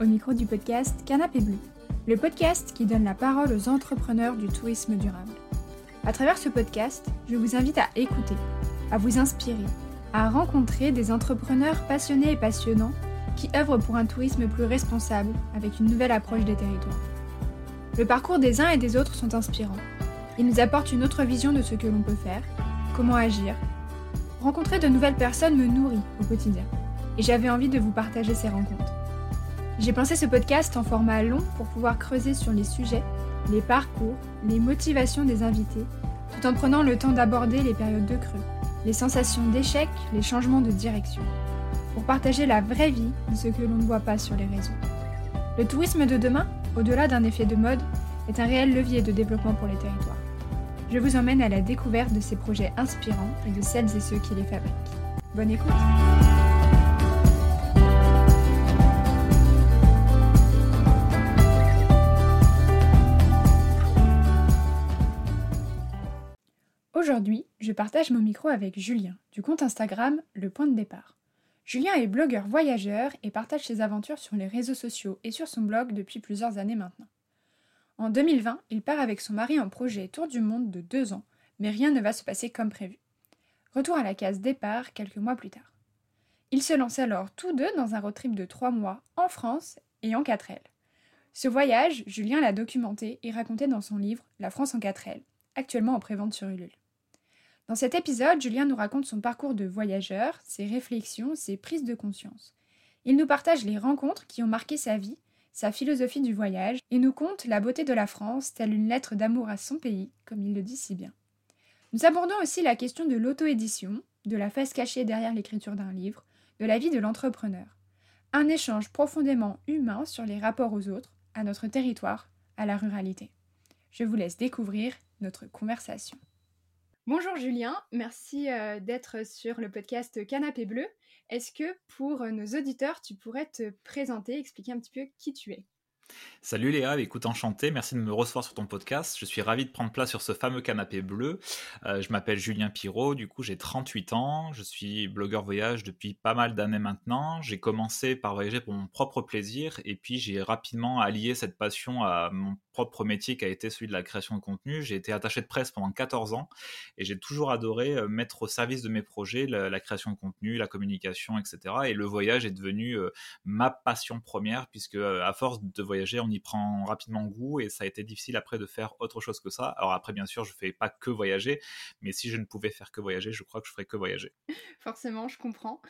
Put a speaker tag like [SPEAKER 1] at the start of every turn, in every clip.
[SPEAKER 1] Au micro du podcast Canapé Bleu, le podcast qui donne la parole aux entrepreneurs du tourisme durable. À travers ce podcast, je vous invite à écouter, à vous inspirer, à rencontrer des entrepreneurs passionnés et passionnants qui œuvrent pour un tourisme plus responsable avec une nouvelle approche des territoires. Le parcours des uns et des autres sont inspirants. Ils nous apportent une autre vision de ce que l'on peut faire, comment agir. Rencontrer de nouvelles personnes me nourrit au quotidien et j'avais envie de vous partager ces rencontres. J'ai pensé ce podcast en format long pour pouvoir creuser sur les sujets, les parcours, les motivations des invités, tout en prenant le temps d'aborder les périodes de creux, les sensations d'échec, les changements de direction, pour partager la vraie vie de ce que l'on ne voit pas sur les réseaux. Le tourisme de demain, au-delà d'un effet de mode, est un réel levier de développement pour les territoires. Je vous emmène à la découverte de ces projets inspirants et de celles et ceux qui les fabriquent. Bonne écoute Aujourd'hui, je partage mon micro avec Julien, du compte Instagram Le Point de Départ. Julien est blogueur voyageur et partage ses aventures sur les réseaux sociaux et sur son blog depuis plusieurs années maintenant. En 2020, il part avec son mari en projet Tour du Monde de deux ans, mais rien ne va se passer comme prévu. Retour à la case départ quelques mois plus tard. Ils se lancent alors tous deux dans un road trip de trois mois en France et en 4L. Ce voyage, Julien l'a documenté et raconté dans son livre La France en 4L, actuellement en prévente sur Ulule. Dans cet épisode, Julien nous raconte son parcours de voyageur, ses réflexions, ses prises de conscience. Il nous partage les rencontres qui ont marqué sa vie, sa philosophie du voyage, et nous conte la beauté de la France, telle une lettre d'amour à son pays, comme il le dit si bien. Nous abordons aussi la question de l'auto-édition, de la face cachée derrière l'écriture d'un livre, de la vie de l'entrepreneur. Un échange profondément humain sur les rapports aux autres, à notre territoire, à la ruralité. Je vous laisse découvrir notre conversation. Bonjour Julien, merci euh, d'être sur le podcast Canapé Bleu. Est-ce que pour euh, nos auditeurs, tu pourrais te présenter, expliquer un petit peu qui tu es?
[SPEAKER 2] Salut Léa, écoute enchanté, merci de me recevoir sur ton podcast. Je suis ravi de prendre place sur ce fameux canapé bleu. Euh, je m'appelle Julien Pirot, du coup j'ai 38 ans, je suis blogueur voyage depuis pas mal d'années maintenant. J'ai commencé par voyager pour mon propre plaisir et puis j'ai rapidement allié cette passion à mon propre métier qui a été celui de la création de contenu. J'ai été attaché de presse pendant 14 ans et j'ai toujours adoré euh, mettre au service de mes projets la, création de contenu, la communication, etc. Et le voyage est devenu euh, ma passion première puisque à force de voyager on y prend rapidement goût et ça a été difficile après de faire autre chose que ça. Alors après, bien sûr, je fais pas que voyager, mais si je ne pouvais faire que voyager, je crois que je ferais que voyager.
[SPEAKER 1] Forcément, je comprends.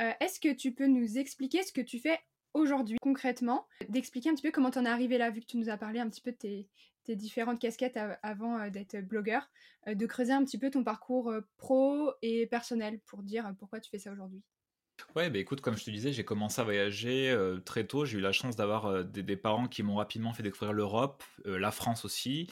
[SPEAKER 1] Euh, est-ce que tu peux nous expliquer ce que tu fais aujourd'hui concrètement, d'expliquer un petit peu comment tu en es arrivé là, vu que tu nous as parlé un petit peu de tes, différentes casquettes avant euh, d'être blogueur, euh, de creuser un petit peu ton parcours pro et personnel pour dire pourquoi tu fais ça aujourd'hui.
[SPEAKER 2] Ouais, bah écoute, comme je te disais, j'ai commencé à voyager euh, très tôt. J'ai eu la chance d'avoir euh, des, parents qui m'ont rapidement fait découvrir l'Europe, euh, la France aussi.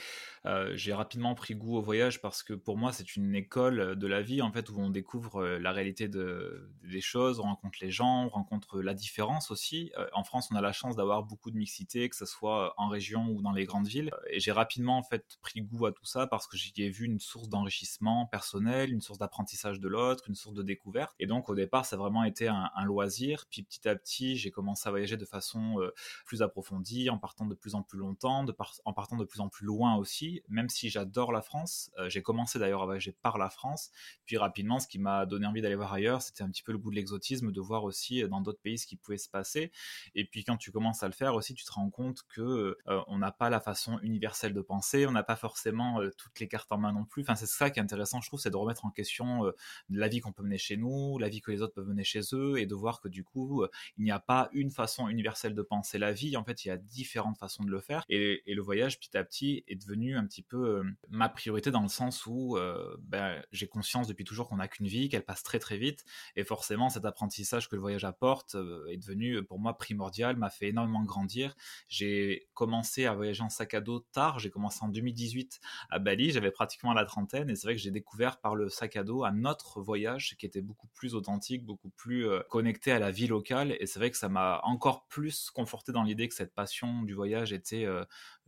[SPEAKER 2] j'ai rapidement pris goût au voyage parce que pour moi, c'est une école de la vie en fait où on découvre la réalité de, des choses, on rencontre les gens, on rencontre la différence aussi. en France, on a la chance d'avoir beaucoup de mixité, que ce soit en région ou dans les grandes villes. Et j'ai rapidement en fait pris goût à tout ça parce que j'y ai vu une source d'enrichissement personnel, une source d'apprentissage de l'autre, une source de découverte. Et donc au départ, ça a vraiment été un, loisir. Puis petit à petit, j'ai commencé à voyager de façon euh, plus approfondie, en partant de plus en plus longtemps, de en partant de plus en plus loin aussi. Même si j'adore la France, euh, j'ai commencé d'ailleurs à voyager par la France. Puis rapidement, ce qui m'a donné envie d'aller voir ailleurs, c'était un petit peu le goût de l'exotisme, de voir aussi euh, dans d'autres pays ce qui pouvait se passer. Et puis quand tu commences à le faire aussi, tu te rends compte que on n'a pas la façon universelle de penser, on n'a pas forcément toutes les cartes en main non plus. Enfin, c'est ça qui est intéressant, je trouve, c'est de remettre en question la vie qu'on peut mener chez nous, la vie que les autres peuvent mener chez eux et de voir que du coup, euh, il n'y a pas une façon universelle de penser la vie. En fait, il y a différentes façons de le faire. Et, le voyage, petit à petit, est devenu un petit peu euh, ma priorité dans le sens où euh, ben, j'ai conscience depuis toujours qu'on n'a qu'une vie, qu'elle passe très très vite. Et forcément, cet apprentissage que le voyage apporte est devenu pour moi primordial, m'a fait énormément grandir. J'ai commencé à voyager en sac à dos tard. J'ai commencé en 2018 à Bali. J'avais pratiquement la trentaine. Et c'est vrai que j'ai découvert par le sac à dos un autre voyage qui était beaucoup plus authentique, beaucoup plus plus connecté à la vie locale. Et c'est vrai que ça m'a encore plus conforté dans l'idée que cette passion du voyage était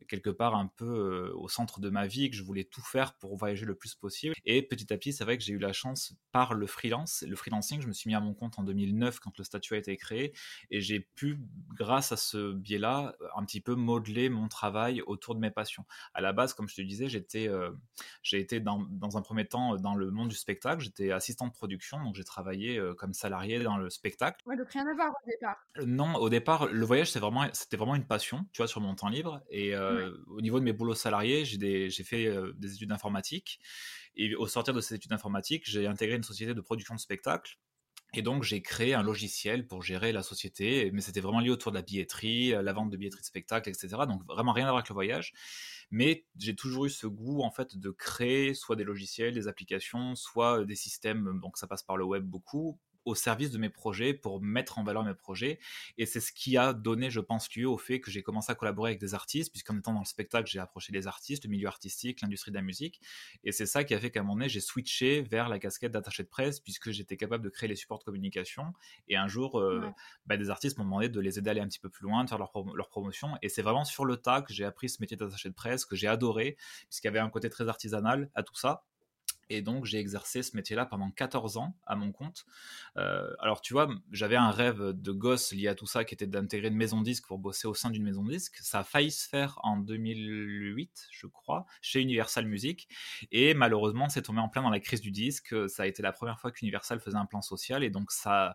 [SPEAKER 2] quelque part un peu au centre de ma vie, que je voulais tout faire pour voyager le plus possible. Et petit à petit, c'est vrai que j'ai eu la chance par le freelance, le freelancing, je me suis mis à mon compte en 2009 quand le statut a été créé, et j'ai pu, grâce à ce biais-là, un petit peu modeler mon travail autour de mes passions. À la base, comme je te disais, j'étais, j'ai été dans, dans, un premier temps dans le monde du spectacle, j'étais assistant de production, donc j'ai travaillé comme salarié dans le spectacle.
[SPEAKER 1] Ouais, donc rien à voir au départ.
[SPEAKER 2] non, au départ, le voyage, c'était vraiment, c'était vraiment une passion, tu vois, sur mon temps libre, et euh, au niveau de mes boulots salariés, j'ai fait euh, des études d'informatique. Et au sortir de ces études d'informatique, j'ai intégré une société de production de spectacles. Et donc, j'ai créé un logiciel pour gérer la société, mais c'était vraiment lié autour de la billetterie, euh, la vente de billetterie de spectacles, etc. Donc, vraiment rien à voir avec le voyage. Mais j'ai toujours eu ce goût, en fait, de créer soit des logiciels, des applications, soit des systèmes, donc ça passe par le web beaucoup, au service de mes projets pour mettre en valeur mes projets. Et c'est ce qui a donné, je pense, lieu au fait que j'ai commencé à collaborer avec des artistes, puisqu'en étant dans le spectacle, j'ai approché les artistes, le milieu artistique, l'industrie de la musique. Et c'est ça qui a fait qu'à un moment donné, j'ai switché vers la casquette d'attaché de presse, puisque j'étais capable de créer les supports de communication. Et un jour, euh, bah, des artistes m'ont demandé de les aider à aller un petit peu plus loin, de faire leur, leur promotion. Et c'est vraiment sur le tas que j'ai appris ce métier d'attaché de presse, que j'ai adoré, puisqu'il y avait un côté très artisanal à tout ça. Et donc, j'ai exercé ce métier-là pendant 14 ans à mon compte. Euh, alors, tu vois, j'avais un rêve de gosse lié à tout ça qui était d'intégrer une maison disque pour bosser au sein d'une maison disque. Ça a failli se faire en 2008, je crois, chez Universal Music. Et malheureusement, c'est tombé en plein dans la crise du disque. Ça a été la première fois qu'Universal faisait un plan social. Et donc, ça,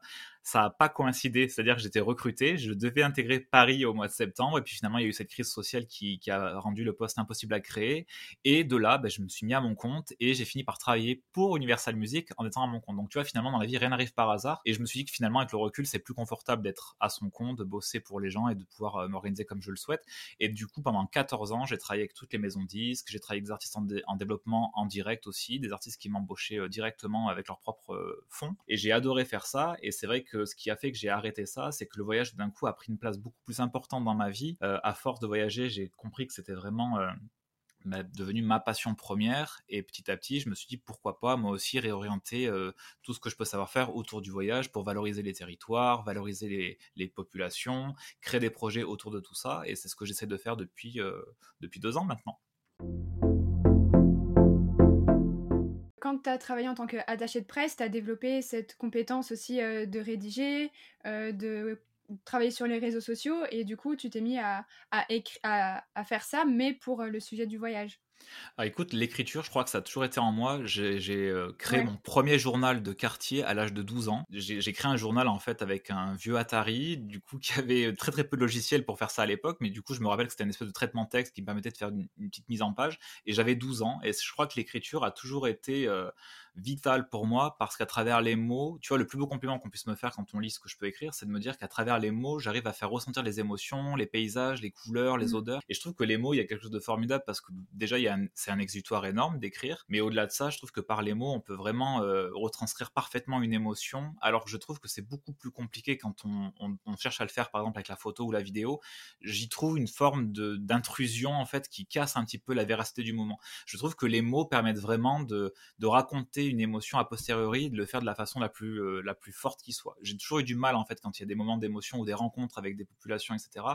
[SPEAKER 2] ça n'a pas coïncidé. C'est-à-dire que j'étais recruté, je devais intégrer Paris au mois de septembre, et puis finalement, il y a eu cette crise sociale qui, a rendu le poste impossible à créer. Et de là, ben, je me suis mis à mon compte et j'ai fini par travailler pour Universal Music en étant à mon compte. Donc, tu vois, finalement, dans la vie, rien n'arrive par hasard. Et je me suis dit que finalement, avec le recul, c'est plus confortable d'être à son compte, de bosser pour les gens et de pouvoir euh, m'organiser comme je le souhaite. Et du coup, pendant 14 ans, j'ai travaillé avec toutes les maisons disques, j'ai travaillé avec des artistes en, développement en direct aussi, des artistes qui m'embauchaient euh, directement avec leurs propres euh, fonds. Et j'ai adoré faire ça. Et c'est vrai que ce qui a fait que j'ai arrêté ça, c'est que le voyage d'un coup a pris une place beaucoup plus importante dans ma vie. À force de voyager, j'ai compris que c'était vraiment devenu ma passion première et petit à petit je me suis dit pourquoi pas moi aussi réorienter euh, tout ce que je peux savoir faire autour du voyage pour valoriser les territoires, valoriser les, les populations, créer des projets autour de tout ça et c'est ce que j'essaie de faire depuis, depuis deux ans maintenant.
[SPEAKER 1] quand tu as travaillé en tant qu'attaché de presse, tu as développé cette compétence aussi euh, de rédiger, euh, de travailler sur les réseaux sociaux, et du coup, tu t'es mis à, à, faire ça, mais pour euh, le sujet du voyage.
[SPEAKER 2] Ah, écoute, l'écriture, je crois que ça a toujours été en moi. J'ai euh, créé mon premier journal de quartier à l'âge de 12 ans. J'ai créé un journal en fait avec un vieux Atari, du coup qui avait très très peu de logiciels pour faire ça à l'époque, mais du coup je me rappelle que c'était une espèce de traitement de texte qui me permettait de faire une, petite mise en page. Et j'avais 12 ans, et je crois que l'écriture a toujours été euh, vital pour moi parce qu'à travers les mots, tu vois, le plus beau compliment qu'on puisse me faire quand on lit ce que je peux écrire, c'est de me dire qu'à travers les mots, j'arrive à faire ressentir les émotions, les paysages, les couleurs, les mmh. odeurs. Et je trouve que les mots, il y a quelque chose de formidable parce que déjà, il y a c'est un exutoire énorme d'écrire, mais au-delà de ça, je trouve que par les mots, on peut vraiment euh, retranscrire parfaitement une émotion, alors que je trouve que c'est beaucoup plus compliqué quand on, on, cherche à le faire, par exemple, avec la photo ou la vidéo. J'y trouve une forme d'intrusion, en fait, qui casse un petit peu la véracité du moment. Je trouve que les mots permettent vraiment de, de raconter une émotion a posteriori, de le faire de la façon la plus, euh, la plus forte qui soit. J'ai toujours eu du mal, en fait, quand il y a des moments d'émotion ou des rencontres avec des populations, etc.,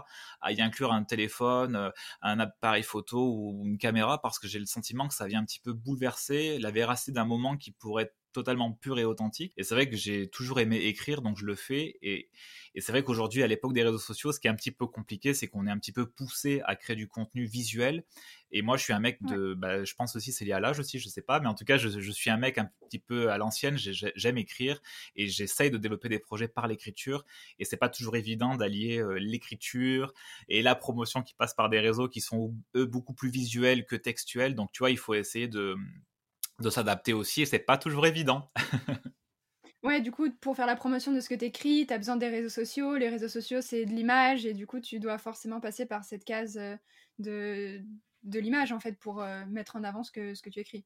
[SPEAKER 2] à y inclure un téléphone, euh, un appareil photo ou une caméra, parce que j'ai le sentiment que ça vient un petit peu bouleverser la véracité d'un moment qui pourrait être totalement pur et authentique. Et c'est vrai que j'ai toujours aimé écrire, donc je le fais. Et, et c'est vrai qu'aujourd'hui, à l'époque des réseaux sociaux, ce qui est un petit peu compliqué, c'est qu'on est un petit peu poussé à créer du contenu visuel. Et moi, je suis un mec de, bah, je pense aussi c'est lié à l'âge aussi, je sais pas, mais en tout cas, je, je suis un mec un petit peu à l'ancienne. J'aime écrire et j'essaye de développer des projets par l'écriture. Et c'est pas toujours évident d'allier euh, l'écriture et la promotion qui passe par des réseaux qui sont eux beaucoup plus visuels que textuels. Donc, tu vois, il faut essayer de de s'adapter aussi et c'est pas toujours évident.
[SPEAKER 1] Ouais, du coup, pour faire la promotion de ce que tu écris, tu as besoin des réseaux sociaux. Les réseaux sociaux, c'est de l'image, et du coup, tu dois forcément passer par cette case euh, de, de l'image, en fait, pour euh, mettre en avant ce que, ce que tu écris.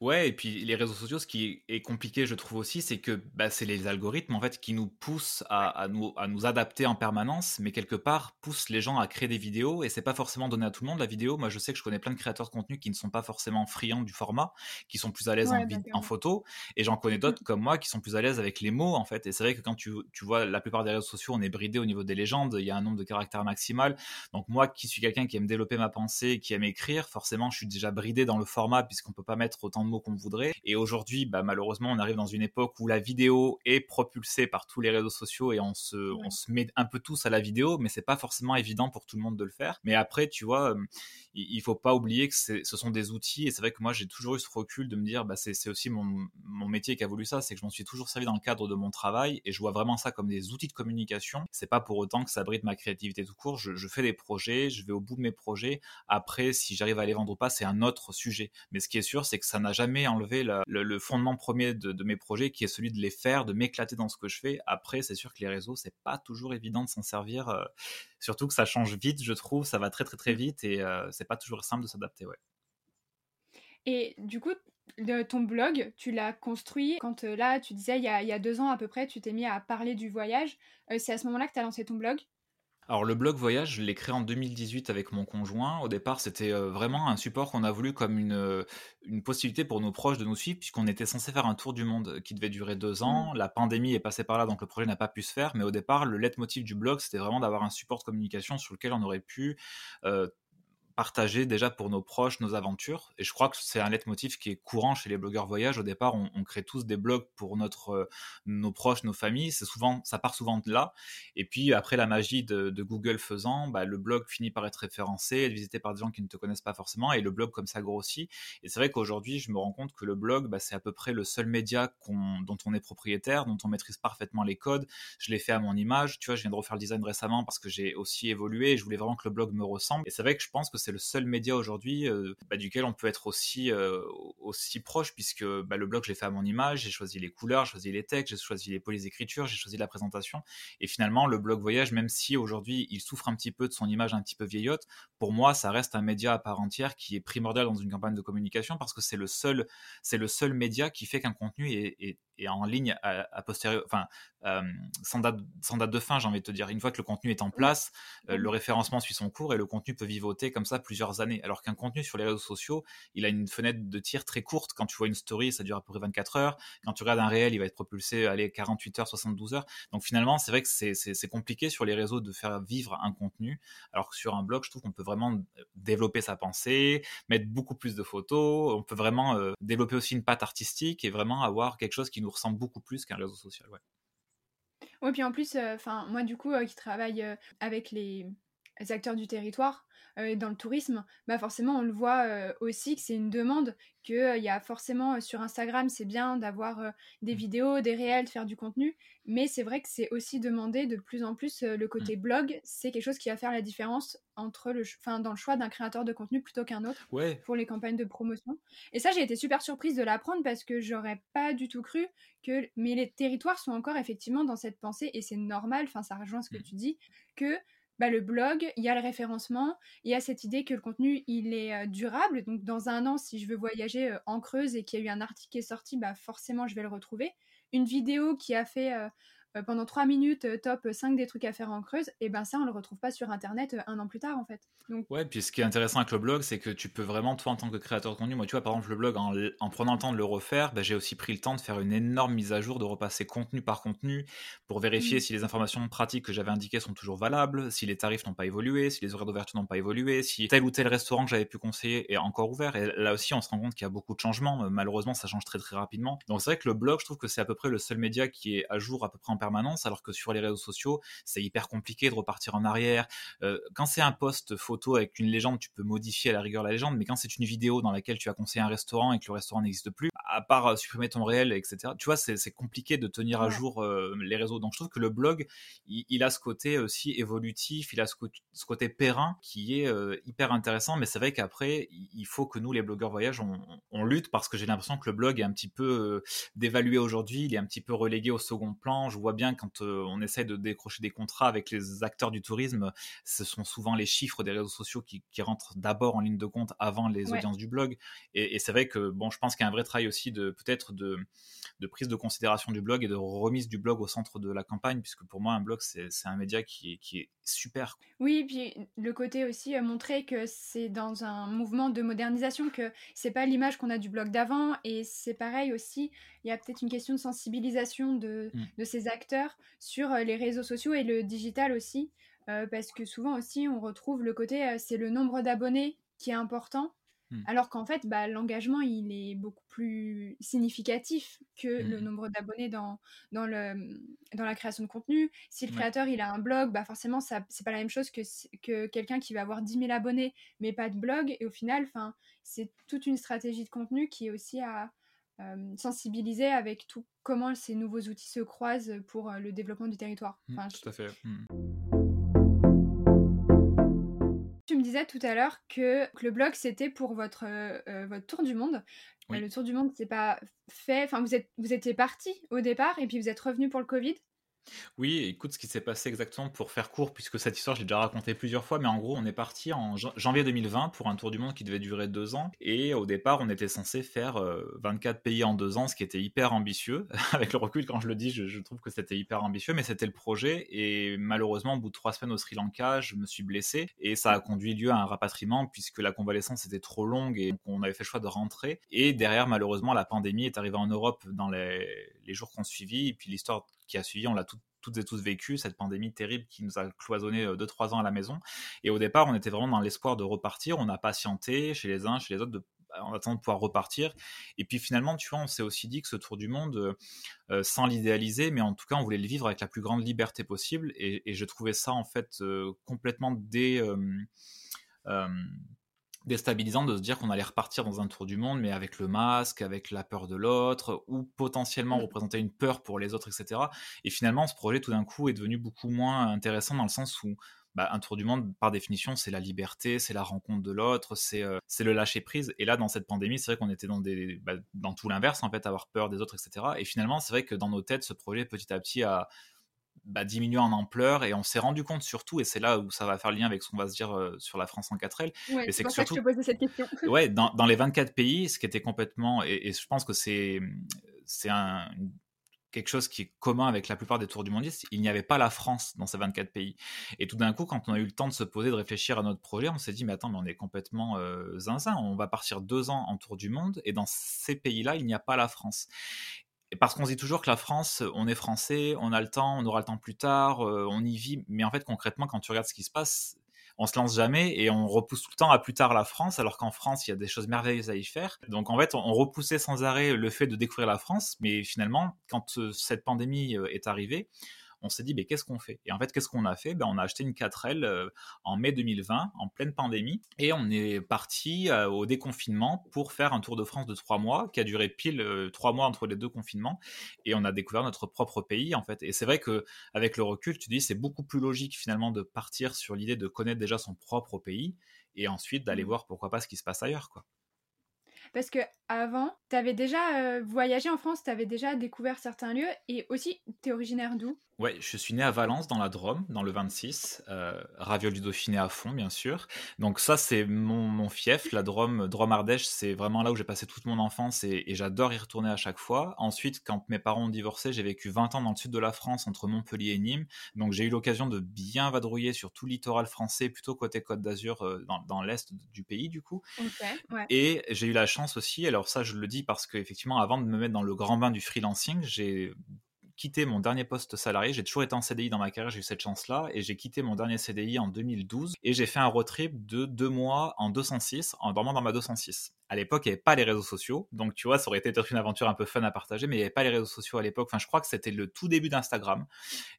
[SPEAKER 2] Ouais, et puis les réseaux sociaux, ce qui est compliqué, je trouve aussi, c'est que bah, c'est les algorithmes en fait qui nous poussent à, nous, à nous adapter en permanence, mais quelque part poussent les gens à créer des vidéos et c'est pas forcément donné à tout le monde la vidéo. Moi, je sais que je connais plein de créateurs de contenu qui ne sont pas forcément friands du format, qui sont plus à l'aise en, en, photo, et j'en connais d'autres mmh. comme moi qui sont plus à l'aise avec les mots en fait. Et c'est vrai que quand tu, tu, vois la plupart des réseaux sociaux, on est bridé au niveau des légendes, il y a un nombre de caractères maximal. Donc moi, qui suis quelqu'un qui aime développer ma pensée, qui aime écrire, forcément, je suis déjà bridé dans le format puisqu'on peut pas mettre autant de mots qu'on voudrait. Et aujourd'hui, bah, malheureusement, on arrive dans une époque où la vidéo est propulsée par tous les réseaux sociaux et on se, on se met un peu tous à la vidéo, mais c'est pas forcément évident pour tout le monde de le faire. Mais après, tu vois, il faut pas oublier que ce sont des outils et c'est vrai que moi, j'ai toujours eu ce recul de me dire, bah, c'est aussi mon, mon métier qui a voulu ça, c'est que je m'en suis toujours servi dans le cadre de mon travail et je vois vraiment ça comme des outils de communication. C'est pas pour autant que ça bride ma créativité tout court. Je, fais des projets, je vais au bout de mes projets. Après, si j'arrive à les vendre ou pas, c'est un autre sujet. Mais ce qui est sûr, c'est que ça n'a jamais enlevé le, fondement premier de, mes projets, qui est celui de les faire, de m'éclater dans ce que je fais. Après, c'est sûr que les réseaux, c'est pas toujours évident de s'en servir. Euh, surtout que ça change vite, je trouve. Ça va très très très vite et euh, c'est pas toujours simple de s'adapter. Ouais.
[SPEAKER 1] Et du coup, ton blog, tu l'as construit quand euh, là, tu disais il y, a, il y, a, deux ans à peu près, tu t'es mis à parler du voyage. c'est à ce moment-là que tu as lancé ton blog?
[SPEAKER 2] Alors le blog voyage, je l'ai créé en 2018 avec mon conjoint. Au départ, c'était euh, vraiment un support qu'on a voulu comme une, euh, une possibilité pour nos proches de nous suivre, puisqu'on était censé faire un tour du monde qui devait durer deux ans. Mmh. La pandémie est passée par là, donc le projet n'a pas pu se faire. Mais au départ, le leitmotiv du blog, c'était vraiment d'avoir un support de communication sur lequel on aurait pu euh, partager déjà pour nos proches nos aventures. Et je crois que c'est un leitmotiv qui est courant chez les blogueurs voyage. Au départ, on, crée tous des blogs pour notre, euh, nos proches, nos familles. C'est souvent, ça part souvent de là. Et puis après la magie de, Google faisant, bah, le blog finit par être référencé, être visité par des gens qui ne te connaissent pas forcément, et le blog comme ça grossit. Et c'est vrai qu'aujourd'hui, je me rends compte que le blog, bah, c'est à peu près le seul média dont on est propriétaire, dont on maîtrise parfaitement les codes. Je l'ai fait à mon image. Tu vois, je viens de refaire le design récemment parce que j'ai aussi évolué. Et je voulais vraiment que le blog me ressemble. Et c'est vrai que je pense que c'est le seul média aujourd'hui euh, bah, duquel on peut être aussi, euh, aussi proche, puisque bah, le blog, je l'ai fait à mon image, j'ai choisi les couleurs, j'ai choisi les textes, j'ai choisi les polices d'écriture, j'ai choisi la présentation. Et finalement, le blog voyage, même si aujourd'hui il souffre un petit peu de son image un petit peu vieillotte, pour moi, ça reste un média à part entière qui est primordial dans une campagne de communication parce que c'est le seul, c'est le seul média qui fait qu'un contenu est, en ligne à, posteriori, enfin, euh, sans, date, sans date de fin, j'ai envie de te dire. Une fois que le contenu est en place, le référencement suit son cours et le contenu peut vivoter comme ça plusieurs années. Alors qu'un contenu sur les réseaux sociaux, il a une fenêtre de tir très courte. Quand tu vois une story, ça dure à peu près 24 heures. Quand tu regardes un réel, il va être propulsé allez, 48 heures, 72 heures. Donc finalement, c'est vrai que c'est compliqué sur les réseaux de faire vivre un contenu. Alors que sur un blog, je trouve qu'on peut vraiment euh, développer sa pensée, mettre beaucoup plus de photos. On peut vraiment euh, développer aussi une patte artistique et vraiment avoir quelque chose qui nous ressemble beaucoup plus qu'un réseau social. Ouais.
[SPEAKER 1] Oui, puis en plus, euh, moi du coup qui travaille avec les acteurs du territoire, euh, dans le tourisme, bah forcément on le voit euh, aussi que c'est une demande, qu'il euh, y a forcément sur Instagram c'est bien d'avoir des mmh. vidéos, des réels, de faire du contenu, mais c'est vrai que c'est aussi demandé de plus en plus le côté mmh. blog, c'est quelque chose qui va faire la différence entre le, enfin dans le choix d'un créateur de contenu plutôt qu'un autre pour les campagnes de promotion. Et ça j'ai été super surprise de l'apprendre parce que j'aurais pas du tout cru que, mais les territoires sont encore effectivement dans cette pensée et c'est normal, enfin ça rejoint ce que mmh. tu dis, que bah, le blog, il y a le référencement, il y a cette idée que le contenu, il est euh, durable. Donc, dans un an, si je veux voyager euh, en Creuse et qu'il y a eu un article qui est sorti, bah, forcément, je vais le retrouver. Une vidéo qui a fait euh, pendant 3 minutes euh, top 5 des trucs à faire en creuse, et ben ça on le retrouve pas sur internet euh, un an plus tard en fait.
[SPEAKER 2] Donc... Ouais, puis ce qui est intéressant avec le blog, c'est que tu peux vraiment, toi en tant que créateur de contenu, moi tu vois par exemple le blog, en, prenant le temps de le refaire, ben, j'ai aussi pris le temps de faire une énorme mise à jour, de repasser contenu par contenu pour vérifier mmh. si les informations pratiques que j'avais indiquées sont toujours valables, si les tarifs n'ont pas évolué, si les horaires d'ouverture n'ont pas évolué, si tel ou tel restaurant que j'avais pu conseiller est encore ouvert. Et là aussi on se rend compte qu'il y a beaucoup de changements, malheureusement ça change très très rapidement. Donc c'est vrai que le blog, je trouve que c'est à peu près le seul média qui est à jour à peu près en permanence, alors que sur les réseaux sociaux, c'est hyper compliqué de repartir en arrière. Euh, quand c'est un post photo avec une légende, tu peux modifier à la rigueur la légende, mais quand c'est une vidéo dans laquelle tu as conseillé un restaurant et que le restaurant n'existe plus, à part euh, supprimer ton réel, etc., tu vois, c'est compliqué de tenir à jour euh, les réseaux. Donc je trouve que le blog, il, a ce côté aussi évolutif, il a ce, côté périn qui est hyper intéressant, mais c'est vrai qu'après, il faut que nous, les blogueurs voyage, on, on lutte parce que j'ai l'impression que le blog est un petit peu dévalué aujourd'hui, il est un petit peu relégué au second plan. Je vois voit bien quand on essaie de décrocher des contrats avec les acteurs du tourisme, ce sont souvent les chiffres des réseaux sociaux qui, rentrent d'abord en ligne de compte avant les audiences du blog. Et, c'est vrai que, bon, je pense qu'il y a un vrai travail aussi de peut-être de, de, prise de considération du blog et de remise du blog au centre de la campagne, puisque pour moi, un blog, c'est un média qui est, qui est super.
[SPEAKER 1] Oui, puis le côté aussi montrer que c'est dans un mouvement de modernisation, que c'est pas l'image qu'on a du blog d'avant, et c'est pareil aussi, il y a peut-être une question de sensibilisation de, mm. de, ces acteurs sur les réseaux sociaux et le digital aussi, euh, parce que souvent aussi on retrouve le côté, euh, c'est le nombre d'abonnés qui est important, Mmh. Alors qu'en fait, bah, l'engagement, il est beaucoup plus significatif que le mmh. nombre d'abonnés dans, dans, le, dans la création de contenu. Si le créateur, il a un blog, bah forcément, ça c'est pas la même chose que, que quelqu'un qui va avoir 10 000 abonnés, mais pas de blog. Et au final, c'est toute une stratégie de contenu qui est aussi à sensibiliser avec tout comment ces nouveaux outils se croisent pour le développement du territoire.
[SPEAKER 2] Mmh, tout à fait
[SPEAKER 1] disais tout à l'heure que, le blog c'était pour votre, euh, euh, votre tour du monde. le tour du monde, c'est pas fait. Enfin, vous, êtes, vous étiez parti au départ et puis vous êtes revenu pour le Covid.
[SPEAKER 2] Oui, écoute, ce qui s'est passé exactement pour faire court, puisque cette histoire, je l'ai déjà racontée plusieurs fois, mais en gros, on est parti en janvier 2020 pour un tour du monde qui devait durer deux ans. Et au départ, on était censé faire 24 euh, pays en deux ans, ce qui était hyper ambitieux. Avec le recul, quand je le dis, je, trouve que c'était hyper ambitieux, mais c'était le projet. Et malheureusement, au bout de trois semaines au Sri Lanka, je me suis blessé et ça a conduit lieu à un rapatriement, puisque la convalescence était trop longue et on avait fait le choix de rentrer. Et derrière, malheureusement, la pandémie est arrivée en Europe dans les, les jours qu'on suivi. Et puis l'histoire qui a suivi, on l'a toutes et tous vécu, cette pandémie terrible qui nous a cloisonné 2-3 euh, ans à la maison. Et au départ, on était vraiment dans l'espoir de repartir. On a patienté chez les uns, chez les autres, en attendant de pouvoir repartir. Et puis finalement, tu vois, on s'est aussi dit que ce tour du monde, euh, euh, sans l'idéaliser, mais en tout cas, on voulait le vivre avec la plus grande liberté possible. Et je trouvais ça, en fait, complètement dé déstabilisant de se dire qu'on allait repartir dans un tour du monde, mais avec le masque, avec la peur de l'autre, ou potentiellement mmh. représenter une peur pour les autres, etc. Et finalement, ce projet, tout d'un coup, est devenu beaucoup moins intéressant dans le sens où bah, un tour du monde, par définition, c'est la liberté, c'est la rencontre de l'autre, c'est euh, le lâcher prise. Et là, dans cette pandémie, c'est vrai qu'on était dans, des, bah, dans tout l'inverse, en fait, avoir peur des autres, etc. Et finalement, c'est vrai que dans nos têtes, ce projet, petit à petit, a, bah, diminuer en ampleur et on s'est rendu compte surtout et c'est là où ça va faire lien avec ce qu'on va se dire euh, sur la France en 4L
[SPEAKER 1] ouais, c'est que surtout que je te posais cette question.
[SPEAKER 2] Ouais dans, dans, les 24 pays ce qui était complètement et, je pense que c'est c'est un quelque chose qui est commun avec la plupart des tours du monde il n'y avait pas la France dans ces 24 pays. Et tout d'un coup, quand on a eu le temps de se poser, de réfléchir à notre projet, on s'est dit, mais attends, mais on est complètement euh, zinzin, on va partir deux ans en tour du monde, et dans ces pays-là, il n'y a pas la France parce qu'on se dit toujours que la France, on est français, on a le temps, on aura le temps plus tard, euh, on y vit. Mais en fait, concrètement, quand tu regardes ce qui se passe, on se lance jamais et on repousse tout le temps à plus tard la France, alors qu'en France, il y a des choses merveilleuses à y faire. Donc en fait, on repoussait sans arrêt le fait de découvrir la France, mais finalement, quand euh, cette pandémie euh, est arrivée, on s'est dit, mais qu'est-ce qu'on fait? Et en fait, qu'est-ce qu'on a fait? Ben, On a acheté une 4L euh, en mai 2020, en pleine pandémie, et on est parti euh, au déconfinement pour faire un tour de France de trois mois, qui a duré pile euh, trois mois entre les deux confinements, et on a découvert notre propre pays, en fait. Et c'est vrai que avec le recul, tu dis, c'est beaucoup plus logique finalement de partir sur l'idée de connaître déjà son propre pays, et ensuite d'aller mmh. voir pourquoi pas ce qui se passe ailleurs, quoi.
[SPEAKER 1] Parce que avant, tu avais déjà voyagé en France, tu avais déjà découvert certains lieux et aussi, tu es originaire d'où?
[SPEAKER 2] Ouais, je suis né à Valence, dans la Drôme, dans le 26. Euh, Raviol du Dauphiné à fond, bien sûr. Donc ça, c'est mon, mon, fief. La Drôme, Drôme Ardèche, c'est vraiment là où j'ai passé toute mon enfance et, j'adore y retourner à chaque fois. Ensuite, quand mes parents ont divorcé, j'ai vécu 20 ans dans le sud de la France, entre Montpellier et Nîmes. Donc j'ai eu l'occasion de bien vadrouiller sur tout le littoral français, plutôt côté Côte d'Azur, euh, dans, dans l'est du pays, du coup.
[SPEAKER 1] ouais.
[SPEAKER 2] Et j'ai eu la chance aussi, alors ça, je le dis parce qu'effectivement, avant de me mettre dans le grand bain du freelancing, j'ai quitté mon dernier poste salarié. J'ai toujours été en CDI dans ma carrière, j'ai eu cette chance-là. Et j'ai quitté mon dernier CDI en 2012. Et j'ai fait un road trip de deux mois en 206, en dormant dans ma 206 à l'époque, il n'y avait pas les réseaux sociaux. Donc, tu vois, ça aurait été une aventure un peu fun à partager, mais il n'y avait pas les réseaux sociaux à l'époque. Enfin, je crois que c'était le tout début d'Instagram.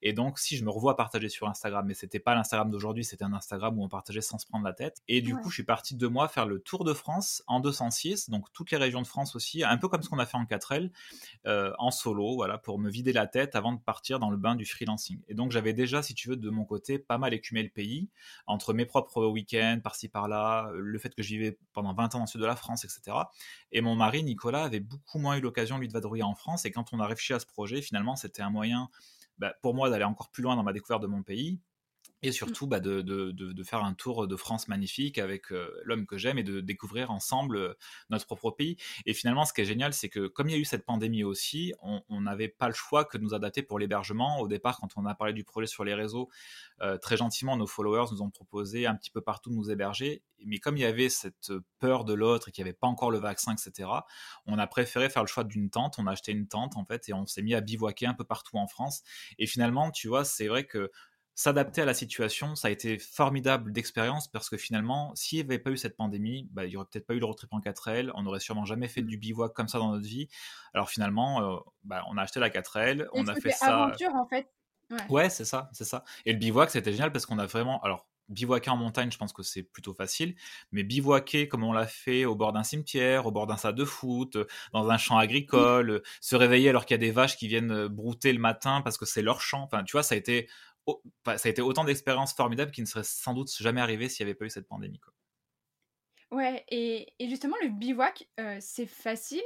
[SPEAKER 2] Et donc, si je me revois partager sur Instagram, mais c'était pas l'Instagram d'aujourd'hui, c'était un Instagram où on partageait sans se prendre la tête. Et du coup, je suis parti deux mois faire le tour de France en 206, donc toutes les régions de France aussi, un peu comme ce qu'on a fait en 4L, euh, en solo, voilà, pour me vider la tête avant de partir dans le bain du freelancing. Et donc, j'avais déjà, si tu veux, de mon côté, pas mal écumé le pays, entre mes propres week-ends, par-ci par-là, le fait que je vivais pendant 20 ans dans le sud de la France, etc. Et mon mari, Nicolas, avait beaucoup moins eu l'occasion, lui, de vadrouiller en France. Et quand on a réfléchi à ce projet, finalement, c'était un moyen bah, pour moi d'aller encore plus loin dans ma découverte de mon pays et
[SPEAKER 1] Mmh.
[SPEAKER 2] surtout bah, de, de, de, de, faire un tour de France magnifique avec euh, l'homme que j'aime et de découvrir ensemble euh, notre propre pays. Et finalement, ce qui est génial, c'est que comme il y a eu cette pandémie aussi, on n'avait pas le choix que de nous adapter pour l'hébergement. Au départ, quand on a parlé du projet sur les réseaux, euh, très gentiment, nos followers nous ont proposé un petit peu partout de nous héberger. Mais comme il y avait cette peur de l'autre et qu'il n'y avait pas encore le vaccin, etc., on a préféré faire le choix d'une tente. On a acheté une tente, en fait, et on s'est mis à bivouaquer un peu partout en France. Et finalement, tu vois, c'est vrai que s'adapter à la situation, ça a été formidable d'expérience parce que finalement, s'il n'y avait pas eu cette pandémie, bah, il n'y aurait peut-être pas eu le road trip en 4L, on n'aurait sûrement jamais fait du bivouac comme ça dans notre vie. Alors finalement, euh, bah, on a acheté la 4L, on a fait ça.
[SPEAKER 1] aventure en fait.
[SPEAKER 2] Ouais, ouais c'est ça, c'est ça. Et le bivouac, c'était génial parce qu'on a vraiment. Alors, bivouaquer en montagne, je pense que c'est plutôt facile, mais bivouaquer comme on l'a fait au bord d'un cimetière, au bord d'un stade de foot, dans un champ agricole, mmh. se réveiller alors qu'il y a des vaches qui viennent brouter le matin parce que c'est leur champ. Enfin, tu vois, ça a été ça a été autant d'expériences formidables qui ne seraient sans doute jamais arrivées s'il n'y avait pas eu cette pandémie. Quoi.
[SPEAKER 1] Ouais, et, et, justement, le bivouac, euh, c'est facile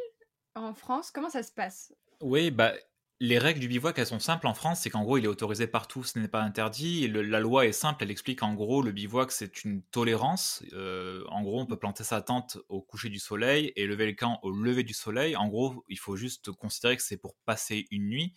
[SPEAKER 1] en France? Comment ça se passe?
[SPEAKER 2] Oui, bah, les règles du bivouac, elles sont simples en France, c'est qu'en gros, il est autorisé partout, ce n'est pas interdit. La loi est simple, elle explique en gros, le bivouac, c'est une tolérance. Euh, en gros, on peut planter sa tente au coucher du soleil et lever le camp au lever du soleil. En gros, il faut juste considérer que c'est pour passer une nuit.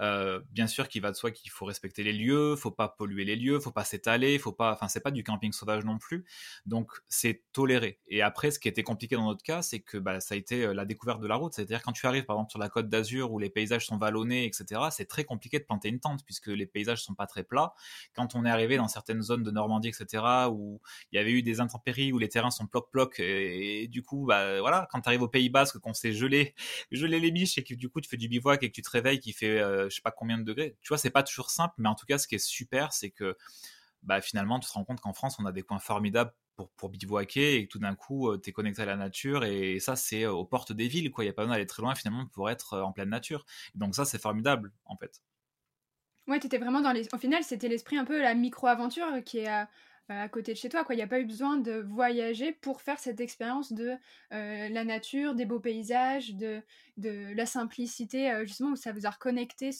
[SPEAKER 2] Euh, bien sûr qu'il va de soi qu'il faut respecter les lieux, faut pas polluer les lieux, faut pas s'étaler, faut pas, enfin, c'est pas du camping sauvage non plus. Donc, c'est toléré. Et après, ce qui était compliqué dans notre cas, c'est que bah, ça a été la découverte de la route. C'est-à-dire quand tu arrives, par exemple, sur la côte d'Azur où les paysages sont etc., c'est très compliqué de planter une tente puisque les paysages sont pas très plats. Quand on est arrivé dans certaines zones de Normandie, etc., où il y avait eu des intempéries, où les terrains sont ploc-ploc, et, et, du coup, bah voilà, quand tu arrives au Pays Basque, qu'on s'est gelé, gelé les biches et que du coup tu fais du bivouac et que tu te réveilles qui fait euh, je sais pas combien de degrés, tu vois, c'est pas toujours simple, mais en tout cas, ce qui est super, c'est que bah, finalement, tu te rends compte qu'en France, on a des coins formidables pour, pour bivouaquer et tout d'un coup, tu es connecté à la nature et ça, c'est aux portes des villes. quoi. Il n'y a pas besoin d'aller très loin finalement pour être en pleine nature. Donc ça, c'est formidable en fait.
[SPEAKER 1] Ouais, tu étais vraiment dans les... Au final, c'était l'esprit un peu la micro-aventure qui est à, à, côté de chez toi. Il n'y a pas eu besoin de voyager pour faire cette expérience de euh, la nature, des beaux paysages, de, de la simplicité, euh, justement, où ça vous a reconnecté.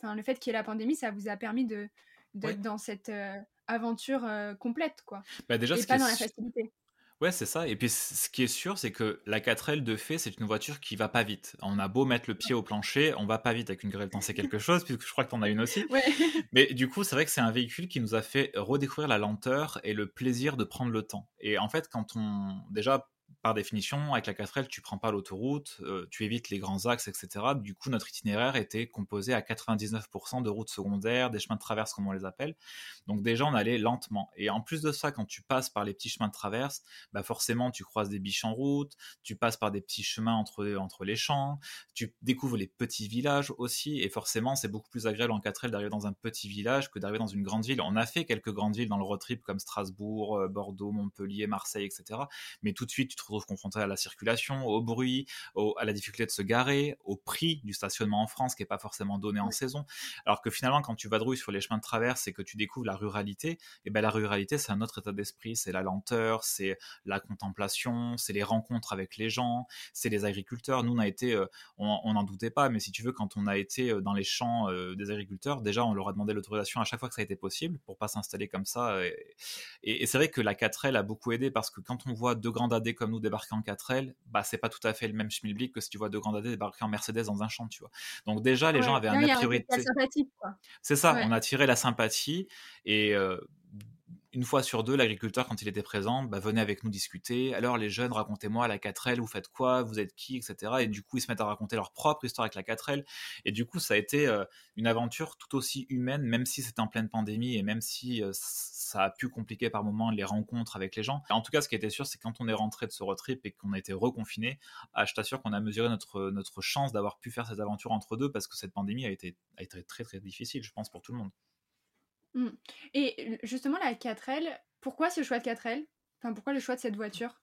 [SPEAKER 1] Enfin, le fait qu'il y ait la pandémie, ça vous a permis de d'être ouais. dans cette euh, aventure euh, complète, quoi.
[SPEAKER 2] Bah déjà,
[SPEAKER 1] et pas dans la facilité.
[SPEAKER 2] Ouais, c'est ça. Et puis, ce qui est sûr, c'est que la 4L de fait, c'est une voiture qui va pas vite. On a beau mettre le pied au plancher, on va pas vite avec une grêle c'est quelque chose, puisque je crois que t'en as une aussi.
[SPEAKER 1] Ouais.
[SPEAKER 2] Mais du coup, c'est vrai que c'est un véhicule qui nous a fait redécouvrir la lenteur et le plaisir de prendre le temps. Et en fait, quand on, déjà, par définition, avec la 4L, tu prends pas l'autoroute, euh, tu évites les grands axes, etc. Du coup, notre itinéraire était composé à 99% de routes secondaires, des chemins de traverse, comme on les appelle. Donc déjà, on allait lentement. Et en plus de ça, quand tu passes par les petits chemins de traverse, bah forcément, tu croises des biches en route, tu passes par des petits chemins entre, entre les champs, tu découvres les petits villages aussi. Et forcément, c'est beaucoup plus agréable en 4L d'arriver dans un petit village que d'arriver dans une grande ville. On a fait quelques grandes villes dans le road trip, comme Strasbourg, euh, Bordeaux, Montpellier, Marseille, etc. Mais tout de suite, tu te retrouves confronté à la circulation, au bruit, au, à la difficulté de se garer, au prix du stationnement en France qui n'est pas forcément donné en saison. Alors que finalement, quand tu vadrouilles sur les chemins de traverse et que tu découvres la ruralité, et eh ben la ruralité, c'est un autre état d'esprit, c'est la lenteur, c'est la contemplation, c'est les rencontres avec les gens, c'est les agriculteurs. Nous, on a été, euh, on n'en doutait pas, mais si tu veux, quand on a été dans les champs euh, des agriculteurs, déjà, on leur a demandé l'autorisation à chaque fois que ça a été possible pour pas s'installer comme ça. Et, et, et c'est vrai que la 4L a beaucoup aidé parce que quand on voit deux grands dadés comme nous débarquer en 4L, bah c'est pas tout à fait le même schmilblick que si tu vois deux grands dadés débarquer en Mercedes dans un champ, tu vois. Donc déjà, les
[SPEAKER 1] ouais.
[SPEAKER 2] gens avaient un
[SPEAKER 1] a
[SPEAKER 2] a priori. C'est ça, ouais. on a tiré la sympathie et euh, une fois sur deux, l'agriculteur, quand il était présent, bah, venait avec nous discuter. Alors, les jeunes, racontez-moi la 4L, vous faites quoi, vous êtes qui, etc. Et du coup, ils se mettent à raconter leur propre histoire avec la 4L. Et du coup, ça a été euh, une aventure tout aussi humaine, même si c'était en pleine pandémie et même si euh, ça a pu compliquer par moments les rencontres avec les gens. En tout cas, ce qui était sûr, c'est quand on est rentré de ce road trip et qu'on a été reconfiné, ah, je t'assure qu'on a mesuré notre, notre chance d'avoir pu faire cette aventure entre deux parce que cette pandémie a été, a été très, très difficile, je pense, pour tout le monde.
[SPEAKER 1] Mmh. Et justement, la 4L, pourquoi ce choix de 4L Enfin, pourquoi le choix de cette voiture?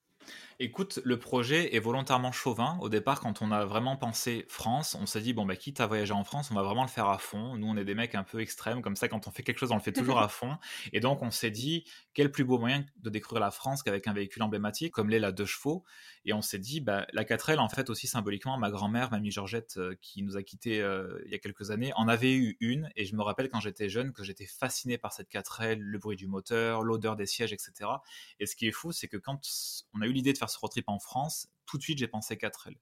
[SPEAKER 2] Écoute, le projet est volontairement chauvin. Au départ, quand on a vraiment pensé France, on s'est dit, bon, bah, quitte à voyager en France, on va vraiment le faire à fond. Nous, on est des mecs un peu extrêmes, comme ça, quand on fait quelque chose, on le fait toujours à fond. Et donc, on s'est dit, quel plus beau moyen de découvrir la France qu'avec un véhicule emblématique, comme l'est la deux chevaux. Et on s'est dit, bah, la 4L, en fait, aussi symboliquement, ma grand-mère, mamie Georgette, euh, qui nous a quittés euh, il y a quelques années, en avait eu une. Et je me rappelle quand j'étais jeune que j'étais fasciné par cette 4L, le bruit du moteur, l'odeur des sièges, etc. Et ce qui est fou, c'est que quand on a eu l'idée de faire ce road trip en France, tout de suite j'ai pensé 4L.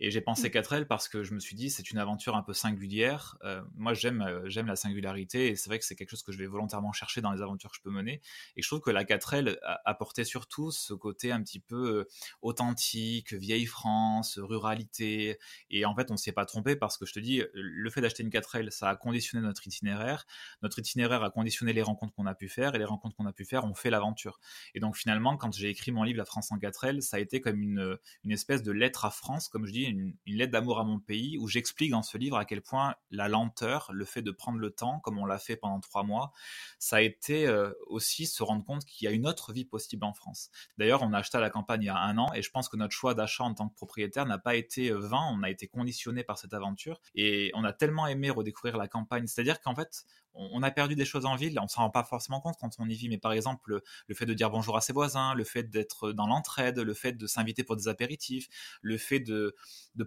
[SPEAKER 2] Et j'ai pensé 4L mmh. parce que je me suis dit c'est une aventure un peu singulière. Euh, moi j'aime euh, j'aime la singularité et c'est vrai que c'est quelque chose que je vais volontairement chercher dans les aventures que je peux mener. Et je trouve que la 4L apportait surtout ce côté un petit peu euh, authentique, vieille France, ruralité. Et en fait on s'y est pas trompé parce que je te dis le fait d'acheter une 4L ça a conditionné notre itinéraire. Notre itinéraire a conditionné les rencontres qu'on a pu faire et les rencontres qu'on a pu faire ont fait l'aventure. Et donc finalement quand j'ai écrit mon livre La France en 4L ça a été comme une, une espèce de lettre à France comme je dis, une, lettre d'amour à mon pays, où j'explique dans ce livre à quel point la lenteur, le fait de prendre le temps, comme on l'a fait pendant trois mois, ça a été euh, aussi se rendre compte qu'il y a une autre vie possible en France. D'ailleurs, on a acheté à la campagne il y a un an, et je pense que notre choix d'achat en tant que propriétaire n'a pas été euh, vain, on a été conditionné par cette aventure, et on a tellement aimé redécouvrir la campagne, c'est-à-dire qu'en fait, on a perdu des choses en ville, on s'en rend pas forcément compte quand on y vit, mais par exemple, le fait de dire bonjour à ses voisins, le fait d'être dans l'entraide, le fait de s'inviter pour des apéritifs, le fait de,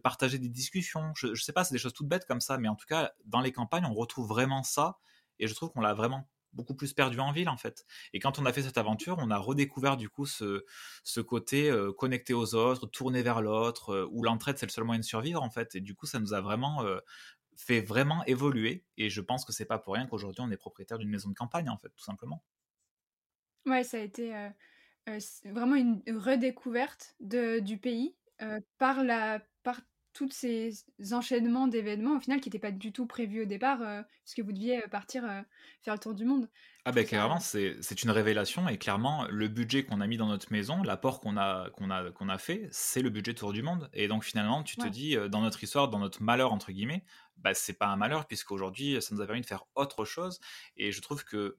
[SPEAKER 2] partager des discussions, je, ne sais pas, c'est des choses toutes bêtes comme ça, mais en tout cas, dans les campagnes, on retrouve vraiment ça, et je trouve qu'on l'a vraiment beaucoup plus perdu en ville en fait. Et quand on a fait cette aventure, on a redécouvert du coup ce, ce côté euh, connecté aux autres, tourné vers l'autre, euh, où l'entraide c'est le seul moyen de survivre en fait. Et du coup, ça nous a vraiment euh, fait vraiment évoluer. Et je pense que c'est pas pour rien qu'aujourd'hui on est propriétaire d'une maison de campagne, en fait, tout simplement.
[SPEAKER 1] Ouais, ça a été euh, euh, vraiment une redécouverte de, du pays euh, par, la, par tous ces enchaînements d'événements, au final, qui n'étaient pas du tout prévus au départ, puisque vous deviez partir faire le tour du monde.
[SPEAKER 2] Ah ben clairement, c'est une révélation et clairement, le budget qu'on a mis dans notre maison, l'apport qu'on a, qu'on a, qu'on a fait, c'est le budget tour du monde. Et donc finalement, tu te dis, dans notre histoire, dans notre malheur, entre guillemets, bah, c'est pas un malheur, puisqu'aujourd'hui, ça nous a permis de faire autre chose. Et je trouve que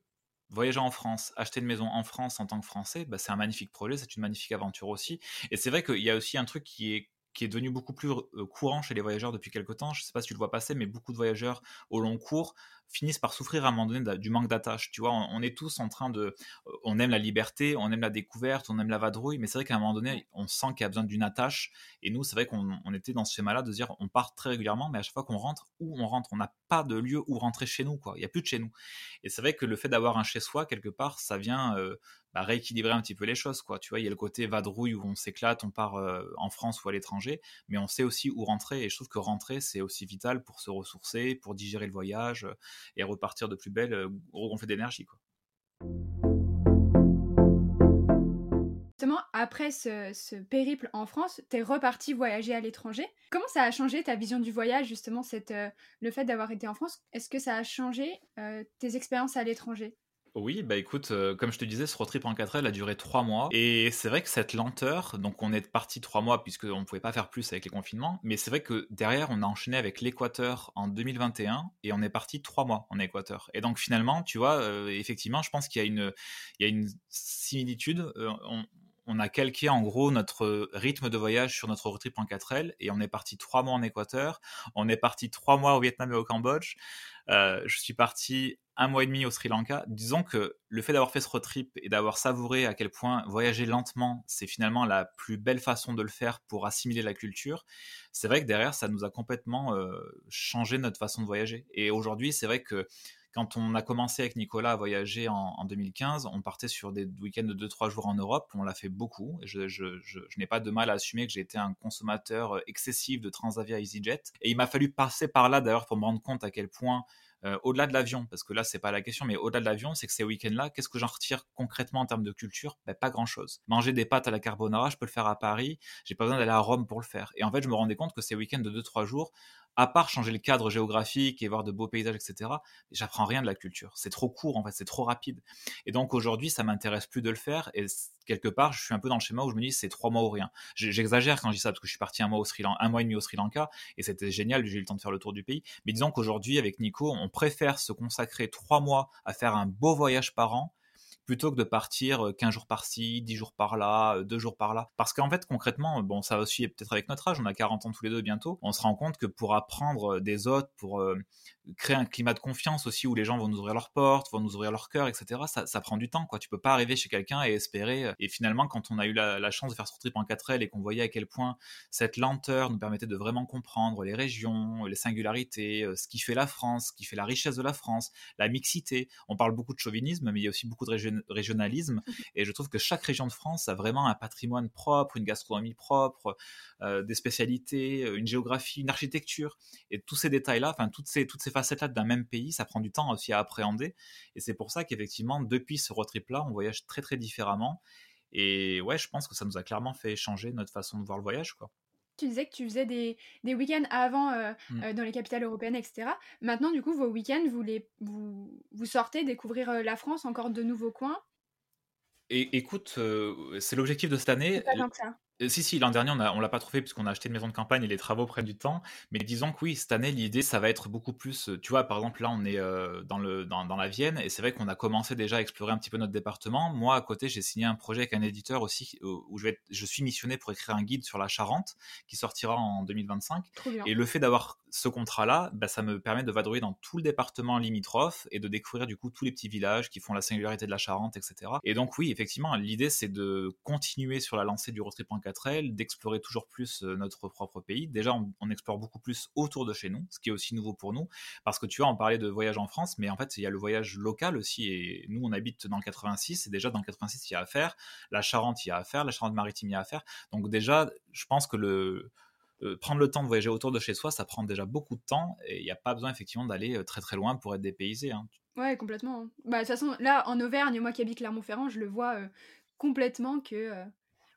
[SPEAKER 2] voyager en France, acheter une maison en France en tant que Français, bah, c'est un magnifique projet, c'est une magnifique aventure aussi. Et c'est vrai qu'il y a aussi un truc qui est qui est devenu beaucoup plus courant chez les voyageurs depuis quelques temps. Je ne sais pas si tu le vois passer, mais beaucoup de voyageurs au long cours finissent par souffrir à un moment donné du manque d'attache. Tu vois, on, est tous en train de, on aime la liberté, on aime la découverte, on aime la vadrouille, mais c'est vrai qu'à un moment donné, on sent qu'il y a besoin d'une attache. Et nous, c'est vrai qu'on était dans ce schéma-là de dire, on part très régulièrement, mais à chaque fois qu'on rentre, où on rentre, on n'a pas de lieu où rentrer chez nous, quoi. Il n'y a plus de chez nous. Et c'est vrai que le fait d'avoir un chez soi quelque part, ça vient euh, bah, rééquilibrer un petit peu les choses, quoi. Tu vois, il y a le côté vadrouille où on s'éclate, on part euh, en France ou à l'étranger, mais on sait aussi où rentrer. Et je trouve que rentrer, c'est aussi vital pour se ressourcer, pour digérer le voyage et repartir de plus belle, euh, regonfler d'énergie.
[SPEAKER 1] Justement, après ce, périple en France, tu es reparti voyager à l'étranger. Comment ça a changé ta vision du voyage, justement, cette, euh, le fait d'avoir été en France? Est-ce que ça a changé euh, tes expériences à l'étranger?
[SPEAKER 2] Oui, bah écoute, euh, comme je te disais, ce road trip en 4L a duré trois mois. Et c'est vrai que cette lenteur, donc on est parti trois mois puisqu'on ne pouvait pas faire plus avec les confinements, mais c'est vrai que derrière, on a enchaîné avec l'Équateur en 2021 et on est parti trois mois en Équateur. Et donc finalement, tu vois, euh, effectivement, je pense qu'il y, a une, similitude. Euh, a calqué en gros notre rythme de voyage sur notre road trip en 4L et on est parti trois mois en Équateur, on est parti trois mois au Vietnam et au Cambodge. je suis parti un mois et demi au Sri Lanka. Disons que le fait d'avoir fait ce road trip et d'avoir savouré à quel point voyager lentement, c'est finalement la plus belle façon de le faire pour assimiler la culture, c'est vrai que derrière, ça nous a complètement euh, changé notre façon de voyager. Et aujourd'hui, c'est vrai que quand on a commencé avec Nicolas à voyager en, 2015, on partait sur des week-ends de 2-3 jours en Europe. On l'a fait beaucoup. Je, je n'ai pas de mal à assumer que j'ai été un consommateur euh, excessif de Transavia EasyJet. Et il m'a fallu passer par là d'ailleurs pour me rendre compte à quel point euh, au-delà de l'avion, parce que là, c'est pas la question, mais au-delà de l'avion, c'est que ces week-ends-là, qu'est-ce que j'en retire concrètement en termes de culture? Ben, Pas grand-chose. Manger des pâtes à la carbonara, je peux le faire à Paris, j'ai pas besoin d'aller à Rome pour le faire. Et en fait, je me rendais compte que ces week-ends de 2-3 jours, à part changer le cadre géographique et voir de beaux paysages, etc., j'apprends rien de la culture. C'est trop court, en fait, c'est trop rapide. Et donc aujourd'hui, ça m'intéresse plus de le faire. Et quelque part, je suis un peu dans le schéma où je me dis c'est trois mois ou rien. J'exagère quand je dis ça parce que je suis parti un mois un mois et demi au Sri Lanka et c'était génial. J'ai eu le temps de faire le tour du pays. Mais disons qu'aujourd'hui, avec Nico, on préfère se consacrer trois mois à faire un beau voyage par an plutôt que de partir 15 jours par-ci, 10 jours par-là, 2 jours par-là. Parce qu'en fait, concrètement, bon, ça aussi peut-être avec notre âge, on a 40 ans tous les deux bientôt, on se rend compte que pour apprendre des autres, pour créer un climat de confiance aussi où les gens vont nous ouvrir leurs portes, vont nous ouvrir leur cœur, etc. Ça, prend du temps, quoi. Tu peux pas arriver chez quelqu'un et espérer. Et finalement, quand on a eu la, chance de faire ce trip en 4L et qu'on voyait à quel point cette lenteur nous permettait de vraiment comprendre les régions, les singularités, euh, ce qui fait la France, ce qui fait la richesse de la France, la mixité. On parle beaucoup de chauvinisme, mais il y a aussi beaucoup de régionalisme. Et je trouve que chaque région de France a vraiment un patrimoine propre, une gastronomie propre, euh, des spécialités, une géographie, une architecture. Et tous ces détails-là, enfin toutes ces, toutes ces facettes-là d'un même pays, ça prend du temps aussi à appréhender. Et c'est pour ça qu'effectivement, depuis ce road trip-là, on voyage très très différemment. Et ouais, je pense que ça nous a clairement fait changer notre façon de voir le voyage, quoi.
[SPEAKER 1] Tu disais que tu faisais des, des week-ends avant euh, mmh. euh, dans les capitales européennes, etc. Maintenant, du coup, vos week-ends, vous, les, vous, vous sortez découvrir euh, la France, encore de nouveaux coins?
[SPEAKER 2] Et écoute, c'est l'objectif de cette année.
[SPEAKER 1] Pas tant que ça.
[SPEAKER 2] Euh, si, si, l'an dernier, on ne l'a pas trouvé puisqu'on a acheté une maison de campagne et les travaux prennent du temps. Mais disons que oui, cette année, l'idée, ça va être beaucoup plus. Euh, tu vois, par exemple, là, on est euh, dans, le, dans, dans, la Vienne et c'est vrai qu'on a commencé déjà à explorer un petit peu notre département. Moi, à côté, j'ai signé un projet avec un éditeur aussi où je, vais je suis missionné pour écrire un guide sur la Charente qui sortira en 2025. Et le fait d'avoir ce contrat-là, bah, ça me permet de vadrouiller dans tout le département limitrophe et de découvrir du coup tous les petits villages qui font la singularité de la Charente, etc. Et donc, oui, effectivement, l'idée, c'est de continuer sur la lancée du Road 4L, d'explorer toujours plus euh, notre propre pays. Déjà, on, explore beaucoup plus autour de chez nous, ce qui est aussi nouveau pour nous, parce que tu vois, on parlait de voyage en France, mais en fait, il y a le voyage local aussi, et nous, on habite dans le 86, et déjà dans le 86, il y a à faire, la Charente, il y a à faire, la Charente-Maritime, il y a à faire. Donc déjà, je pense que le... Euh, prendre le temps de voyager autour de chez soi, ça prend déjà beaucoup de temps et il n'y a pas besoin effectivement d'aller euh, très très loin pour être dépaysé. Hein.
[SPEAKER 1] Ouais, complètement. Hein. Bah, de toute façon, là, en Auvergne, moi qui habite Clermont-Ferrand, je le vois complètement que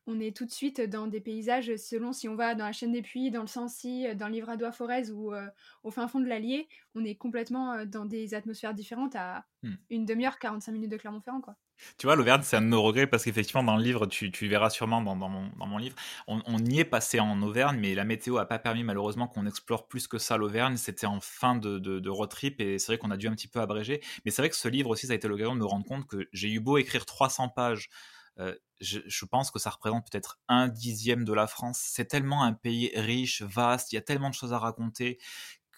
[SPEAKER 1] on est tout de suite dans des paysages selon si on va dans la chaîne des Puys, dans le Sancy, dans le Livradois-Forez ou euh, au fin fond de l'Allier, on est complètement euh, dans des atmosphères différentes à hmm. une demi-heure, 45 minutes de Clermont-Ferrand. quoi.
[SPEAKER 2] Tu vois, l'Auvergne, c'est un de nos regrets parce qu'effectivement, dans le livre, tu, verras sûrement dans, mon, livre, on, y est passé en Auvergne, mais la météo n'a pas permis malheureusement qu'on explore plus que ça l'Auvergne. C'était en fin de, de, road trip et c'est vrai qu'on a dû un petit peu abréger. Mais c'est vrai que ce livre aussi, ça a été l'occasion de me rendre compte que j'ai eu beau écrire 300 pages euh, je, pense que ça représente peut-être un dixième de la France. C'est tellement un pays riche, vaste, il y a tellement de choses à raconter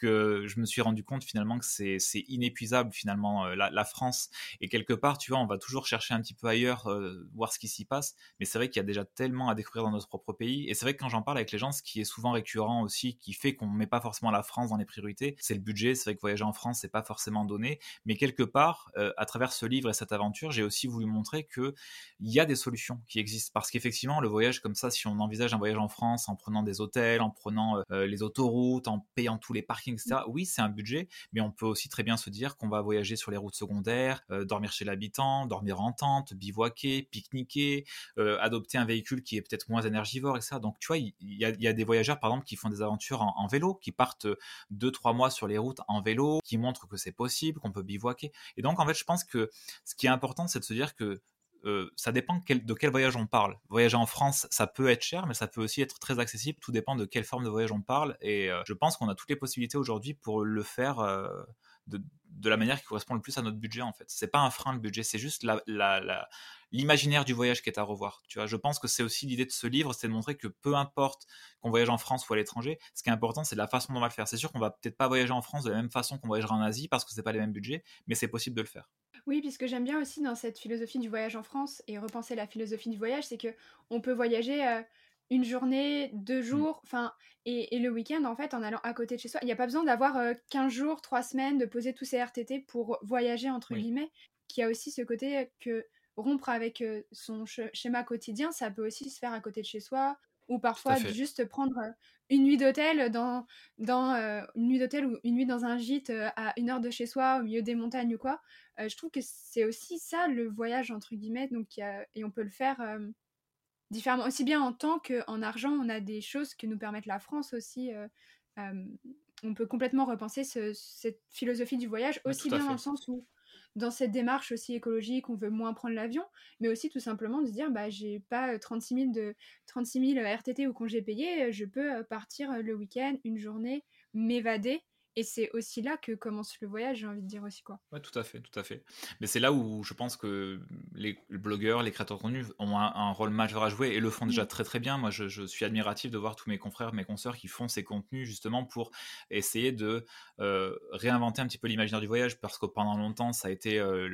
[SPEAKER 2] je me suis rendu compte finalement que c'est inépuisable finalement euh, la, France. Et quelque part, tu vois, on va toujours chercher un petit peu ailleurs, euh, voir ce qui s'y passe. Mais c'est vrai qu'il y a déjà tellement à découvrir dans notre propre pays. Et c'est vrai que quand j'en parle avec les gens, ce qui est souvent récurrent aussi, qui fait qu'on ne met pas forcément la France dans les priorités, c'est le budget. C'est vrai que voyager en France, c'est pas forcément donné. Mais quelque part, euh, à travers ce livre et cette aventure, j'ai aussi voulu montrer que il y a des solutions qui existent. Parce qu'effectivement, le voyage comme ça, si on envisage un voyage en France en prenant des hôtels, en prenant les autoroutes, en payant tous les parkings oui, c'est un budget, mais on peut aussi très bien se dire qu'on va voyager sur les routes secondaires, euh, dormir chez l'habitant, dormir en tente, bivouaquer, pique-niquer, euh, adopter un véhicule qui est peut-être moins énergivore, etc. Donc, tu vois, il y, a des voyageurs, par exemple, qui font des aventures en, vélo, qui partent deux, trois mois sur les routes en vélo, qui montrent que c'est possible, qu'on peut bivouaquer. Et donc, en fait, je pense que ce qui est important, c'est de se dire que euh, ça dépend de quel voyage on parle. Voyager en France, ça peut être cher, mais ça peut aussi être très accessible. Tout dépend de quelle forme de voyage on parle. Et euh, je pense qu'on a toutes les possibilités aujourd'hui pour le faire euh, de, la manière qui correspond le plus à notre budget, en fait. C'est pas un frein, le budget, c'est juste l'imaginaire du voyage qui est à revoir. Tu vois, je pense que c'est aussi l'idée de ce livre, c'est de montrer que peu importe qu'on voyage en France ou à l'étranger, ce qui est important, c'est la façon dont on va le faire. C'est sûr qu'on va peut-être pas voyager en France de la même façon qu'on voyagera en Asie parce que c'est pas les mêmes budgets, mais c'est possible de le faire.
[SPEAKER 1] Oui, puisque j'aime bien aussi dans cette philosophie du voyage en France et repenser la philosophie du voyage, c'est que on peut voyager euh, une journée, deux mmh. jours, enfin, et, le week-end en fait en allant à côté de chez soi. Il n'y a pas besoin d'avoir 15 euh, jours, 3 semaines, de poser tous ces RTT pour voyager entre guillemets, qui a aussi ce côté que rompre avec euh, son schéma quotidien, ça peut aussi se faire à côté de chez soi, ou parfois juste prendre une nuit d'hôtel dans, dans une nuit d'hôtel ou une nuit dans un gîte à une heure de chez soi au milieu des montagnes ou quoi. je trouve que c'est aussi ça le voyage entre guillemets donc et on peut le faire différemment aussi bien en temps qu'en argent on a des choses que nous permettent la France aussi on peut complètement repenser cette philosophie du voyage aussi bien dans le sens où dans cette démarche aussi écologique, on veut moins prendre l'avion, mais aussi tout simplement de dire, bah, j'ai pas 36 000, de, 36 000 RTT ou congés payés, je peux euh, partir euh, le week-end, une journée, m'évader Et c'est aussi là que commence le voyage, j'ai envie de dire aussi quoi.
[SPEAKER 2] Ouais, tout à fait, tout à fait. Mais c'est là où je pense que les blogueurs, les créateurs de contenu ont un, rôle majeur à jouer et le font déjà très très bien. Moi, je, suis admiratif de voir tous mes confrères, mes consoeurs qui font ces contenus justement pour essayer de euh, réinventer un petit peu l'imaginaire du voyage parce que pendant longtemps, ça a été euh,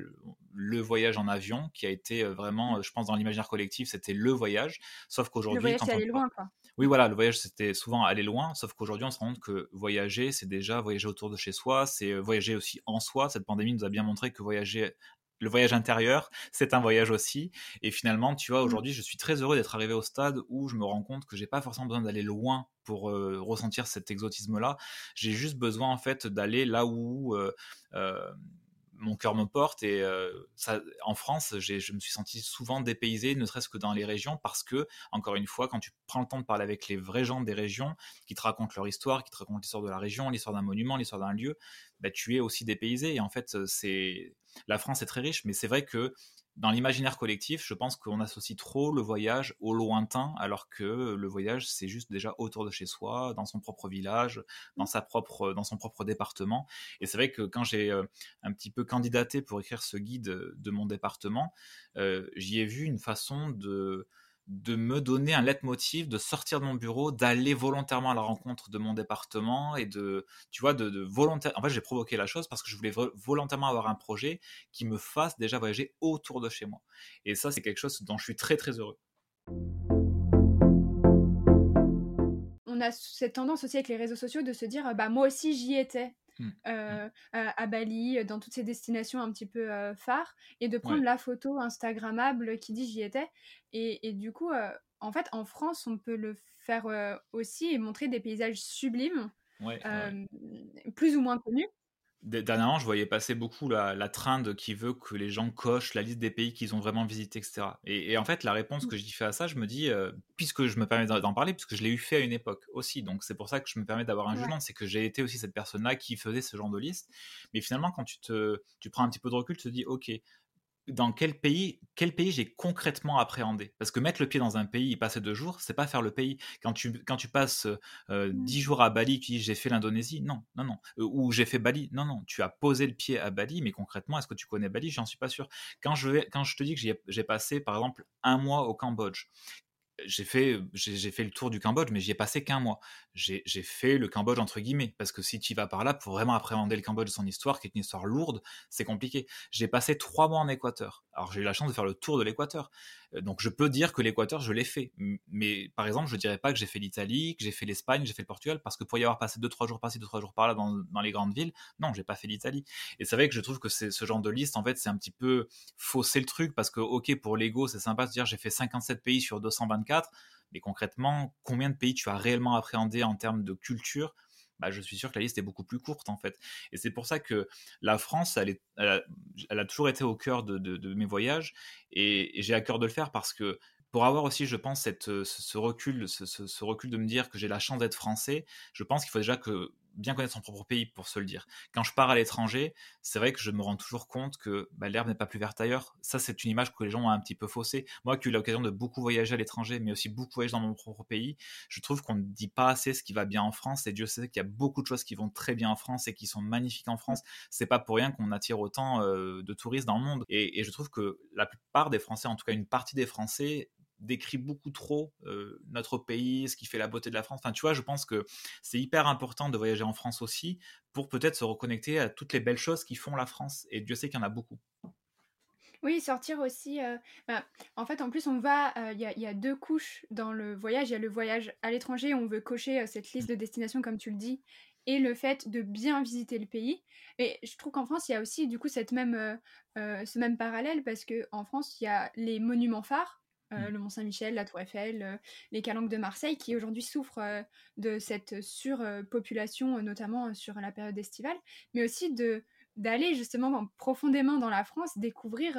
[SPEAKER 2] le voyage en avion qui a été euh, vraiment, je pense, dans l'imaginaire collectif, c'était le voyage. Sauf qu'aujourd'hui,
[SPEAKER 1] le voyage, c'est aller loin, quoi.
[SPEAKER 2] Oui, voilà, le voyage, c'était souvent aller loin, sauf qu'aujourd'hui, on se rend compte que voyager, c'est déjà voyager autour de chez soi, c'est euh, voyager aussi en soi. Cette pandémie nous a bien montré que voyager le voyage intérieur, c'est un voyage aussi. Et finalement, tu vois, mmh. aujourd'hui, je suis très heureux d'être arrivé au stade où je me rends compte que j'ai pas forcément besoin d'aller loin pour euh, ressentir cet exotisme-là. J'ai juste besoin, en fait, d'aller là où euh, mon cœur me porte et euh, en France, je me suis senti souvent dépaysé, ne serait-ce que dans les régions, parce que, encore une fois, quand tu prends le temps de parler avec les vrais gens des régions, qui te racontent leur histoire, qui te racontent l'histoire de la région, l'histoire d'un monument, l'histoire d'un lieu, bah, tu es aussi dépaysé. Et en fait, c'est la France est très riche, mais c'est vrai que dans l'imaginaire collectif, je pense qu'on associe trop le voyage au lointain, alors que le voyage, c'est juste déjà autour de chez soi, dans son propre village, dans, sa propre, dans son propre département. Et c'est vrai que quand j'ai euh, un petit peu candidaté pour écrire ce guide de mon département, euh, j'y ai vu une façon de de me donner un leitmotiv, de sortir de mon bureau, d'aller volontairement à la rencontre de mon département et de, tu vois, de, de volontaire. En fait, j'ai provoqué la chose parce que je voulais volontairement avoir un projet qui me fasse déjà voyager autour de chez moi. Et ça, c'est quelque chose dont je suis très très heureux.
[SPEAKER 1] On a cette tendance aussi avec les réseaux sociaux de se dire, bah moi aussi j'y étais. Mmh. Euh, à, Bali, dans toutes ces destinations un petit peu euh, phares, et de prendre la photo Instagrammable qui dit j'y étais. Et, du coup, euh, en fait, en France, on peut le faire aussi et montrer des paysages sublimes, plus ou moins connus.
[SPEAKER 2] Dernièrement, je voyais passer beaucoup la, la trend qui veut que les gens cochent la liste des pays qu'ils ont vraiment visités, etc. Et, en fait, la réponse mmh. que j'y fais à ça, je me dis, euh, puisque je me permets d'en parler, puisque je l'ai eu fait à une époque aussi, donc c'est pour ça que je me permets d'avoir un jugement, c'est que j'ai été aussi cette personne-là qui faisait ce genre de liste. Mais finalement, quand tu te, tu prends un petit peu de recul, tu te dis, ok, dans quel pays, quel pays j'ai concrètement appréhendé? Parce que mettre le pied dans un pays, y passer deux jours, c'est pas faire le pays. Quand tu, quand tu passes euh, mmh. dix jours à Bali, tu dis j'ai fait l'Indonésie, non, non, non. Euh, ou j'ai fait Bali, non, non. Tu as posé le pied à Bali, mais concrètement, est-ce que tu connais Bali? J'en suis pas sûr. Quand je, vais, quand je te dis que j'ai passé, par exemple, un mois au Cambodge, j'ai fait, j'ai fait le tour du Cambodge, mais j'y ai passé qu'un mois. J'ai fait le Cambodge entre guillemets, parce que si tu vas par là, pour vraiment appréhender le Cambodge de son histoire, qui est une histoire lourde, c'est compliqué. J'ai passé trois mois en Équateur. Alors j'ai eu la chance de faire le tour de l'Équateur. Donc je peux dire que l'Équateur, je l'ai fait. Mais par exemple, je dirais pas que j'ai fait l'Italie, que j'ai fait l'Espagne, que j'ai fait le Portugal, parce que pour y avoir passé deux trois jours par-ci, deux trois jours par-là dans, dans, les grandes villes, non, j'ai pas fait l'Italie. Et c'est vrai que je trouve que ce genre de liste, en fait, c'est un petit peu fausser le truc, parce que ok, pour l'ego, c'est sympa de dire j'ai fait 57 pays sur 224 mais concrètement, combien de pays tu as réellement appréhendé en termes de culture? Bah, je suis sûr que la liste est beaucoup plus courte en fait. Et c'est pour ça que la France, elle, a, toujours été au cœur de, mes voyages. Et, j'ai à cœur de le faire parce que pour avoir aussi, je pense, cette, ce, recul, ce, recul de me dire que j'ai la chance d'être français, je pense qu'il faut déjà que bien connaître son propre pays pour se le dire. Quand je pars à l'étranger, c'est vrai que je me rends toujours compte que bah, l'herbe n'est pas plus verte ailleurs. Ça, c'est une image que les gens ont un petit peu faussée. Moi qui ai eu l'occasion de beaucoup voyager à l'étranger, mais aussi beaucoup voyager dans mon propre pays, je trouve qu'on ne dit pas assez ce qui va bien en France. Et Dieu sait qu'il y a beaucoup de choses qui vont très bien en France et qui sont magnifiques en France. C'est pas pour rien qu'on attire autant euh, de touristes dans le monde. et je trouve que la plupart des Français, en tout cas une partie des Français, décrit beaucoup trop euh, notre pays, ce qui fait la beauté de la France. Enfin, tu vois, je pense que c'est hyper important de voyager en France aussi pour peut-être se reconnecter à toutes les belles choses qui font la France. Et Dieu sait qu'il y en a beaucoup.
[SPEAKER 1] Oui, sortir aussi. Euh, bah, en fait, en plus, on va. Euh, il y, a deux couches dans le voyage. Il y a le voyage à l'étranger, on veut cocher cette liste de destinations, comme tu le dis, et le fait de bien visiter le pays. Et je trouve qu'en France, il y a aussi, du coup, cette même, ce même parallèle, parce qu'en France, il y a les monuments phares euh, mmh. le Mont Saint-Michel, la Tour Eiffel, euh, les calanques de Marseille, qui aujourd'hui souffrent euh, de cette surpopulation, notamment sur la période estivale, mais aussi de d'aller justement profondément dans la France, découvrir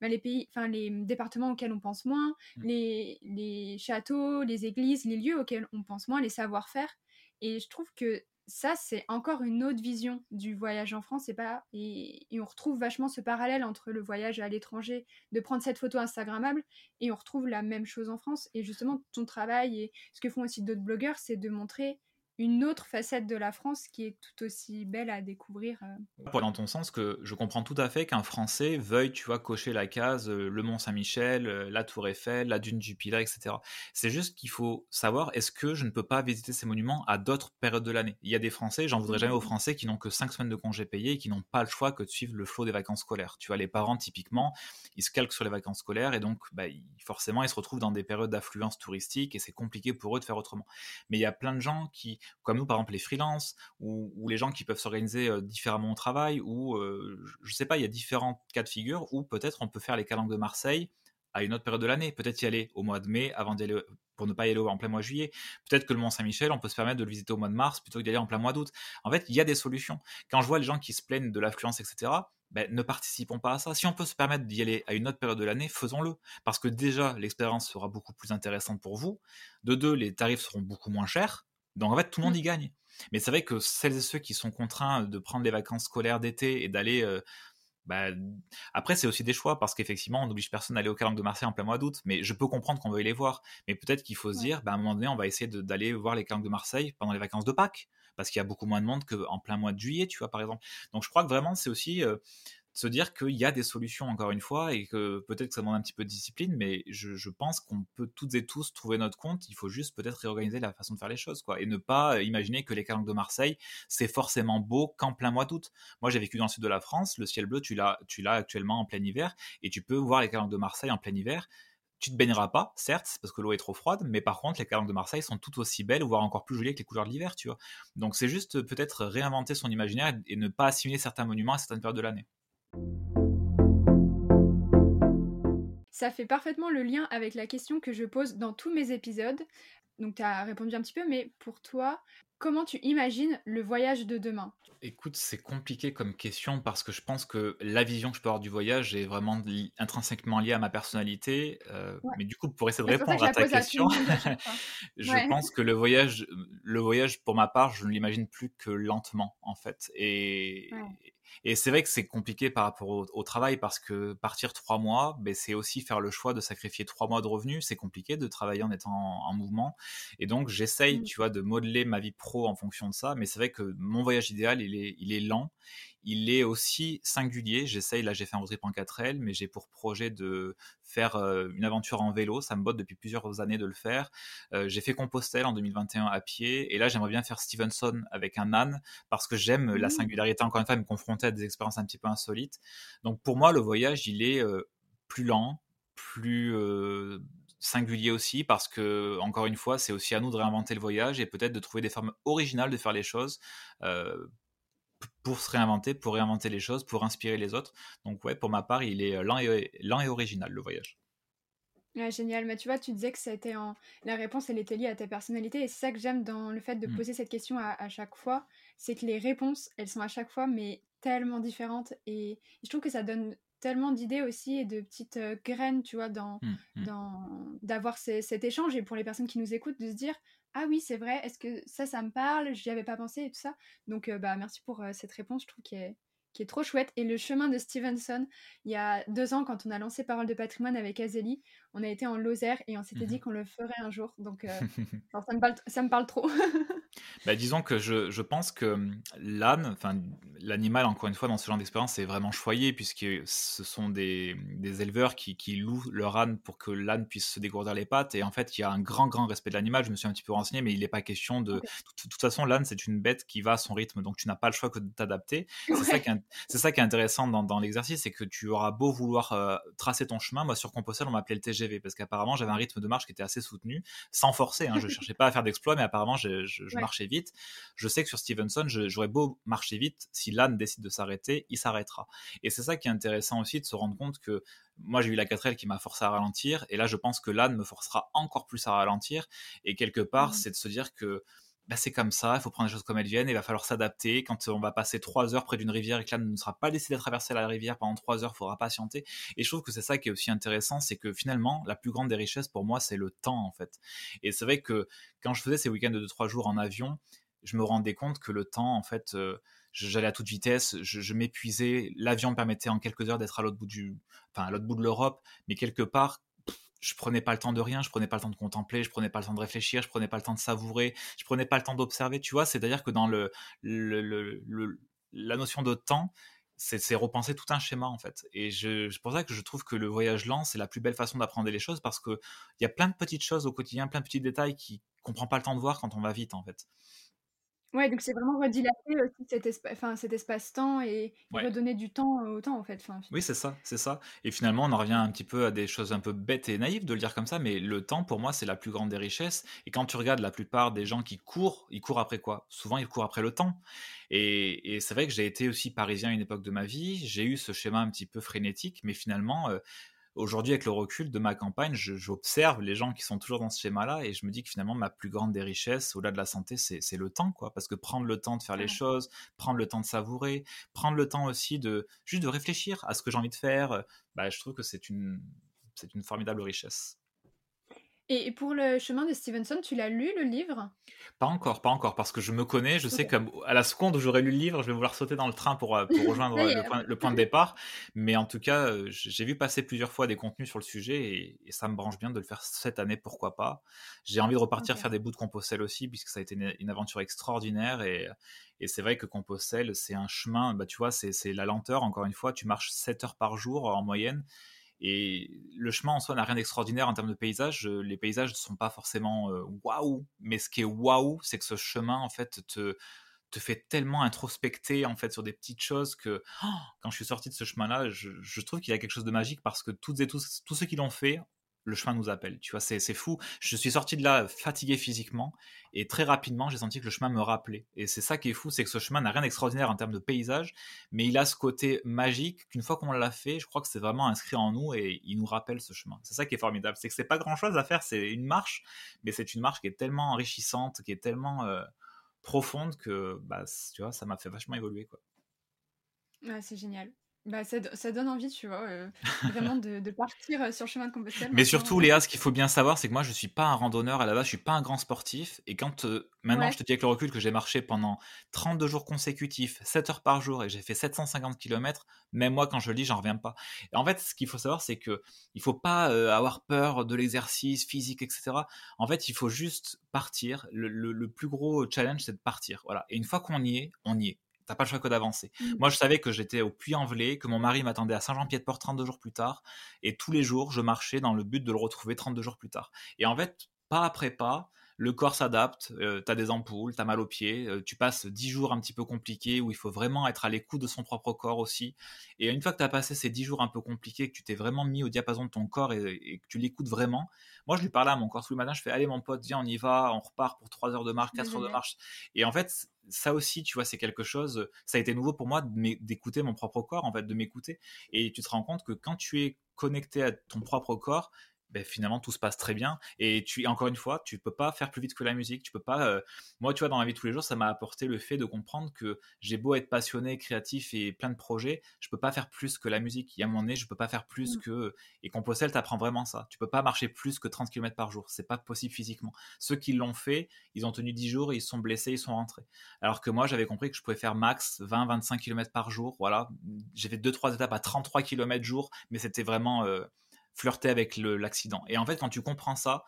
[SPEAKER 1] bah, les pays, enfin les départements auxquels on pense moins, mmh. les, les châteaux, les églises, les lieux auxquels on pense moins, les savoir-faire. Et je trouve que ça, c'est encore une autre vision du voyage en France. Et, pas, et, on retrouve vachement ce parallèle entre le voyage à l'étranger, de prendre cette photo Instagrammable, et on retrouve la même chose en France. Et justement, ton travail et ce que font aussi d'autres blogueurs, c'est de montrer une autre facette de la France qui est tout aussi belle à découvrir.
[SPEAKER 2] Euh. Pour dans ton sens, que je comprends tout à fait qu'un Français veuille, tu vois, cocher la case euh, le Mont Saint-Michel, euh, la Tour Eiffel, la Dune du Pilat, etc. C'est juste qu'il faut savoir, est-ce que je ne peux pas visiter ces monuments à d'autres périodes de l'année? Il y a des Français, j'en voudrais jamais aux Français, qui n'ont que 5 semaines de congés payés et qui n'ont pas le choix que de suivre le flot des vacances scolaires. Tu vois, les parents, typiquement, ils se calquent sur les vacances scolaires et donc, bah, forcément, ils se retrouvent dans des périodes d'affluence touristique et c'est compliqué pour eux de faire autrement. Mais il y a plein de gens qui, comme nous, par exemple, les freelance ou, les gens qui peuvent s'organiser euh, différemment au travail ou euh, je sais pas, il y a différents cas de figure où peut-être on peut faire les calanques de Marseille à une autre période de l'année, peut-être y aller au mois de mai avant d'y aller pour ne pas y aller en plein mois de juillet. Peut-être que le Mont Saint-Michel, on peut se permettre de le visiter au mois de mars plutôt que d'y aller en plein mois d'août. En fait, il y a des solutions. Quand je vois les gens qui se plaignent de l'affluence, etc., ben, ne participons pas à ça. Si on peut se permettre d'y aller à une autre période de l'année, faisons-le. Parce que déjà, l'expérience sera beaucoup plus intéressante pour vous. De deux, les tarifs seront beaucoup moins chers. Donc en fait, tout le monde y mmh. gagne. Mais c'est vrai que celles et ceux qui sont contraints de prendre les vacances scolaires d'été et d'aller. Euh, bah, après, c'est aussi des choix parce qu'effectivement, on n'oblige personne à aller au Calanque de Marseille en plein mois d'août. Mais je peux comprendre qu'on veuille les voir. Mais peut-être qu'il faut se dire, bah, à un moment donné, on va essayer d'aller voir les Calanques de Marseille pendant les vacances de Pâques parce qu'il y a beaucoup moins de monde qu'en plein mois de juillet, tu vois, par exemple. Donc je crois que vraiment, c'est aussi. Euh, se dire qu'il y a des solutions encore une fois et que peut-être que ça demande un petit peu de discipline, mais je, pense qu'on peut toutes et tous trouver notre compte. Il faut juste peut-être réorganiser la façon de faire les choses, quoi, et ne pas imaginer que les calanques de Marseille c'est forcément beau qu'en plein mois d'août. Moi, j'ai vécu dans le sud de la France, le ciel bleu, tu l'as, tu l'as actuellement en plein hiver, et tu peux voir les calanques de Marseille en plein hiver. Tu te baigneras pas, certes, parce que l'eau est trop froide, mais par contre, les calanques de Marseille sont tout aussi belles, voire encore plus jolies que les couleurs de l'hiver, tu vois. Donc, c'est juste peut-être réinventer son imaginaire et ne pas assimiler certains monuments à certaines périodes de l'année.
[SPEAKER 1] Ça fait parfaitement le lien avec la question que je pose dans tous mes épisodes. Donc tu as répondu un petit peu, mais pour toi, comment tu imagines le voyage de demain?
[SPEAKER 2] Écoute, c'est compliqué comme question parce que je pense que la vision que je peux avoir du voyage est vraiment intrinsèquement liée à ma personnalité. Euh, mais du coup, pour essayer de répondre à ta question, je pense que le voyage, le voyage, pour ma part, je ne l'imagine plus que lentement, en fait. Et, et c'est vrai que c'est compliqué par rapport au, travail parce que partir trois mois, ben, c'est aussi faire le choix de sacrifier trois mois de revenus. C'est compliqué de travailler en étant en, mouvement. Et donc, j'essaye, mmh. tu vois, de modeler ma vie pro en fonction de ça. Mais c'est vrai que mon voyage idéal, il est, il est lent il est aussi singulier. J'essaye, là j'ai fait un road trip en 4L, mais j'ai pour projet de faire euh, une aventure en vélo. Ça me botte depuis plusieurs années de le faire. Euh, j'ai fait Compostelle en 2021 à pied, et là j'aimerais bien faire Stevenson avec un âne, parce que j'aime la mmh. singularité, encore une fois, me confronter à des expériences un petit peu insolites. Donc pour moi, le voyage, il est euh, plus lent, plus singulier aussi parce que encore une fois c'est aussi à nous de réinventer le voyage et peut-être de trouver des formes originales de faire les choses pour se réinventer, pour réinventer les choses, pour inspirer les autres. Donc ouais, pour ma part, il est lent et, lent et original le voyage.
[SPEAKER 1] génial, mais tu vois, tu disais que c'était en... la réponse, elle était liée à ta personnalité, et c'est ça que j'aime dans le fait de mmh. poser cette question à, chaque fois, c'est que les réponses, elles sont à chaque fois, mais tellement différentes, et je trouve que ça donne tellement d'idées aussi et de petites euh, graines, tu vois, dans, mmh, mmh. dans d'avoir cet échange, et pour les personnes qui nous écoutent, de se dire, ah oui, c'est vrai, est-ce que ça, ça me parle? J'y avais pas pensé et tout ça. Donc, euh, bah, merci pour euh, cette réponse, je trouve qu'elle est, qui est trop chouette. Et le chemin de Stevenson, il y a deux ans, quand on a lancé Parole de patrimoine avec Azélie, on a été en Lozère et on s'était dit mhm. qu'on le ferait un jour. Donc, ça, me parle, ça me parle trop.
[SPEAKER 2] bah, disons que je, je pense que hum, l'âne, enfin l'animal, encore une fois, dans ce genre d'expérience, c'est vraiment choyé, puisque ce sont des, des éleveurs qui, qui, louent leur âne pour que l'âne puisse se dégourdir les pattes. Et en fait, il y a un grand, grand respect de l'animal. Je me suis un petit peu renseigné, mais il n'est pas question de. De, toute façon, l'âne, c'est une bête qui va à son rythme, donc tu n'as pas le choix que de t'adapter. C'est ça qui est ça qui est intéressant dans, l'exercice, c'est que tu auras beau vouloir euh, tracer ton chemin. Moi, sur Compostelle, on m'appelait le TGV parce qu'apparemment, j'avais un rythme de marche qui était assez soutenu, sans forcer. Hein, je cherchais pas à faire d'exploit, mais apparemment, je, marchais vite. Je sais que sur Stevenson, j'aurais beau marcher vite, si l'âne décide de s'arrêter, il s'arrêtera. Et c'est ça qui est intéressant aussi de se rendre compte que moi j'ai eu la 4L qui m'a forcé à ralentir et là je pense que l'âne me forcera encore plus à ralentir et quelque part mmh. c'est de se dire que bah, c'est comme ça, il faut prendre les choses comme elles viennent, il va falloir s'adapter. Quand on va passer trois heures près d'une rivière et que l'âne ne sera pas décidé de traverser la rivière pendant trois heures, il faudra patienter. Et je trouve que c'est ça qui est aussi intéressant, c'est que finalement, la plus grande des richesses pour moi, c'est le temps en fait. Et c'est vrai que quand je faisais ces week-ends de trois jours en avion, je me rendais compte que le temps, en fait, euh, j'allais à toute vitesse, je, m'épuisais. L'avion me permettait en quelques heures d'être à l'autre bout du, enfin à l'autre bout de l'Europe, mais quelque part, je prenais pas le temps de rien, je prenais pas le temps de contempler, je prenais pas le temps de réfléchir, je prenais pas le temps de savourer, je prenais pas le temps d'observer, tu vois. C'est-à-dire que dans le, la notion de temps, c'est repenser tout un schéma en fait. Et c'est pour ça que je trouve que le voyage lent, c'est la plus belle façon d'apprendre les choses parce qu'il y a plein de petites choses au quotidien, plein de petits détails qu'on ne prend pas le temps de voir quand on va vite en fait.
[SPEAKER 1] Ouais, donc c'est vraiment redilater aussi cet, cet espace-temps et, redonner du temps au temps, en fait.
[SPEAKER 2] oui, c'est ça, c'est ça. Et finalement, on en revient un petit peu à des choses un peu bêtes et naïves de le dire comme ça, mais le temps, pour moi, c'est la plus grande des richesses. Et quand tu regardes la plupart des gens qui courent, ils courent après quoi? Souvent, ils courent après le temps. Et, c'est vrai que j'ai été aussi parisien à une époque de ma vie, j'ai eu ce schéma un petit peu frénétique, mais finalement, euh, aujourd'hui, avec le recul de ma campagne, j'observe les gens qui sont toujours dans ce schéma-là et je me dis que finalement, ma plus grande des richesses, au-delà de la santé, c'est le temps, quoi. Parce que prendre le temps de faire les choses, prendre le temps de savourer, prendre le temps aussi de juste de réfléchir à ce que j'ai envie de faire, bah, je trouve que c'est une, une formidable richesse.
[SPEAKER 1] Et pour le chemin de Stevenson, tu l'as lu le livre?
[SPEAKER 2] Pas encore, pas encore, parce que je me connais, je sais qu'à la seconde où j'aurai lu le livre, je vais vouloir sauter dans le train pour, euh, pour rejoindre le, point, de départ. Mais en tout cas, euh, j'ai vu passer plusieurs fois des contenus sur le sujet et, ça me branche bien de le faire cette année, pourquoi pas. J'ai envie de repartir faire des bouts de Compostelle aussi, puisque ça a été une, aventure extraordinaire et, et c'est vrai que Compostelle, c'est un chemin, bah, tu vois, c'est la lenteur, encore une fois, tu marches 7 heures par jour en moyenne et le chemin en soi n'a rien d'extraordinaire en termes de paysage. Les paysages ne sont pas forcément euh, waouh, mais ce qui est waouh, c'est que ce chemin en fait te te fait tellement introspecter en fait sur des petites choses que oh, quand je suis sorti de ce chemin-là, je, je trouve qu'il y a quelque chose de magique parce que toutes et tous, tous ceux qui l'ont fait le chemin nous appelle. Tu vois, c'est, fou. Je suis sorti de là fatigué physiquement et très rapidement, j'ai senti que le chemin me rappelait. Et c'est ça qui est fou, c'est que ce chemin n'a rien d'extraordinaire en termes de paysage, mais il a ce côté magique qu'une fois qu'on l'a fait, je crois que c'est vraiment inscrit en nous et il nous rappelle ce chemin. C'est ça qui est formidable. C'est que c'est pas grand chose à faire, c'est une marche, mais c'est une marche qui est tellement enrichissante, qui est tellement euh, profonde que, bah, tu vois, ça m'a fait vachement évoluer, quoi.
[SPEAKER 1] c'est génial. Bah, ça, ça, donne envie, tu vois, euh, vraiment de, de, partir euh, sur le chemin de Compostelle.
[SPEAKER 2] Mais surtout, Léa, ce qu'il faut bien savoir, c'est que moi, je suis pas un randonneur à la base, je suis pas un grand sportif. Et quand euh, maintenant, je te dis avec le recul que j'ai marché pendant 32 jours consécutifs, 7 heures par jour, et j'ai fait 750 km, même moi, quand je lis, j'en reviens pas. Et en fait, ce qu'il faut savoir, c'est que il faut pas avoir peur de l'exercice physique, etc. En fait, il faut juste partir. Le, le, le plus gros challenge, c'est de partir. Voilà. Et une fois qu'on y est, on y est t'as pas le choix que d'avancer. Mmh. Moi, je savais que j'étais au Puy-en-Velay, que mon mari m'attendait à Saint-Jean-Pied-de-Port 32 jours plus tard, et tous les jours, je marchais dans le but de le retrouver 32 jours plus tard. Et en fait, pas après pas, le corps s'adapte, euh, tu as des ampoules, tu as mal aux pieds, euh, tu passes 10 jours un petit peu compliqués où il faut vraiment être à l'écoute de son propre corps aussi. Et une fois que tu as passé ces 10 jours un peu compliqués, que tu t'es vraiment mis au diapason de ton corps et, que tu l'écoutes vraiment, moi je lui parlais à mon corps tous les matins, je fais allez mon pote, viens on y va, on repart pour 3 heures de marche, 4 heures de marche. Et en fait, ça aussi, tu vois, c'est quelque chose, ça a été nouveau pour moi d'écouter mon propre corps, en fait, de m'écouter. Et tu te rends compte que quand tu es connecté à ton propre corps, ben, finalement tout se passe très bien. Et tu, encore une fois, tu peux pas faire plus vite que la musique. Tu peux pas. Euh, moi, tu vois, dans ma vie tous les jours, ça m'a apporté le fait de comprendre que j'ai beau être passionné, créatif et plein de projets, je peux pas faire plus que la musique. Il y a mon nez, je peux pas faire plus mmh. que. Et Compostelle t'apprend vraiment ça. Tu peux pas marcher plus que 30 km par jour. C'est pas possible physiquement. Ceux qui l'ont fait, ils ont tenu 10 jours, ils sont blessés, ils sont rentrés. Alors que moi, j'avais compris que je pouvais faire max 20-25 km par jour. Voilà. J'ai fait 2-3 étapes à 33 km jour, mais c'était vraiment. Euh, flirter avec l'accident. Et en fait, quand tu comprends ça,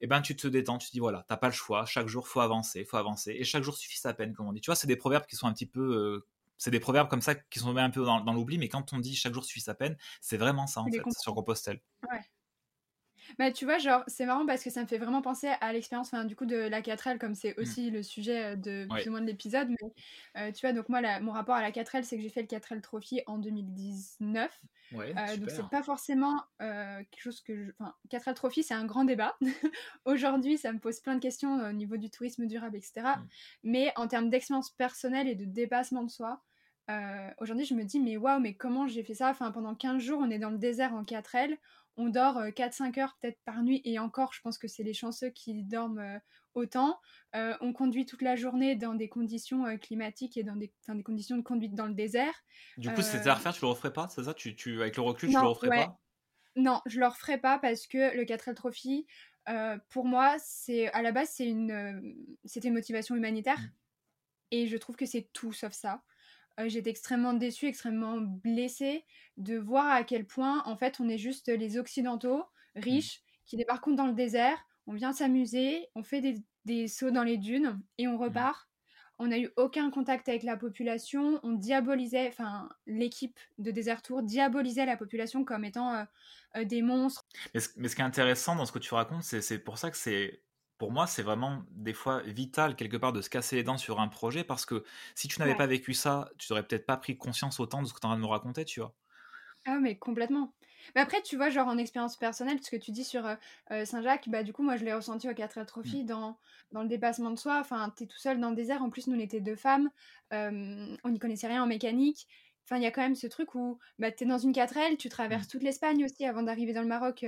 [SPEAKER 2] eh ben, tu te détends, tu te dis voilà, t'as pas le choix, chaque jour faut avancer, faut avancer, et chaque jour suffit sa peine, comme on dit. Tu vois, c'est des proverbes qui sont un petit peu, euh, c'est des proverbes comme ça qui sont un peu dans, l'oubli, mais quand on dit chaque jour suffit sa peine, c'est vraiment ça en fait sur Compostelle.
[SPEAKER 1] Ouais. Bah, tu vois, genre, c'est marrant parce que ça me fait vraiment penser à l'expérience, enfin, du coup, de la 4L, comme c'est mmh. aussi le sujet euh, de plus ou moins de l'épisode. Mais euh, tu vois, donc moi, mon rapport à la 4L, c'est que j'ai fait le 4L Trophy en 2019. Euh, donc, c'est pas forcément quelque chose que je. Enfin, 4L Trophy, c'est un grand débat. Aujourd'hui, ça me pose plein de questions au niveau du tourisme durable, etc. Mmh. Mais en termes d'expérience personnelle et de dépassement de soi, aujourd'hui, je me dis, mais waouh, mais comment j'ai fait ça? Enfin, pendant 15 jours, on est dans le désert en 4L on dort 4-5 heures peut-être par nuit, et encore, je pense que c'est les chanceux qui dorment autant. on conduit toute la journée dans des conditions climatiques et dans des, des, conditions de conduite dans le désert.
[SPEAKER 2] Du coup, c'était à refaire, tu le referais pas, c'est ça? Tu, tu, Avec le recul, tu le referais pas?
[SPEAKER 1] Non, je le referais pas parce que le 4L Trophy, pour moi, c'est à la base, c'est une, c'était une motivation humanitaire. Mmh. Et je trouve que c'est tout sauf ça. Euh, j'étais extrêmement déçue, extrêmement blessée de voir à quel point, en fait, on est juste les Occidentaux mmh. riches qui débarquons dans le désert, on vient s'amuser, on fait des, des, sauts dans les dunes et on mmh. repart. On n'a eu aucun contact avec la population. On diabolisait, enfin, l'équipe de Desert Tour diabolisait la population comme étant euh, euh, des monstres.
[SPEAKER 2] Mais ce, mais ce, qui est intéressant dans ce que tu racontes, c'est pour ça que c'est pour moi, c'est vraiment des fois vital quelque part de se casser les dents sur un projet parce que si tu n'avais pas vécu ça, tu n'aurais peut-être pas pris conscience autant de ce que tu en train de me raconter, tu vois.
[SPEAKER 1] Ah, mais complètement. Mais après, tu vois, genre en expérience personnelle, ce que tu dis sur euh, euh, Saint-Jacques, bah du coup, moi je l'ai ressenti au 4 Trophy mmh. dans, dans le dépassement de soi. Enfin, t'es tout seul dans le désert. En plus, nous, on était deux femmes. on n'y connaissait rien en mécanique. Enfin, il y a quand même ce truc où bah, t'es dans une 4L, tu traverses mmh. toute l'Espagne aussi avant d'arriver dans le Maroc.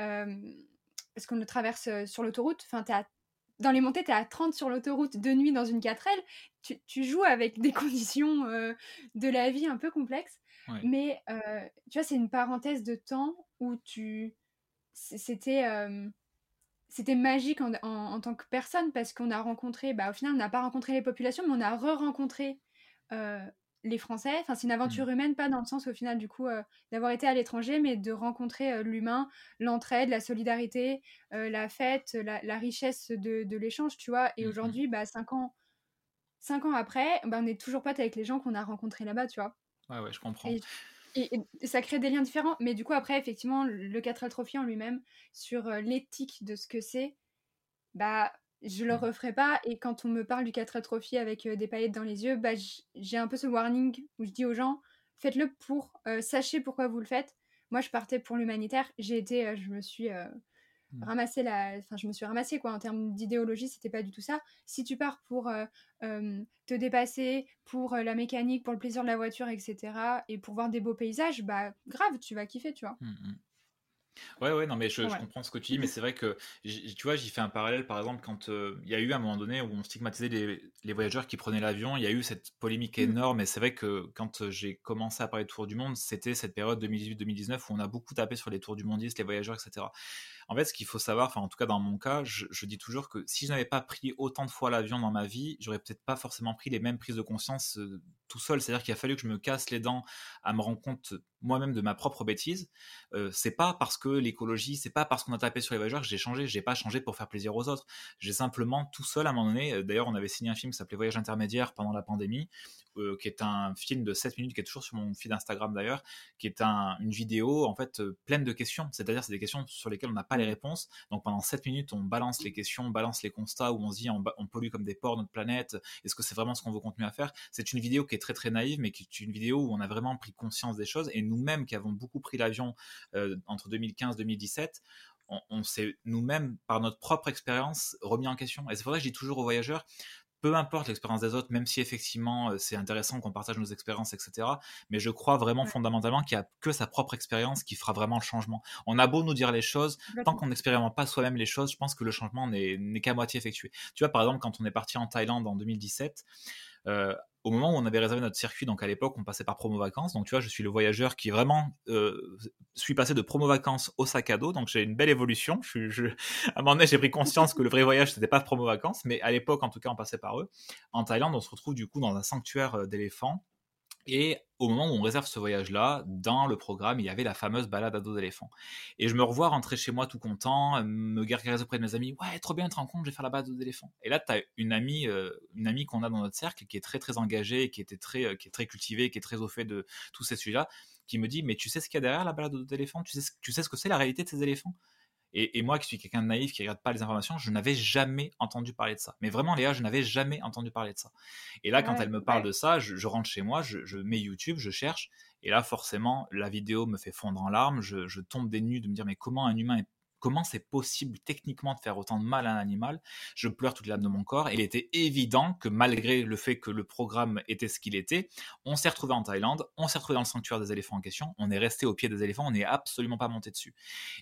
[SPEAKER 1] Euh, parce qu'on le traverse sur l'autoroute. Enfin, dans les montées, t'es à 30 sur l'autoroute de nuit dans une 4L. Tu, tu joues avec des conditions de la vie un peu complexes. Mais tu vois, c'est une parenthèse de temps où tu. C'était. C'était magique en, en, tant que personne parce qu'on a rencontré, bah, au final, on n'a pas rencontré les populations, mais on a re-rencontré les Français. Enfin, c'est une aventure mmh. humaine, pas dans le sens au final du coup d'avoir été à l'étranger, mais de rencontrer l'humain, l'entraide, la solidarité, la fête, la, richesse de, de l'échange, tu vois. Et mmh aujourd'hui, bah, cinq ans, cinq ans après, bah, on n'est toujours pas avec les gens qu'on a rencontrés là-bas, tu vois.
[SPEAKER 2] Ouais, ouais, je comprends.
[SPEAKER 1] Et, ça crée des liens différents. Mais du coup, après, effectivement, le 4L Trophy en lui-même, sur euh, l'éthique de ce que c'est, bah, je le referai pas. Et quand on me parle du 4L Trophy avec euh, des paillettes dans les yeux, bah, j'ai un peu ce warning où je dis aux gens, faites-le pour, euh, sachez pourquoi vous le faites. Moi, je partais pour l'humanitaire. J'ai été, je me suis Mmh. ramasser la enfin je me suis ramassée quoi en termes d'idéologie c'était pas du tout ça si tu pars pour euh, te dépasser pour euh, la mécanique pour le plaisir de la voiture etc et pour voir des beaux paysages bah grave tu vas kiffer tu vois mmh, mmh.
[SPEAKER 2] Ouais, ouais, non, mais je, comprends ce que tu dis, mais c'est vrai que, tu vois, j'y fais un parallèle, par exemple, quand euh, il y a eu un moment donné où on stigmatisait les, voyageurs qui prenaient l'avion, il y a eu cette polémique mmh. énorme, et c'est vrai que quand euh, j'ai commencé à parler de Tour du Monde, c'était cette période 2018-2019 où on a beaucoup tapé sur les Tours du Mondiste, les voyageurs, etc. En fait, ce qu'il faut savoir, enfin, en tout cas dans mon cas, je, dis toujours que si je n'avais pas pris autant de fois l'avion dans ma vie, j'aurais peut-être pas forcément pris les mêmes prises de conscience euh, tout seul. C'est-à-dire qu'il a fallu que je me casse les dents à me rendre compte moi-même de ma propre bêtise. Euh, c'est pas parce que l'écologie, c'est pas parce qu'on a tapé sur les voyageurs que j'ai changé. J'ai pas changé pour faire plaisir aux autres. J'ai simplement tout seul à un moment donné. Euh, d'ailleurs, on avait signé un film qui s'appelait Voyage intermédiaire pendant la pandémie, euh, qui est un film de 7 minutes qui est toujours sur mon feed Instagram d'ailleurs, qui est une vidéo en fait pleine de questions. C'est-à-dire c'est des questions sur lesquelles on n'a pas les réponses. Donc pendant 7 minutes, on balance les questions, on balance les constats où on se dit on, on pollue comme des porcs notre planète. Est-ce que c'est vraiment ce qu'on veut continuer à faire? C'est une vidéo qui est très très naïve, mais qui est une vidéo où on a vraiment pris conscience des choses. Et nous-mêmes qui avons beaucoup pris l'avion euh, entre 2015 et 2017, on, s'est nous-mêmes, par notre propre expérience, remis en question. Et c'est pour ça que je dis toujours aux voyageurs, peu importe l'expérience des autres, même si effectivement euh, c'est intéressant qu'on partage nos expériences, etc. Mais je crois vraiment fondamentalement qu'il n'y a que sa propre expérience qui fera vraiment le changement. On a beau nous dire les choses, tant qu'on n'expérimente pas soi-même les choses, je pense que le changement n'est qu'à moitié effectué. Tu vois, par exemple, quand on est parti en Thaïlande en 2017, euh, au moment où on avait réservé notre circuit, donc à l'époque, on passait par promo vacances. Donc, tu vois, je suis le voyageur qui vraiment euh, suis passé de promo vacances au sac à dos. Donc, j'ai une belle évolution. Je, À un moment donné, j'ai pris conscience que le vrai voyage, c'était pas promo vacances, mais à l'époque, en tout cas, on passait par eux. En Thaïlande, on se retrouve du coup dans un sanctuaire euh, d'éléphants et au moment où on réserve ce voyage-là, dans le programme, il y avait la fameuse balade à dos d'éléphant. Et je me revois rentrer chez moi tout content, me gargariser auprès de mes amis. Ouais, trop bien, te rends compte, je vais faire la balade à dos d'éléphant. Et là, tu as une amie, euh, une amie qu'on a dans notre cercle qui est très très engagée, qui était très, euh, qui est très cultivée, qui est très au fait de tous ces sujets-là, qui me dit, mais tu sais ce qu'il y a derrière la balade à dos d'éléphant? Tu sais, tu sais ce que c'est la réalité de ces éléphants? Et, moi, qui suis quelqu'un de naïf, qui regarde pas les informations, je n'avais jamais entendu parler de ça. Mais vraiment, Léa, je n'avais jamais entendu parler de ça. Et là, quand elle me parle de ça, je, rentre chez moi, je, mets YouTube, je cherche, et là, forcément, la vidéo me fait fondre en larmes. Je, je tombe des nues de me dire, mais comment un humain est comment c'est possible techniquement de faire autant de mal à un animal Je pleure toute l'âme de mon corps. Et il était évident que malgré le fait que le programme était ce qu'il était, on s'est retrouvé en Thaïlande, on s'est retrouvé dans le sanctuaire des éléphants en question, on est resté au pied des éléphants, on n'est absolument pas monté dessus.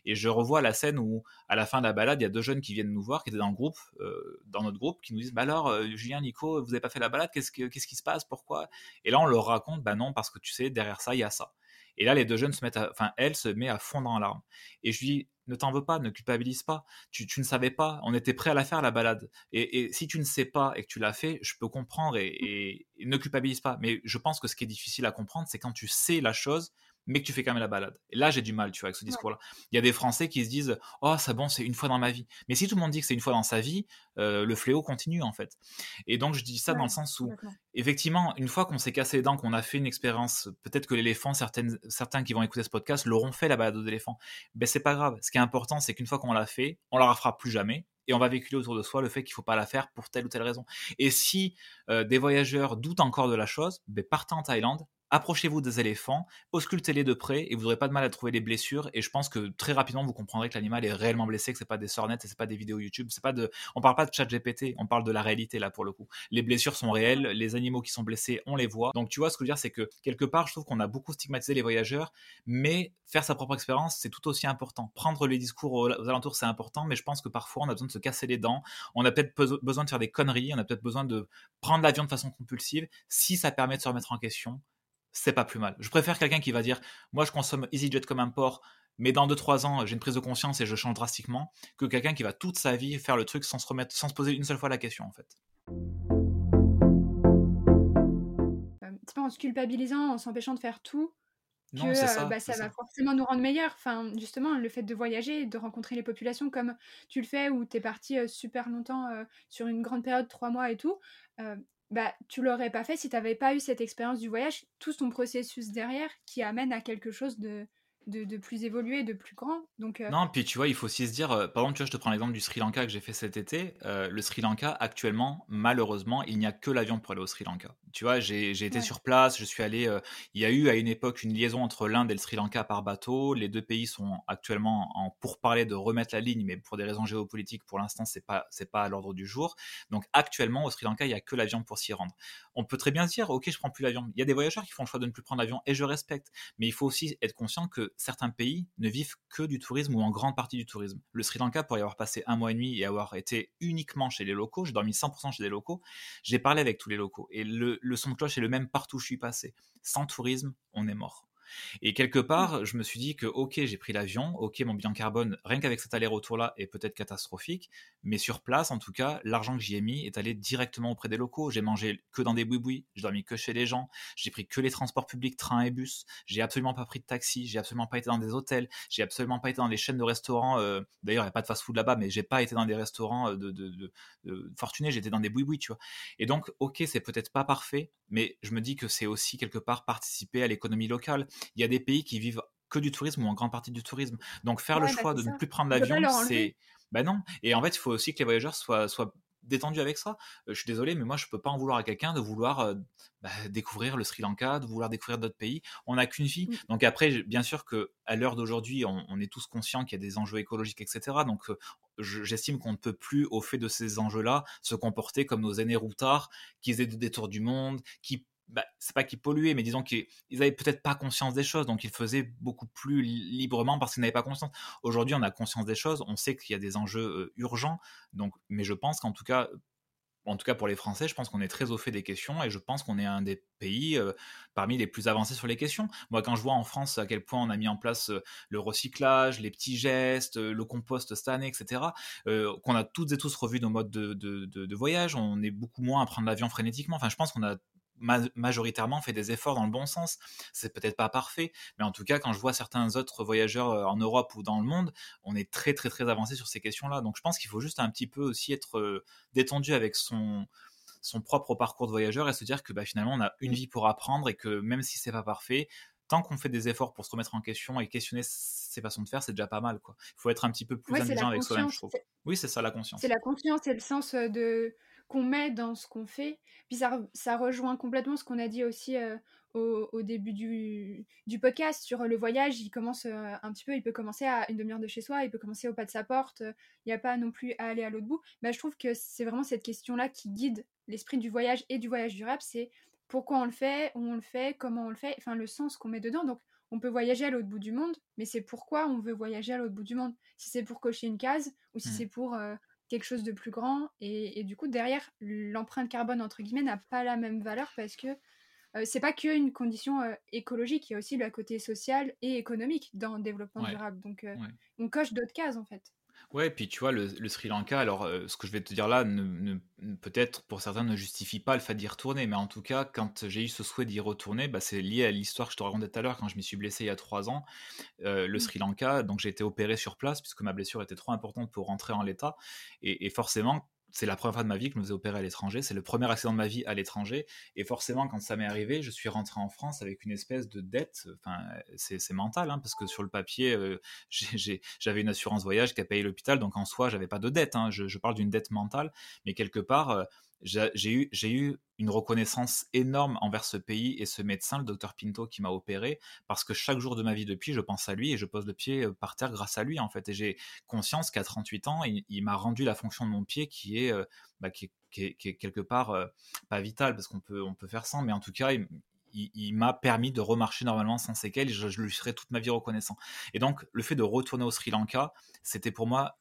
[SPEAKER 2] Et je revois la scène où, à la fin de la balade, il y a deux jeunes qui viennent nous voir, qui étaient dans le groupe, euh, dans notre groupe, qui nous disent bah alors, euh, Julien, Nico, vous n'avez pas fait la balade Qu'est-ce, qu'est-ce qui se passe Pourquoi? Et là, on leur raconte bah non, parce que tu sais, derrière ça, il y a ça. Et là, les deux jeunes se mettent, enfin, elle se met à fondre en larmes. Et je lui dis, ne t'en veux pas, ne culpabilise pas. Tu, ne savais pas, on était prêt à la faire la balade. Et, si tu ne sais pas et que tu l'as fait, je peux comprendre et, ne culpabilise pas. Mais je pense que ce qui est difficile à comprendre, c'est quand tu sais la chose, mais que tu fais quand même la balade. Et là, j'ai du mal, tu vois, avec ce discours-là. Il y a des Français qui se disent Oh, ça bon, c'est une fois dans ma vie. Mais si tout le monde dit que c'est une fois dans sa vie, euh, le fléau continue, en fait. Et donc, je dis ça dans le sens où, effectivement, une fois qu'on s'est cassé les dents, qu'on a fait une expérience, peut-être que l'éléphant, certains qui vont écouter ce podcast l'auront fait, la balade aux éléphants. Ben, c'est pas grave. Ce qui est important, c'est qu'une fois qu'on l'a fait, on la refera plus jamais et on va véhiculer autour de soi le fait qu'il ne faut pas la faire pour telle ou telle raison. Et si euh, des voyageurs doutent encore de la chose, ben, partez en Thaïlande, approchez-vous des éléphants, auscultez-les de près et vous n'aurez pas de mal à trouver des blessures. Et je pense que très rapidement vous comprendrez que l'animal est réellement blessé, que c'est pas des sornettes et c'est pas des vidéos YouTube. C'est pas de, on parle pas de chat GPT, on parle de la réalité là pour le coup. Les blessures sont réelles, les animaux qui sont blessés, on les voit. Donc tu vois ce que je veux dire, c'est que quelque part je trouve qu'on a beaucoup stigmatisé les voyageurs, mais faire sa propre expérience c'est tout aussi important. Prendre les discours aux, alentours c'est important, mais je pense que parfois on a besoin de se casser les dents, on a peut-être besoin de faire des conneries, on a peut-être besoin de prendre l'avion de façon compulsive si ça permet de se remettre en question c'est pas plus mal. Je préfère quelqu'un qui va dire Moi, je consomme EasyJet comme un port, mais dans 2-3 ans, j'ai une prise de conscience et je change drastiquement, que quelqu'un qui va toute sa vie faire le truc sans se remettre, sans se poser une seule fois la question, en fait.
[SPEAKER 1] Un petit peu en se culpabilisant, en s'empêchant de faire tout, que ça, euh, bah, ça va forcément nous rendre meilleurs. Enfin, justement, le fait de voyager, de rencontrer les populations comme tu le fais, où tu es parti euh, super longtemps euh, sur une grande période, 3 mois et tout, bah, tu l'aurais pas fait si tu n'avais pas eu cette expérience du voyage, tout ton processus derrière qui amène à quelque chose de, de, plus évolué, de plus grand. Donc,
[SPEAKER 2] euh, Non, puis tu vois, il faut aussi se dire, euh, par exemple, tu vois, je te prends l'exemple du Sri Lanka que j'ai fait cet été. Euh, le Sri Lanka, actuellement, malheureusement, il n'y a que l'avion pour aller au Sri Lanka. Tu vois, j'ai été sur place, je suis allé. il y a eu à une époque une liaison entre l'Inde et le Sri Lanka par bateau. Les deux pays sont actuellement en pourparlers de remettre la ligne, mais pour des raisons géopolitiques, pour l'instant, c'est pas c'est pas à l'ordre du jour. Donc actuellement, au Sri Lanka, il n'y a que l'avion pour s'y rendre. On peut très bien se dire, ok, je prends plus l'avion. Il y a des voyageurs qui font le choix de ne plus prendre l'avion et je respecte. Mais il faut aussi être conscient que certains pays ne vivent que du tourisme ou en grande partie du tourisme. Le Sri Lanka, pour y avoir passé un mois et demi et avoir été uniquement chez les locaux, j'ai dormi 100% chez des locaux, j'ai parlé avec tous les locaux. Et le, le son de cloche est le même partout où je suis passé. Sans tourisme, on est mort. Et quelque part, je me suis dit que, ok, j'ai pris l'avion, ok, mon bilan carbone, rien qu'avec cet aller-retour-là, est peut-être catastrophique, mais sur place, en tout cas, l'argent que j'y ai mis est allé directement auprès des locaux. J'ai mangé que dans des boui-boui, j'ai dormi que chez les gens, j'ai pris que les transports publics, trains et bus, j'ai absolument pas pris de taxi, j'ai absolument pas été dans des hôtels, j'ai absolument pas été dans des chaînes de restaurants. Euh, d'ailleurs, il n'y a pas de fast-food là-bas, mais j'ai pas été dans des restaurants euh, de, de, de, fortunés, j'étais dans des boui-boui, tu vois. Et donc, ok, c'est peut-être pas parfait, mais je me dis que c'est aussi quelque part participer à l'économie locale il y a des pays qui vivent que du tourisme ou en grande partie du tourisme. Donc faire le bah, choix de ne plus prendre l'avion, c'est... Ben non. Et en fait, il faut aussi que les voyageurs soient, soient détendus avec ça. Euh, je suis désolé, mais moi, je peux pas en vouloir à quelqu'un de vouloir euh, bah, découvrir le Sri Lanka, de vouloir découvrir d'autres pays. On n'a qu'une vie. Donc après, bien sûr que à l'heure d'aujourd'hui, on, est tous conscients qu'il y a des enjeux écologiques, etc. Donc euh, j'estime qu'on ne peut plus, au fait de ces enjeux-là, se comporter comme nos aînés routards qui faisaient des tours du monde, qui bah, c'est pas qu'ils polluaient, mais disons qu'ils avaient peut-être pas conscience des choses, donc ils faisaient beaucoup plus librement parce qu'ils n'avaient pas conscience. Aujourd'hui, on a conscience des choses, on sait qu'il y a des enjeux euh, urgents, donc, mais je pense qu'en tout cas, en tout cas pour les Français, je pense qu'on est très au fait des questions et je pense qu'on est un des pays euh, parmi les plus avancés sur les questions. Moi, quand je vois en France à quel point on a mis en place euh, le recyclage, les petits gestes, le compost cette année, etc., qu'on a toutes et tous revu nos modes de, de, de, voyage, on est beaucoup moins à prendre l'avion frénétiquement. Enfin, je pense qu'on a majoritairement fait des efforts dans le bon sens. C'est peut-être pas parfait, mais en tout cas, quand je vois certains autres voyageurs euh, en Europe ou dans le monde, on est très très très avancé sur ces questions-là. Donc je pense qu'il faut juste un petit peu aussi être euh, détendu avec son son propre parcours de voyageur et se dire que bah, finalement on a une vie pour apprendre et que même si c'est pas parfait, tant qu'on fait des efforts pour se remettre en question et questionner ses façons de faire, c'est déjà pas mal. Quoi. Il faut être un petit peu plus ouais, avec soi-même, je trouve. Oui, c'est ça la conscience.
[SPEAKER 1] C'est la confiance et le sens euh, de qu'on met dans ce qu'on fait. Puis ça, ça, rejoint complètement ce qu'on a dit aussi euh, au, début du, du, podcast sur le voyage. Il commence euh, un petit peu, il peut commencer à une demi-heure de chez soi, il peut commencer au pas de sa porte. Il n'y a pas non plus à aller à l'autre bout. Mais je trouve que c'est vraiment cette question-là qui guide l'esprit du voyage et du voyage durable. C'est pourquoi on le fait, où on le fait, comment on le fait, enfin le sens qu'on met dedans. Donc on peut voyager à l'autre bout du monde, mais c'est pourquoi on veut voyager à l'autre bout du monde. Si c'est pour cocher une case ou si mmh. c'est pour euh, quelque chose de plus grand. Et, du coup, derrière, l'empreinte carbone, entre guillemets, n'a pas la même valeur parce que euh, c'est pas qu'une condition euh, écologique, il y a aussi le côté social et économique dans le développement durable. Donc, euh, on coche d'autres cases, en fait.
[SPEAKER 2] Ouais, puis tu vois, le, Sri Lanka, alors euh, ce que je vais te dire là, ne, peut-être pour certains ne justifie pas le fait d'y retourner, mais en tout cas, quand j'ai eu ce souhait d'y retourner, bah, c'est lié à l'histoire que je te racontais tout à l'heure quand je m'y suis blessé il y a trois ans. Euh, le mmh. Sri Lanka, donc j'ai été opéré sur place puisque ma blessure était trop importante pour rentrer en l'état. et, forcément, c'est la première fois de ma vie que je me faisais opérer à l'étranger. C'est le premier accident de ma vie à l'étranger. Et forcément, quand ça m'est arrivé, je suis rentré en France avec une espèce de dette. Enfin, c'est mental, hein, parce que sur le papier, euh, j'avais une assurance voyage qui a payé l'hôpital. Donc en soi, j'avais pas de dette. Hein. Je, parle d'une dette mentale. Mais quelque part, euh, j'ai eu, eu, une reconnaissance énorme envers ce pays et ce médecin, le docteur Pinto, qui m'a opéré, parce que chaque jour de ma vie depuis, je pense à lui et je pose le pied euh, par terre grâce à lui, en fait. Et j'ai conscience qu'à 38 ans, il, m'a rendu la fonction de mon pied qui est, euh, bah, qui, est, quelque part euh, pas vitale, parce qu'on peut, on peut faire sans, mais en tout cas, il, m'a permis de remarcher normalement sans séquelles je, je, lui serai toute ma vie reconnaissant. Et donc, le fait de retourner au Sri Lanka, c'était pour moi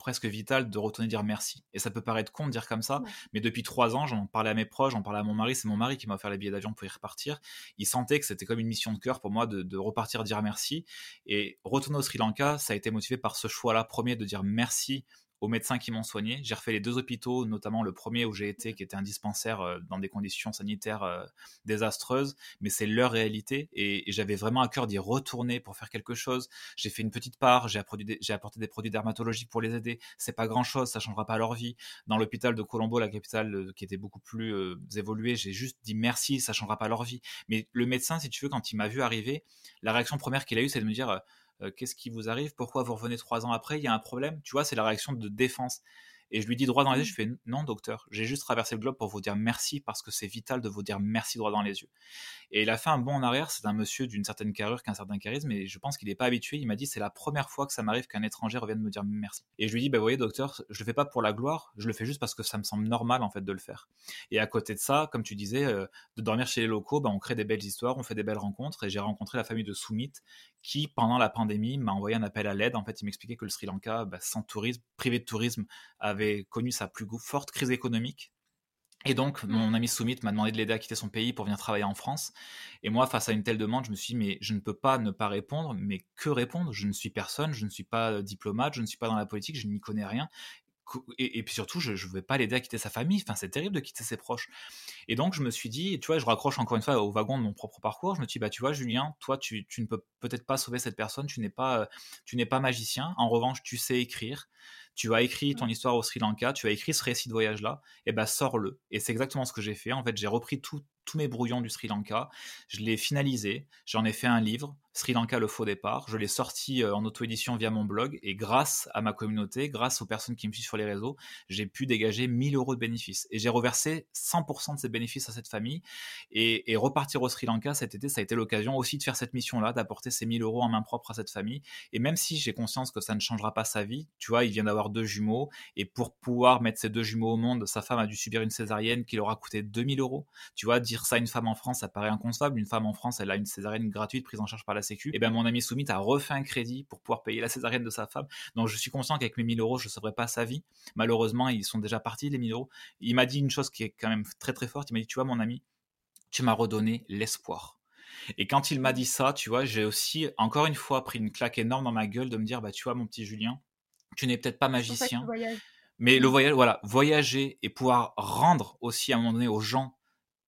[SPEAKER 2] presque vital de retourner dire merci. Et ça peut paraître con de dire comme ça, mais depuis trois ans, j'en parlais à mes proches, j'en parlais à mon mari, c'est mon mari qui m'a offert les billets d'avion pour y repartir. Il sentait que c'était comme une mission de cœur pour moi de, de, repartir dire merci. Et retourner au Sri Lanka, ça a été motivé par ce choix-là, premier de dire merci aux médecins qui m'ont soigné. J'ai refait les deux hôpitaux, notamment le premier où j'ai été, qui était un dispensaire euh, dans des conditions sanitaires euh, désastreuses, mais c'est leur réalité et, j'avais vraiment à cœur d'y retourner pour faire quelque chose. J'ai fait une petite part, j'ai apporté, des produits dermatologiques pour les aider. C'est pas grand chose, ça changera pas leur vie. Dans l'hôpital de Colombo, la capitale euh, qui était beaucoup plus évoluée, j'ai juste dit merci, ça changera pas leur vie. Mais le médecin, si tu veux, quand il m'a vu arriver, la réaction première qu'il a eue, c'est de me dire qu'est-ce qui vous arrive, pourquoi vous revenez trois ans après, il y a un problème, tu vois, c'est la réaction de défense. Et je lui dis droit dans les yeux, je fais non docteur, j'ai juste traversé le globe pour vous dire merci parce que c'est vital de vous dire merci droit dans les yeux. Et il a fait un bond en arrière, c'est un monsieur d'une certaine carrure, qu'un certain charisme, et je pense qu'il n'est pas habitué. Il m'a dit c'est la première fois que ça m'arrive qu'un étranger revienne me dire merci. Et je lui dis bah vous voyez docteur, je le fais pas pour la gloire, je le fais juste parce que ça me semble normal en fait de le faire. Et à côté de ça, comme tu disais, euh, de dormir chez les locaux, bah, on crée des belles histoires, on fait des belles rencontres, et j'ai rencontré la famille de Soumit qui pendant la pandémie m'a envoyé un appel à l'aide. En fait, il m'expliquait que le Sri Lanka, bah, sans tourisme, privé de tourisme, avait connu sa plus forte crise économique. Et donc, mmh. mon ami Soumit m'a demandé de l'aider à quitter son pays pour venir travailler en France. Et moi, face à une telle demande, je me suis dit, mais je ne peux pas ne pas répondre. Mais que répondre? Je ne suis personne, je ne suis pas euh, diplomate, je ne suis pas dans la politique, je n'y connais rien. Et, puis surtout, je ne vais pas l'aider à quitter sa famille. Enfin, c'est terrible de quitter ses proches. Et donc, je me suis dit, tu vois, je raccroche encore une fois au wagon de mon propre parcours. Je me suis dit, bah, tu vois, Julien, toi, tu, tu ne peux peut-être pas sauver cette personne. Tu n'es pas, euh, tu n'es pas magicien. En revanche, tu sais écrire tu as écrit ton histoire au Sri Lanka, tu as écrit ce récit de voyage-là, et ben sors-le. Et c'est exactement ce que j'ai fait. En fait, j'ai repris tous mes brouillons du Sri Lanka, je l'ai finalisé, j'en ai fait un livre, Sri Lanka le faux départ, je l'ai sorti euh, en auto-édition via mon blog, et grâce à ma communauté, grâce aux personnes qui me suivent sur les réseaux, j'ai pu dégager 1000 euros de bénéfices. Et j'ai reversé 100% de ces bénéfices à cette famille, et, repartir au Sri Lanka cet été, ça a été l'occasion aussi de faire cette mission-là, d'apporter ces 1000 euros en main propre à cette famille. Et même si j'ai conscience que ça ne changera pas sa vie, tu vois, il vient d'avoir deux jumeaux. Et pour pouvoir mettre ces deux jumeaux au monde, sa femme a dû subir une césarienne qui leur a coûté 2000 euros. Tu vois, dire ça à une femme en France, ça paraît inconcevable. Une femme en France, elle a une césarienne gratuite prise en charge par la Sécu. Et ben mon ami Soumit a refait un crédit pour pouvoir payer la césarienne de sa femme. Donc je suis conscient qu'avec mes 1000 euros, je ne sauverai pas sa vie. Malheureusement, ils sont déjà partis, les 1000 euros. Il m'a dit une chose qui est quand même très très forte. Il m'a dit, tu vois, mon ami, tu m'as redonné l'espoir. Et quand il m'a dit ça, tu vois, j'ai aussi, encore une fois, pris une claque énorme dans ma gueule de me dire, bah, tu vois, mon petit Julien, tu n'es peut-être pas magicien. Mais le voyage, voilà, voyager et pouvoir rendre aussi à un moment donné aux gens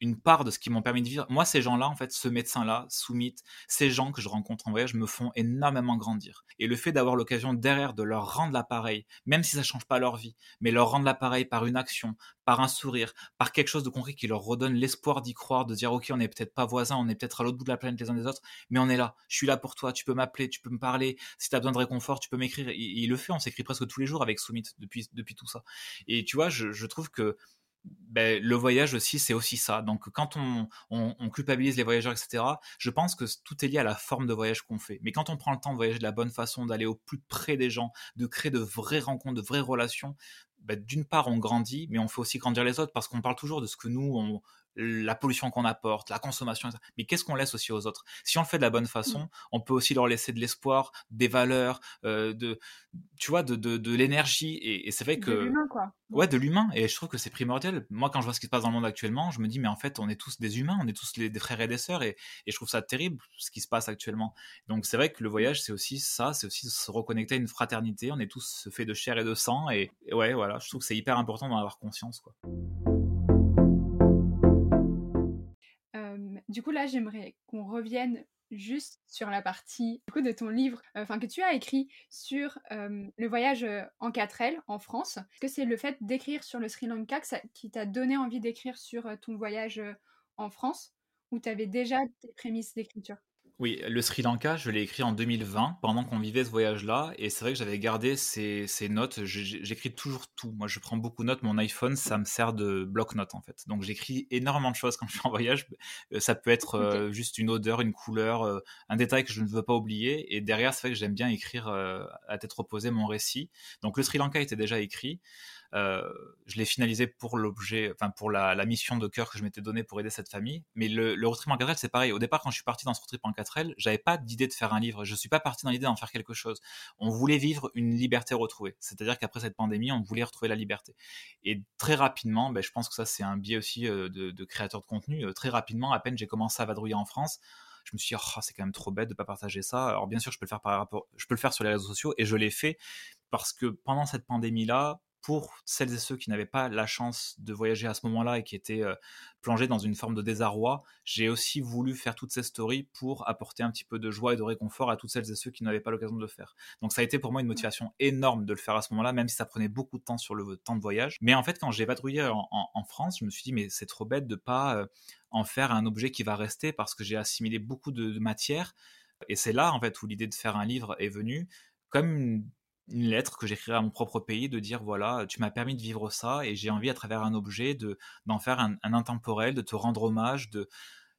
[SPEAKER 2] une part de ce qui m'ont permis de vivre. Moi, ces gens-là, en fait, ce médecin-là, Soumit, ces gens que je rencontre en voyage me font énormément grandir. Et le fait d'avoir l'occasion derrière de leur rendre l'appareil, même si ça change pas leur vie, mais leur rendre l'appareil par une action, par un sourire, par quelque chose de concret qui leur redonne l'espoir d'y croire, de dire ok, on n'est peut-être pas voisins, on est peut-être à l'autre bout de la planète les uns des autres, mais on est là. Je suis là pour toi. Tu peux m'appeler, tu peux me parler. Si tu as besoin de réconfort, tu peux m'écrire. Il, le fait. On s'écrit presque tous les jours avec Soumit depuis depuis tout ça. Et tu vois, je trouve que ben, le voyage aussi, c'est aussi ça. Donc, quand on, on, culpabilise les voyageurs, etc., je pense que tout est lié à la forme de voyage qu'on fait. Mais quand on prend le temps de voyager de la bonne façon, d'aller au plus près des gens, de créer de vraies rencontres, de vraies relations, ben, d'une part, on grandit, mais on fait aussi grandir les autres parce qu'on parle toujours de ce que nous, on, la pollution qu'on apporte, la consommation, mais qu'est-ce qu'on laisse aussi aux autres? Si on le fait de la bonne façon, mmh. on peut aussi leur laisser de l'espoir, des valeurs, euh, de, tu vois, de, de, de l'énergie. Et, c'est vrai que. De
[SPEAKER 1] l'humain, quoi.
[SPEAKER 2] Ouais, de l'humain. Et je trouve que c'est primordial. Moi, quand je vois ce qui se passe dans le monde actuellement, je me dis, mais en fait, on est tous des humains, on est tous des frères et des sœurs. Et, et je trouve ça terrible, ce qui se passe actuellement. Donc, c'est vrai que le voyage, c'est aussi ça, c'est aussi se reconnecter à une fraternité. On est tous faits de chair et de sang. Et, et ouais, voilà, je trouve que c'est hyper important d'en avoir conscience, quoi.
[SPEAKER 1] Du coup, là, j'aimerais qu'on revienne juste sur la partie du coup, de ton livre enfin que tu as écrit sur le voyage en 4L en France. Est-ce que c'est le fait d'écrire sur le Sri Lanka qui t'a donné envie d'écrire sur ton voyage en France? Ou tu avais déjà tes prémices d'écriture?
[SPEAKER 2] Oui, le Sri Lanka, je l'ai écrit en 2020, pendant qu'on vivait ce voyage-là, et c'est vrai que j'avais gardé ces, notes. J'écris toujours tout. Moi, je prends beaucoup de notes. Mon iPhone, ça me sert de bloc-notes, en fait. Donc, j'écris énormément de choses quand je suis en voyage. Euh, ça peut être euh, juste une odeur, une couleur, euh, un détail que je ne veux pas oublier. Et derrière, c'est vrai que j'aime bien écrire à tête reposée mon récit. Donc, le Sri Lanka était déjà écrit. Euh, je l'ai finalisé pour l'objet, enfin pour la, mission de cœur que je m'étais donnée pour aider cette famille. Mais le, le road trip en 4L, c'est pareil. Au départ, quand je suis parti dans ce road trip en 4L, j'avais pas d'idée de faire un livre. Je suis pas parti dans l'idée d'en faire quelque chose. On voulait vivre une liberté retrouvée. C'est-à-dire qu'après cette pandémie, on voulait retrouver la liberté. Et très rapidement, ben, je pense que ça c'est un biais aussi euh, de, créateur de contenu. Euh, très rapidement, à peine j'ai commencé à vadrouiller en France je me suis dit, oh, c'est quand même trop bête de pas partager ça. Alors bien sûr, je peux le faire par rapport, je peux le faire sur les réseaux sociaux et je l'ai fait parce que pendant cette pandémie-là, pour celles et ceux qui n'avaient pas la chance de voyager à ce moment-là et qui étaient euh, plongés dans une forme de désarroi, j'ai aussi voulu faire toutes ces stories pour apporter un petit peu de joie et de réconfort à toutes celles et ceux qui n'avaient pas l'occasion de le faire. Donc ça a été pour moi une motivation énorme de le faire à ce moment-là, même si ça prenait beaucoup de temps sur le temps de voyage. Mais en fait, quand j'ai vadrouillé en, France, je me suis dit, mais c'est trop bête de pas euh, en faire un objet qui va rester parce que j'ai assimilé beaucoup de, de matière. Et c'est là, en fait, où l'idée de faire un livre est venue comme une lettre que j'écrirai à mon propre pays de dire voilà tu m'as permis de vivre ça et j'ai envie à travers un objet de d'en faire un, un, intemporel de te rendre hommage de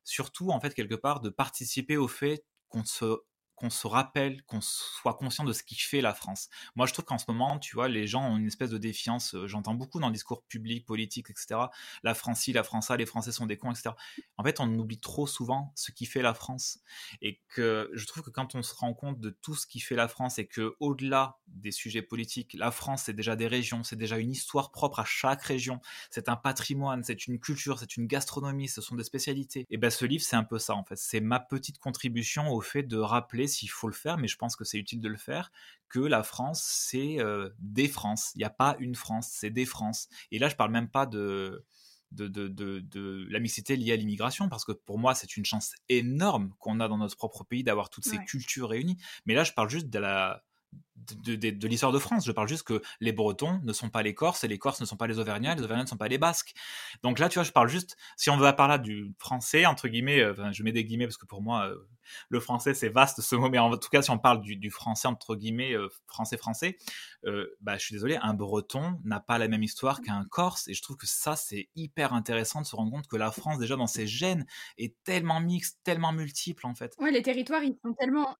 [SPEAKER 2] surtout en fait quelque part de participer au fait qu'on se qu'on se rappelle, qu'on soit conscient de ce qui fait la France. Moi, je trouve qu'en ce moment, tu vois, les gens ont une espèce de défiance. Euh, j'entends beaucoup dans le discours public, politique, etc. La France, la France, les Français sont des cons, etc. En fait, on oublie trop souvent ce qui fait la France. Et que je trouve que quand on se rend compte de tout ce qui fait la France et que au-delà des sujets politiques, la France, c'est déjà des régions, c'est déjà une histoire propre à chaque région. C'est un patrimoine, c'est une culture, c'est une gastronomie, ce sont des spécialités. Et ben, ce livre, c'est un peu ça, en fait. C'est ma petite contribution au fait de rappeler s'il faut le faire, mais je pense que c'est utile de le faire, que la France, c'est euh, des France. Il n'y a pas une France, c'est des France. Et là, je parle même pas de, de, de, de, la mixité liée à l'immigration, parce que pour moi, c'est une chance énorme qu'on a dans notre propre pays d'avoir toutes ces cultures réunies. Mais là, je parle juste de la de, l'histoire de France. Je parle juste que les Bretons ne sont pas les Corses et les Corses ne sont pas les Auvergnats, les Auvergnats ne sont pas les Basques. Donc là, tu vois, je parle juste, si on veut parler du français, entre guillemets, euh, je mets des guillemets parce que pour moi, euh, le français c'est vaste ce mot, mais en tout cas, si on parle du, français, entre guillemets, euh, français-français, bah, je suis désolé, un Breton n'a pas la même histoire qu'un Corse et je trouve que ça, c'est hyper intéressant de se rendre compte que la France, déjà dans ses gènes, est tellement mixte, tellement multiple en fait.
[SPEAKER 1] Ouais, les territoires, ils sont tellement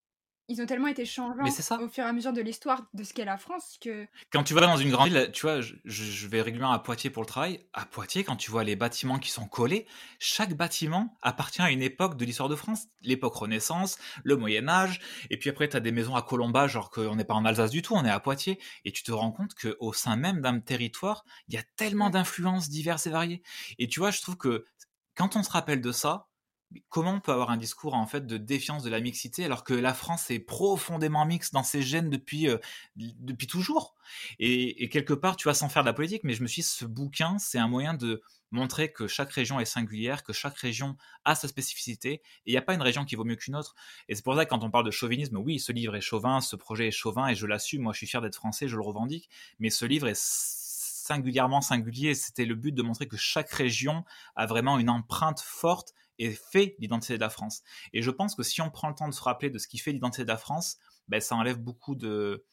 [SPEAKER 1] ils ont tellement été changeants au fur et à mesure de l'histoire de ce qu'est la France que.
[SPEAKER 2] Quand tu vas dans une grande ville, tu vois, je, vais régulièrement à Poitiers pour le travail. À Poitiers, quand tu vois les bâtiments qui sont collés, chaque bâtiment appartient à une époque de l'histoire de France. L'époque Renaissance, le Moyen-Âge, et puis après, tu as des maisons à Colomba, genre qu'on n'est pas en Alsace du tout, on est à Poitiers, et tu te rends compte qu'au sein même d'un territoire, il y a tellement d'influences diverses et variées. Et tu vois, je trouve que quand on se rappelle de ça, comment on peut avoir un discours en fait de défiance de la mixité alors que la France est profondément mixte dans ses gènes depuis euh, depuis toujours? Et, quelque part tu vas sans faire de la politique mais je me suis dit ce bouquin c'est un moyen de montrer que chaque région est singulière que chaque région a sa spécificité et il n'y a pas une région qui vaut mieux qu'une autre. Et c'est pour ça que quand on parle de chauvinisme oui ce livre est chauvin ce projet est chauvin et je l'assume moi je suis fier d'être français je le revendique mais ce livre est singulièrement singulier c'était le but de montrer que chaque région a vraiment une empreinte forte et fait l'identité de la France. Et je pense que si on prend le temps de se rappeler de ce qui fait l'identité de la France, ben, ça enlève beaucoup de,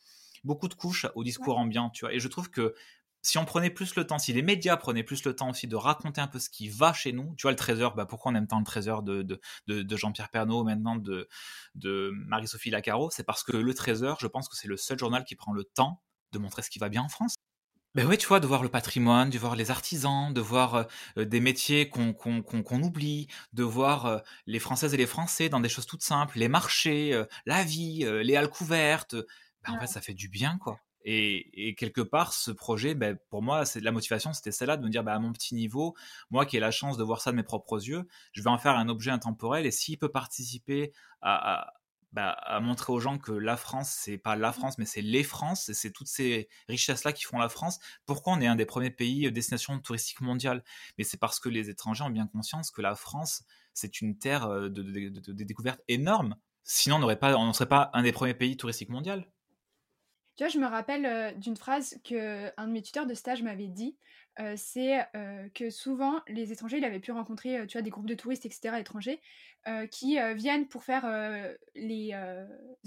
[SPEAKER 2] beaucoup de couches au discours ambiant, tu vois. Et je trouve que si on prenait plus le temps, si les médias prenaient plus le temps aussi de raconter un peu ce qui va chez nous, tu vois, le trésor, bah pourquoi on aime tant le trésor de, de, de, Jean-Pierre Pernaud, maintenant de, de Marie-Sophie Lacaro, c'est parce que le trésor, je pense que c'est le seul journal qui prend le temps de montrer ce qui va bien en France. Ben oui, tu vois, de voir le patrimoine, de voir les artisans, de voir euh, des métiers qu'on qu'on oublie, de voir euh, les Françaises et les Français dans des choses toutes simples, les marchés, euh, la vie, les halles couvertes. Ben, en fait, ça fait du bien, quoi. Et, et quelque part, ce projet, ben, pour moi, c'est la motivation, c'était celle-là de me dire, ben, à mon petit niveau, moi qui ai la chance de voir ça de mes propres yeux, je vais en faire un objet intemporel. Et s'il peut participer à, bah, à montrer aux gens que la France, c'est pas la France, mais c'est les France, et c'est toutes ces richesses-là qui font la France. Pourquoi on est un des premiers pays destination touristique mondiale? Mais c'est parce que les étrangers ont bien conscience que la France, c'est une terre euh, de, de, découvertes énormes. Sinon, on ne serait pas un des premiers pays touristiques mondiaux.
[SPEAKER 1] Tu vois, je me rappelle euh, d'une phrase que un de mes tuteurs de stage m'avait dit. C'est que souvent les étrangers, il avait pu rencontrer, tu vois, des groupes de touristes, etc. étrangers, qui viennent pour faire les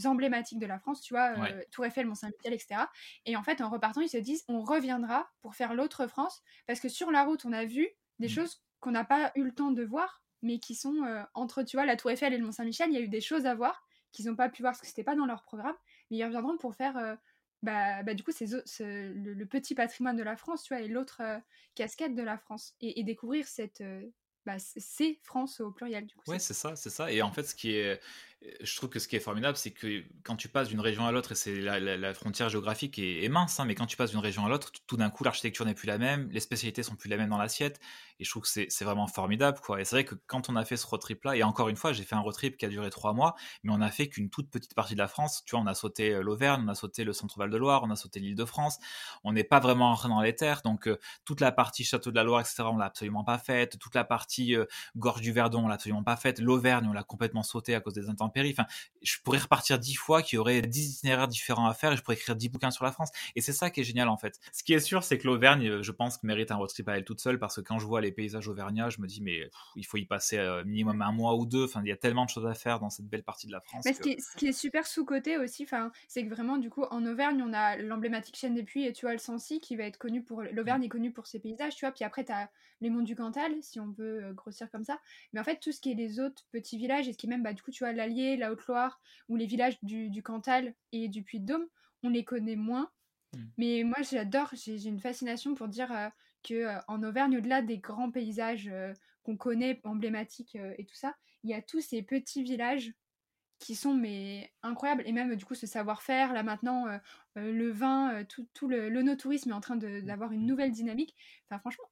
[SPEAKER 1] emblématiques de la France, tu vois, Tour Eiffel, Mont-Saint-Michel, etc. Et en fait, en repartant, ils se disent on reviendra pour faire l'autre France, parce que sur la route, on a vu des mmh. choses qu'on n'a pas eu le temps de voir, mais qui sont entre, tu vois, la Tour Eiffel et le Mont-Saint-Michel, il y a eu des choses à voir qu'ils n'ont pas pu voir parce que c'était pas dans leur programme, mais ils reviendront pour faire bah, bah, du coup, c'est le, petit patrimoine de la France, tu vois, et l'autre casquette de la France, et, et découvrir cette, bah, c'est France au pluriel du coup.
[SPEAKER 2] Ouais, c'est ça, c'est ça. Et en fait, ce qui est, je trouve que ce qui est formidable, c'est que quand tu passes d'une région à l'autre, et c'est la, frontière géographique est, mince, hein, mais quand tu passes d'une région à l'autre, tout d'un coup, l'architecture n'est plus la même, les spécialités sont plus les mêmes dans l'assiette, et je trouve que c'est vraiment formidable, quoi. Et c'est vrai que quand on a fait ce road trip là, et encore une fois, j'ai fait un road trip qui a duré trois mois, mais on a fait qu'une toute petite partie de la France. Tu vois, on a sauté euh, l'Auvergne, on a sauté le Centre-Val de Loire, on a sauté l'Île de France. On n'est pas vraiment rentré dans les terres, donc euh, toute la partie Château de la Loire, etc., on l'a absolument pas faite. Toute la partie euh, Gorge du Verdon, on l'a absolument pas faite. L'Auvergne, on l'a complètement sauté à cause des intempéries. Enfin, je pourrais repartir dix fois, qu'il y aurait dix itinéraires différents à faire, et je pourrais écrire dix bouquins sur la France. Et c'est ça qui est génial en fait. Ce qui est sûr, c'est que l'Auvergne, je pense, mérite un road trip à elle toute seule, parce que quand je vois les paysages auvergnats, je me dis, mais il faut y passer euh, minimum un mois ou deux. Enfin, il y a tellement de choses à faire dans cette belle partie de la France.
[SPEAKER 1] Mais ce, qui est, super sous-côté aussi, c'est que vraiment, du coup, en Auvergne, on a l'emblématique chaîne des puits et tu vois le Sancy qui va être connu pour. L'Auvergne est connue pour ses paysages, tu vois. Puis après, tu as les monts du Cantal, si on veut euh, grossir comme ça. Mais en fait, tout ce qui est les autres petits villages, et ce qui est même, bah, du coup, tu vois, l'Allier, la Haute-Loire, ou les villages du, Cantal et du Puy-de-Dôme, on les connaît moins. Hmm. Mais moi, j'adore, j'ai une fascination pour dire euh, que en Auvergne, au-delà des grands paysages qu'on connaît, emblématiques euh, et tout ça, il y a tous ces petits villages qui sont mais incroyables et même du coup ce savoir-faire là maintenant euh, euh, le vin tout, tout le l'onotourisme est en train d'avoir une nouvelle dynamique enfin franchement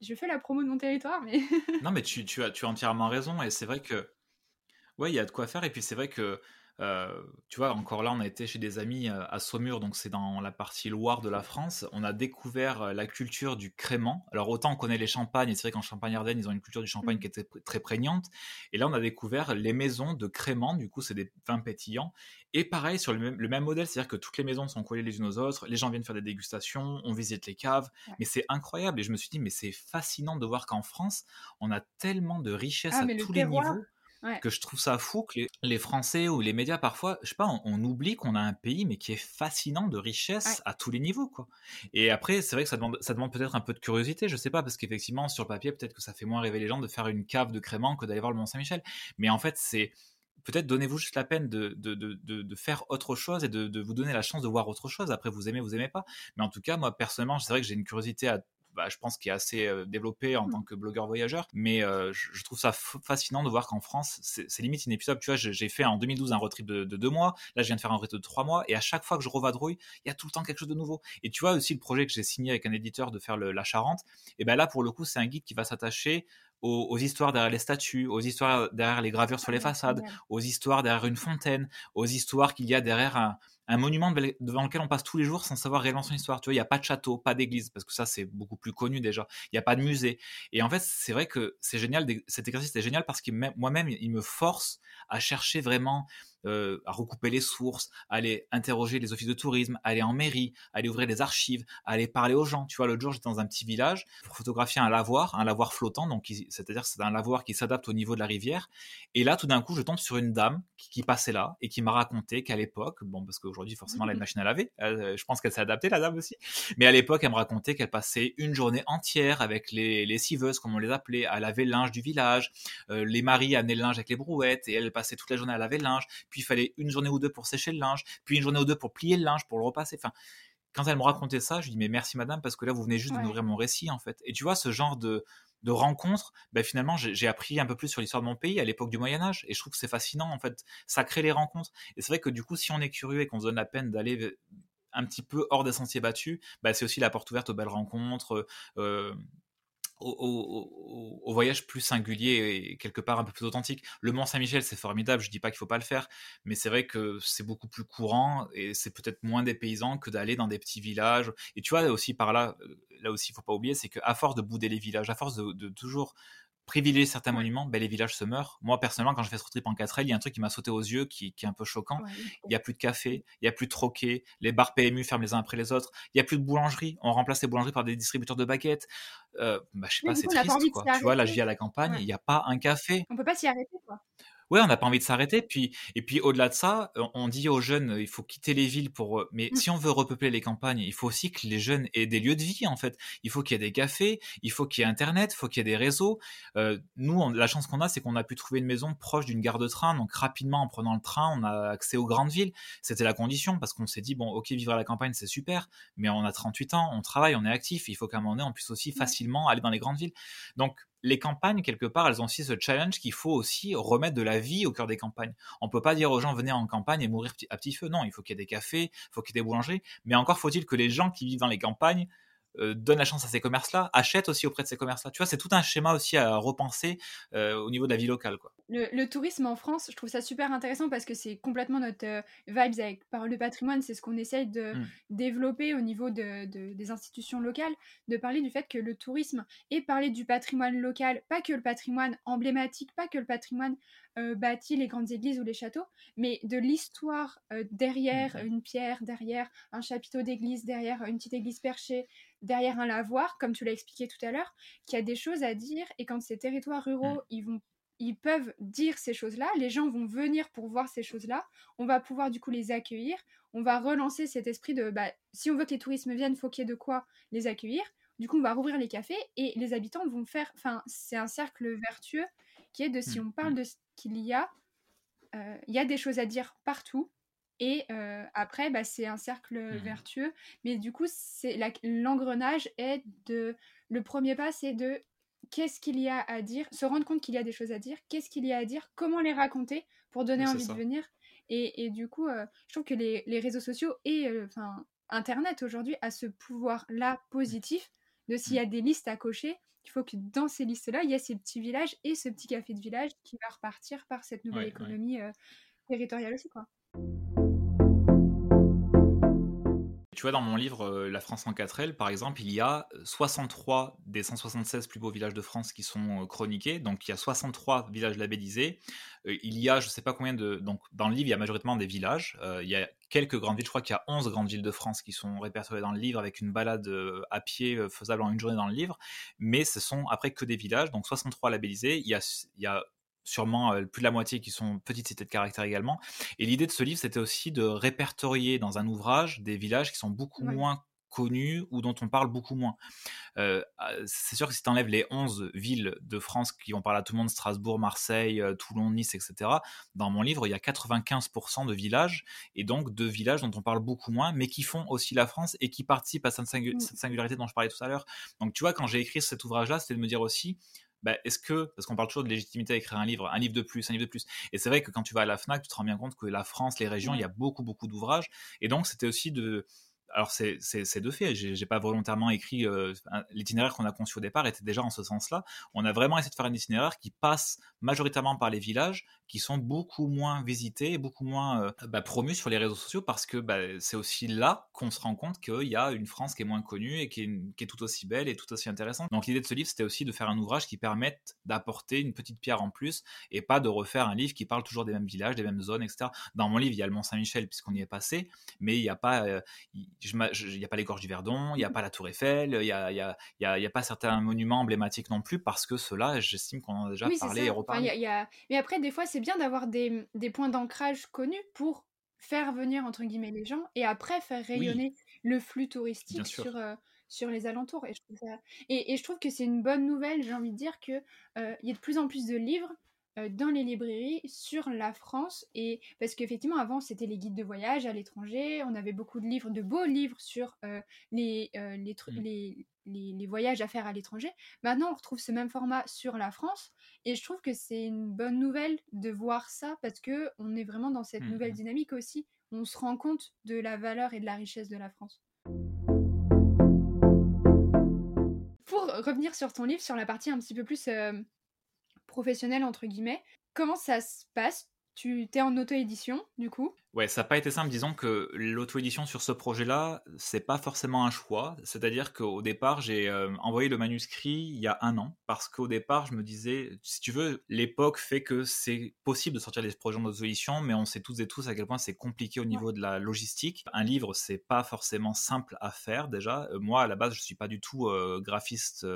[SPEAKER 1] je fais la promo de mon territoire mais
[SPEAKER 2] non mais tu, tu, as as entièrement raison et c'est vrai que ouais il y a de quoi faire et puis c'est vrai que euh, tu vois, encore là, on a été chez des amis euh, à Saumur, donc c'est dans la partie Loire de la France. On a découvert euh, la culture du crément. Alors autant on connaît les champagnes, et c'est vrai qu'en Champagne-Ardenne, ils ont une culture du champagne mmh. qui était très prégnante. Et là, on a découvert les maisons de crément, du coup, c'est des vins pétillants. Et pareil, sur le même, modèle, c'est-à-dire que toutes les maisons sont collées les unes aux autres, les gens viennent faire des dégustations, on visite les caves, mais c'est incroyable. Et je me suis dit, mais c'est fascinant de voir qu'en France, on a tellement de richesses ah, à tous les niveaux que je trouve ça fou que les, Français ou les médias parfois, je sais pas, on, oublie qu'on a un pays mais qui est fascinant de richesse à tous les niveaux quoi. Et après, c'est vrai que ça demande, ça demande peut-être un peu de curiosité, je sais pas, parce qu'effectivement sur le papier peut-être que ça fait moins rêver les gens de faire une cave de crément que d'aller voir le Mont Saint-Michel. Mais en fait, c'est peut-être donnez-vous juste la peine de, de, de, de, faire autre chose et de, vous donner la chance de voir autre chose. Après, vous aimez, vous aimez pas. Mais en tout cas, moi, personnellement, c'est vrai que j'ai une curiosité à bah, je pense, qui est assez euh, développé en mmh. tant que blogueur voyageur. Mais euh, je, trouve ça fascinant de voir qu'en France, c'est limite inépuisable. Tu vois, j'ai fait en 2012 un road trip de, deux mois. Là, je viens de faire un road trip de trois mois. Et à chaque fois que je revadrouille, il y a tout le temps quelque chose de nouveau. Et tu vois aussi le projet que j'ai signé avec un éditeur de faire la Charente. Et ben là, pour le coup, c'est un guide qui va s'attacher aux, histoires derrière les statues, aux histoires derrière les gravures sur les façades, aux histoires derrière une fontaine, aux histoires qu'il y a derrière un, un monument devant lequel on passe tous les jours sans savoir réellement son histoire. Tu vois, il n'y a pas de château, pas d'église, parce que ça, c'est beaucoup plus connu déjà. Il n'y a pas de musée. Et en fait, c'est vrai que c'est génial, cet exercice est génial parce que moi-même, il me force à chercher vraiment euh, à recouper les sources, aller interroger les offices de tourisme, aller en mairie, aller ouvrir les archives, aller parler aux gens. Tu vois, l'autre jour, j'étais dans un petit village pour photographier un lavoir, un lavoir flottant, donc c'est-à-dire c'est un lavoir qui s'adapte au niveau de la rivière. Et là, tout d'un coup, je tombe sur une dame qui, passait là et qui m'a raconté qu'à l'époque, bon, parce qu'aujourd'hui, forcément, elle a une machine à laver, euh, je pense qu'elle s'est adaptée, la dame aussi, mais à l'époque, elle me racontait qu'elle passait une journée entière avec les, les civeuses, comme on les appelait, à laver le linge du village. Euh, les maris amenaient le linge avec les brouettes et elle passait toute la journée à laver le linge. Puis il fallait une journée ou deux pour sécher le linge, puis une journée ou deux pour plier le linge, pour le repasser. Enfin, quand elle me racontait ça, je lui dis mais merci madame parce que là vous venez juste de nourrir mon récit en fait. Et tu vois ce genre de de rencontres, ben finalement j'ai appris un peu plus sur l'histoire de mon pays à l'époque du Moyen Âge et je trouve que c'est fascinant en fait, ça crée les rencontres. Et c'est vrai que du coup si on est curieux et qu'on se donne la peine d'aller un petit peu hors des sentiers battus, bah, c'est aussi la porte ouverte aux belles rencontres, euh, au, voyage plus singulier et quelque part un peu plus authentique. Le Mont Saint-Michel, c'est formidable, je dis pas qu'il faut pas le faire, mais c'est vrai que c'est beaucoup plus courant et c'est peut-être moins des paysans que d'aller dans des petits villages. Et tu vois, aussi par là, euh, là aussi, il faut pas oublier, c'est qu'à force de bouder les villages, à force de toujours privilégier certains monuments, ben, les villages se meurent. Moi, personnellement, quand je fais ce trip en 4L, il y a un truc qui m'a sauté aux yeux, qui, qui, est un peu choquant. Il n'y a plus de café, il n'y a plus de troquet, les bars PMU ferment les uns après les autres, il n'y a plus de boulangerie, on remplace les boulangeries par des distributeurs de baguettes. Euh, bah, je sais pas, c'est triste, quoi. Tu vois, là, je vis à la campagne, il n'y a pas un café.
[SPEAKER 1] On peut pas s'y arrêter, quoi
[SPEAKER 2] ouais, on n'a pas envie de s'arrêter. Puis, et puis au-delà de ça, on dit aux jeunes, il faut quitter les villes pour. Mais mmh. si on veut repeupler les campagnes, il faut aussi que les jeunes aient des lieux de vie, en fait. Il faut qu'il y ait des cafés, il faut qu'il y ait Internet, il faut qu'il y ait des réseaux. Euh, nous, la chance qu'on a, c'est qu'on a pu trouver une maison proche d'une gare de train. Donc, rapidement, en prenant le train, on a accès aux grandes villes. C'était la condition parce qu'on s'est dit, bon, ok, vivre à la campagne, c'est super, mais on a 38 ans, on travaille, on est actif. Il faut qu'à un moment donné, on puisse aussi facilement aller dans les grandes villes. Donc, les campagnes, quelque part, elles ont aussi ce challenge qu'il faut aussi remettre de la vie au cœur des campagnes. On peut pas dire aux gens venez en campagne et mourir à petit feu. Non, il faut qu'il y ait des cafés, il faut qu'il y ait des boulangeries. Mais encore faut-il que les gens qui vivent dans les campagnes euh, donne la chance à ces commerces-là, achète aussi auprès de ces commerces-là. Tu vois, c'est tout un schéma aussi à repenser euh, au niveau de la vie locale. Quoi.
[SPEAKER 1] Le, tourisme en France, je trouve ça super intéressant parce que c'est complètement notre euh, vibes avec Parole de patrimoine. C'est ce qu'on essaye de mmh. développer au niveau de, des institutions locales, de parler du fait que le tourisme et parler du patrimoine local, pas que le patrimoine emblématique, pas que le patrimoine bâti, les grandes églises ou les châteaux, mais de l'histoire derrière mmh. une pierre, derrière un chapiteau d'église, derrière une petite église perchée, derrière un lavoir, comme tu l'as expliqué tout à l'heure, qui a des choses à dire. Et quand ces territoires ruraux, ils vont ils peuvent dire ces choses-là, les gens vont venir pour voir ces choses-là, on va pouvoir du coup les accueillir, on va relancer cet esprit de bah, si on veut que les touristes viennent, il faut qu'il y ait de quoi les accueillir. Du coup, on va rouvrir les cafés et les habitants vont faire. Enfin, c'est un cercle vertueux qui est de si mmh, on parle mmh. de ce qu'il y a, euh, il y a des choses à dire partout. Et après, bah, c'est un cercle mmh vertueux. Mais du coup, c'est l'engrenage est de. Le premier pas, c'est de qu'est-ce qu'il y a à dire, se rendre compte qu'il y a des choses à dire, qu'est-ce qu'il y a à dire, comment les raconter pour donner envie de venir. Et, et, du coup, je trouve que les, les réseaux sociaux et enfin Internet aujourd'hui a ce pouvoir-là positif de s'il y mmh. a des listes à cocher, il faut que dans ces listes-là, il y ait ces petits villages et ce petit café de village qui va repartir par cette nouvelle économie territoriale aussi. Quoi.
[SPEAKER 2] Tu vois, dans mon livre euh, La France en 4L, par exemple, il y a 63 des 176 plus beaux villages de France qui sont euh, chroniqués. Donc, il y a 63 villages labellisés. Euh, il y a, je ne sais pas combien de. Donc, dans le livre, il y a majoritairement des villages. il y a quelques grandes villes. Je crois qu'il y a 11 grandes villes de France qui sont répertoriées dans le livre avec une balade à pied faisable en une journée dans le livre. Mais ce sont après que des villages. Donc, 63 labellisés. Il y a, il y a sûrement euh, plus de la moitié qui sont petites cités de caractère également. Et l'idée de ce livre, c'était aussi de répertorier dans un ouvrage des villages qui sont beaucoup moins connus ou dont on parle beaucoup moins. Euh, ah, c'est sûr que si tu enlèves les 11 villes de France qui vont parler à tout le monde, Strasbourg, Marseille, euh, Toulon, Nice, etc., dans mon livre, il y a 95% de villages, et donc de villages dont on parle beaucoup moins, mais qui font aussi la France et qui participent à cette, mmh. singularité dont je parlais tout à l'heure. Donc tu vois, quand j'ai écrit cet ouvrage-là, c'était de me dire aussi, bah, est-ce que, parce qu'on parle toujours de légitimité à écrire un livre, un livre de plus, un livre de plus, et c'est vrai que quand tu vas à la FNAC, tu te rends bien compte que la France, les régions, il y a beaucoup, beaucoup d'ouvrages, et donc c'était aussi de, alors c'est de fait, j'ai pas volontairement écrit euh, l'itinéraire qu'on a conçu au départ était déjà en ce sens-là. On a vraiment essayé de faire un itinéraire qui passe majoritairement par les villages, qui sont beaucoup moins visités, beaucoup moins euh, bah, promus sur les réseaux sociaux, parce que bah, c'est aussi là qu'on se rend compte qu'il y a une France qui est moins connue et qui est, qui est tout aussi belle et tout aussi intéressante. Donc l'idée de ce livre, c'était aussi de faire un ouvrage qui permette d'apporter une petite pierre en plus et pas de refaire un livre qui parle toujours des mêmes villages, des mêmes zones, etc. Dans mon livre, il y a le Mont Saint-Michel puisqu'on y est passé, mais il n'y a pas, euh, il n'y a pas les gorges du Verdon, il n'y a pas la Tour Eiffel, il n'y a, y a, y a, pas certains monuments emblématiques non plus, parce que ceux-là, j'estime qu'on en a déjà parlé et reparlé.
[SPEAKER 1] Mais après, des fois, c'est bien d'avoir des, des, points d'ancrage connus pour faire venir, entre guillemets, les gens, et après faire rayonner le flux touristique sur... Euh, sur les alentours. Et je trouve, et, et je trouve que c'est une bonne nouvelle, j'ai envie de dire, qu'il euh, il y a de plus en plus de livres dans les librairies sur la France et parce qu'effectivement avant c'était les guides de voyage à l'étranger, on avait beaucoup de livres, de beaux livres sur les, les, mmh. les, les, les, voyages à faire à l'étranger. Maintenant on retrouve ce même format sur la France et je trouve que c'est une bonne nouvelle de voir ça parce que on est vraiment dans cette nouvelle mmh. dynamique aussi. On se rend compte de la valeur et de la richesse de la France. Pour revenir sur ton livre, sur la partie un petit peu plus professionnel entre guillemets. Comment ça se passe Tu t'es en auto-édition du coup?
[SPEAKER 2] Ouais, ça n'a pas été simple. Disons que l'auto-édition sur ce projet-là, c'est pas forcément un choix. C'est-à-dire qu'au départ, j'ai euh, envoyé le manuscrit il y a un an parce qu'au départ, je me disais, si tu veux, l'époque fait que c'est possible de sortir des projets en auto-édition, mais on sait tous et tous à quel point c'est compliqué au niveau de la logistique. Un livre, c'est pas forcément simple à faire déjà. Euh, moi, à la base, je suis pas du tout euh, graphiste.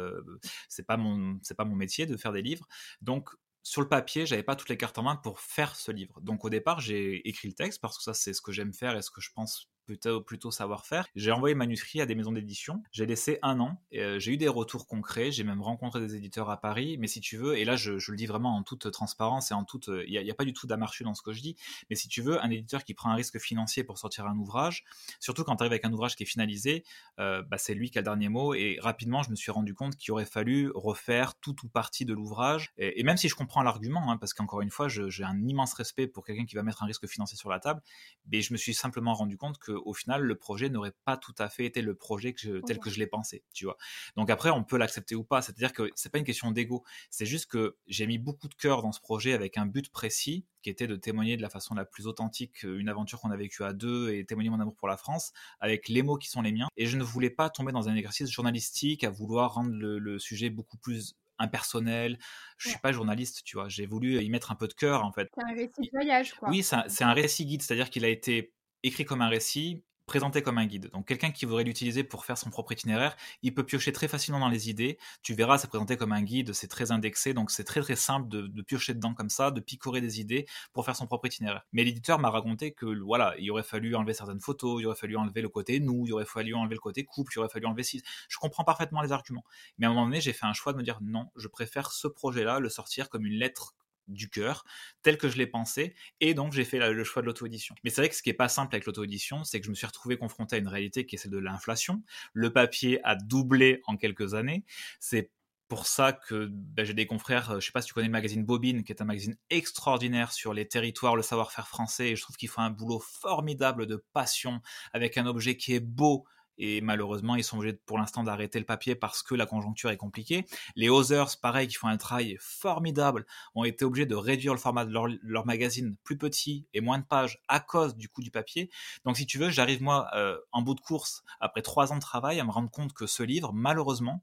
[SPEAKER 2] c'est pas mon, c'est pas mon métier de faire des livres. Donc sur le papier, j'avais pas toutes les cartes en main pour faire ce livre. Donc au départ, j'ai écrit le texte parce que ça, c'est ce que j'aime faire et ce que je pense plutôt, plutôt savoir faire. J'ai envoyé le manuscrit à des maisons d'édition. J'ai laissé un an. Euh, j'ai eu des retours concrets. J'ai même rencontré des éditeurs à Paris. Mais si tu veux, et là je, le dis vraiment en toute transparence et en toute, il n'y a, pas du tout d'amarchu dans ce que je dis. Mais si tu veux, un éditeur qui prend un risque financier pour sortir un ouvrage, surtout quand tu arrives avec un ouvrage qui est finalisé, euh, bah, c'est lui qui a le dernier mot. Et rapidement, je me suis rendu compte qu'il aurait fallu refaire tout ou partie de l'ouvrage. Et, même si je comprends l'argument, hein, parce qu'encore une fois, j'ai un immense respect pour quelqu'un qui va mettre un risque financier sur la table, mais je me suis simplement rendu compte que au final, le projet n'aurait pas tout à fait été le projet que tel que je l'ai pensé, tu vois. Donc après, on peut l'accepter ou pas. C'est-à-dire que c'est pas une question d'ego. C'est juste que j'ai mis beaucoup de cœur dans ce projet avec un but précis qui était de témoigner de la façon la plus authentique une aventure qu'on a vécue à deux et témoigner mon amour pour la France avec les mots qui sont les miens. Et je ne voulais pas tomber dans un exercice journalistique à vouloir rendre le, sujet beaucoup plus impersonnel. Je suis pas journaliste, tu vois. J'ai voulu y mettre un peu de cœur, en fait.
[SPEAKER 1] C'est un récit de voyage, quoi.
[SPEAKER 2] Oui, c'est un récit guide, c'est-à-dire qu'il a été écrit comme un récit, présenté comme un guide. Donc quelqu'un qui voudrait l'utiliser pour faire son propre itinéraire, il peut piocher très facilement dans les idées. Tu verras, c'est présenté comme un guide, c'est très indexé, donc c'est très très simple de, piocher dedans comme ça, de picorer des idées pour faire son propre itinéraire. Mais l'éditeur m'a raconté que voilà, il aurait fallu enlever certaines photos, il aurait fallu enlever le côté nous, il aurait fallu enlever le côté couple, il aurait fallu enlever si. Je comprends parfaitement les arguments. Mais à un moment donné, j'ai fait un choix de me dire non, je préfère ce projet-là, le sortir comme une lettre du cœur, tel que je l'ai pensé, et donc j'ai fait le choix de l'auto-édition. Mais c'est vrai que ce qui est pas simple avec l'auto-édition, c'est que je me suis retrouvé confronté à une réalité qui est celle de l'inflation. Le papier a doublé en quelques années. C'est pour ça que ben, j'ai des confrères, euh, je sais pas si tu connais le magazine Bobine, qui est un magazine extraordinaire sur les territoires, le savoir-faire français, et je trouve qu'il faut un boulot formidable de passion, avec un objet qui est beau, et malheureusement, ils sont obligés pour l'instant d'arrêter le papier parce que la conjoncture est compliquée. Les Others, pareil, qui font un travail formidable, ont été obligés de réduire le format de leur, magazine plus petit et moins de pages à cause du coût du papier. Donc, si tu veux, j'arrive moi euh, en bout de course, après trois ans de travail, à me rendre compte que ce livre, malheureusement,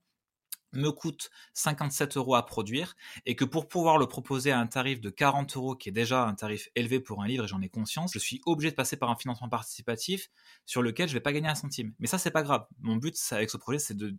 [SPEAKER 2] me coûte 57 euros à produire et que pour pouvoir le proposer à un tarif de 40 euros, qui est déjà un tarif élevé pour un livre et j'en ai conscience, je suis obligé de passer par un financement participatif sur lequel je vais pas gagner un centime. Mais ça, c'est pas grave. Mon but avec ce projet, c'est de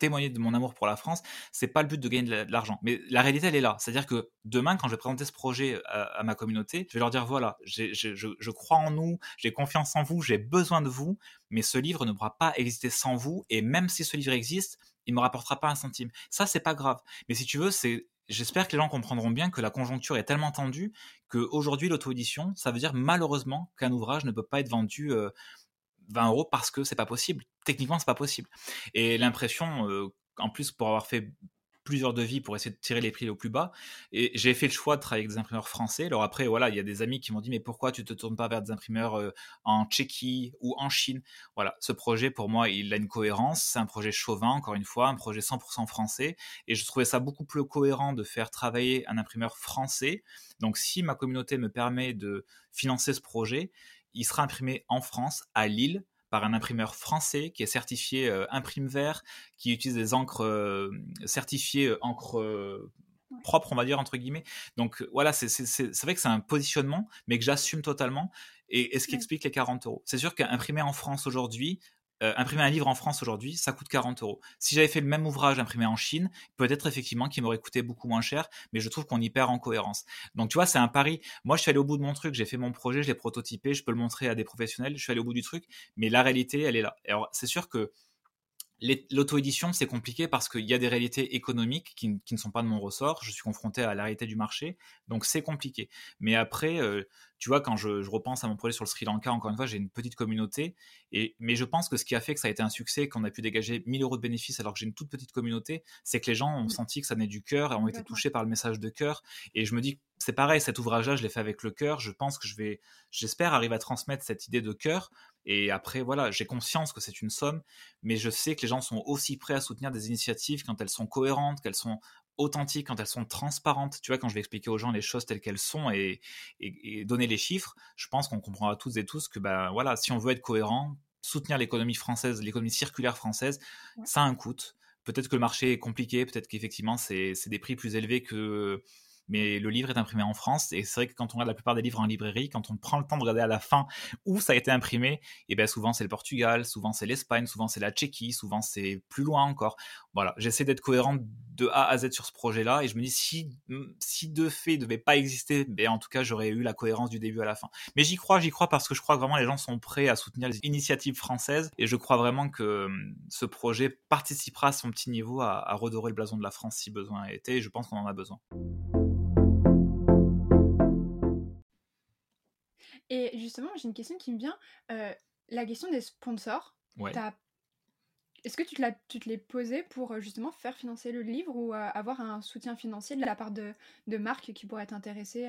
[SPEAKER 2] témoigner de mon amour pour la France, c'est pas le but de gagner de l'argent. Mais la réalité, elle est là. C'est-à-dire que demain, quand je vais présenter ce projet à, ma communauté, je vais leur dire voilà, je, je, crois en nous, j'ai confiance en vous, j'ai besoin de vous, mais ce livre ne pourra pas exister sans vous. Et même si ce livre existe, il me rapportera pas un centime. Ça, c'est pas grave. Mais si tu veux, c'est J'espère que les gens comprendront bien que la conjoncture est tellement tendue qu'aujourd'hui, l'auto-édition, ça veut dire malheureusement qu'un ouvrage ne peut pas être vendu 20 euh, euros parce que c'est pas possible. Techniquement, c'est pas possible. Et l'impression, euh, en plus, pour avoir fait plusieurs devis pour essayer de tirer les prix au plus bas. Et j'ai fait le choix de travailler avec des imprimeurs français. Alors après, voilà, il y a des amis qui m'ont dit, mais pourquoi tu te tournes pas vers des imprimeurs euh, en Tchéquie ou en Chine? Voilà, ce projet, pour moi, il a une cohérence. C'est un projet chauvin, encore une fois, un projet 100% français. Et je trouvais ça beaucoup plus cohérent de faire travailler un imprimeur français. Donc si ma communauté me permet de financer ce projet, il sera imprimé en France, à Lille, par un imprimeur français qui est certifié euh, imprime vert, qui utilise des encres euh, certifiées euh, encre propre, on va dire, entre guillemets. Donc voilà, c'est vrai que c'est un positionnement, mais que j'assume totalement. Et, et, ce qui explique les 40 euros. C'est sûr qu'imprimer en France aujourd'hui, euh, imprimer un livre en France aujourd'hui, ça coûte 40 euros. Si j'avais fait le même ouvrage imprimé en Chine, peut-être effectivement qu'il m'aurait coûté beaucoup moins cher, mais je trouve qu'on y perd en cohérence. Donc tu vois, c'est un pari. Moi, je suis allé au bout de mon truc, j'ai fait mon projet, je l'ai prototypé, je peux le montrer à des professionnels, je suis allé au bout du truc, mais la réalité, elle est là. Alors c'est sûr que L'auto-édition, c'est compliqué parce qu'il y a des réalités économiques qui, ne sont pas de mon ressort. Je suis confronté à la réalité du marché, donc c'est compliqué. Mais après, euh, tu vois, quand je, repense à mon projet sur le Sri Lanka, encore une fois, j'ai une petite communauté. Et, mais je pense que ce qui a fait que ça a été un succès, qu'on a pu dégager 1000 euros de bénéfices alors que j'ai une toute petite communauté, c'est que les gens ont mmh. senti que ça venait du cœur et ont été touchés par le message de cœur. Et je me dis, c'est pareil, cet ouvrage-là, je l'ai fait avec le cœur. Je pense que je vais, j'espère arriver à transmettre cette idée de cœur et après, voilà, j'ai conscience que c'est une somme, mais je sais que les gens sont aussi prêts à soutenir des initiatives quand elles sont cohérentes, qu'elles sont authentiques, quand elles sont transparentes. Tu vois, quand je vais expliquer aux gens les choses telles qu'elles sont et, donner les chiffres, je pense qu'on comprendra toutes et tous que, ben voilà, si on veut être cohérent, soutenir l'économie française, l'économie circulaire française, ça a un coût. Peut-être que le marché est compliqué, peut-être qu'effectivement c'est des prix plus élevés que mais le livre est imprimé en France. Et c'est vrai que quand on regarde la plupart des livres en librairie, quand on prend le temps de regarder à la fin où ça a été imprimé, et eh bien souvent c'est le Portugal, souvent c'est l'Espagne, souvent c'est la Tchéquie, souvent c'est plus loin encore. Voilà, j'essaie d'être cohérent de A à Z sur ce projet-là, et je me dis si si deux faits ne devaient pas exister, ben en tout cas j'aurais eu la cohérence du début à la fin. Mais j'y crois, j'y crois parce que je crois que vraiment les gens sont prêts à soutenir les initiatives françaises, et je crois vraiment que hum, ce projet participera à son petit niveau à, à redorer le blason de la France si besoin était, et je pense qu'on en a besoin.
[SPEAKER 1] Et justement, j'ai une question qui me vient. Euh, la question des sponsors. Est-ce que tu te, tu te l'es posé pour euh, justement faire financer le livre ou euh, avoir un soutien financier de la part de, de marques qui pourraient être intéressées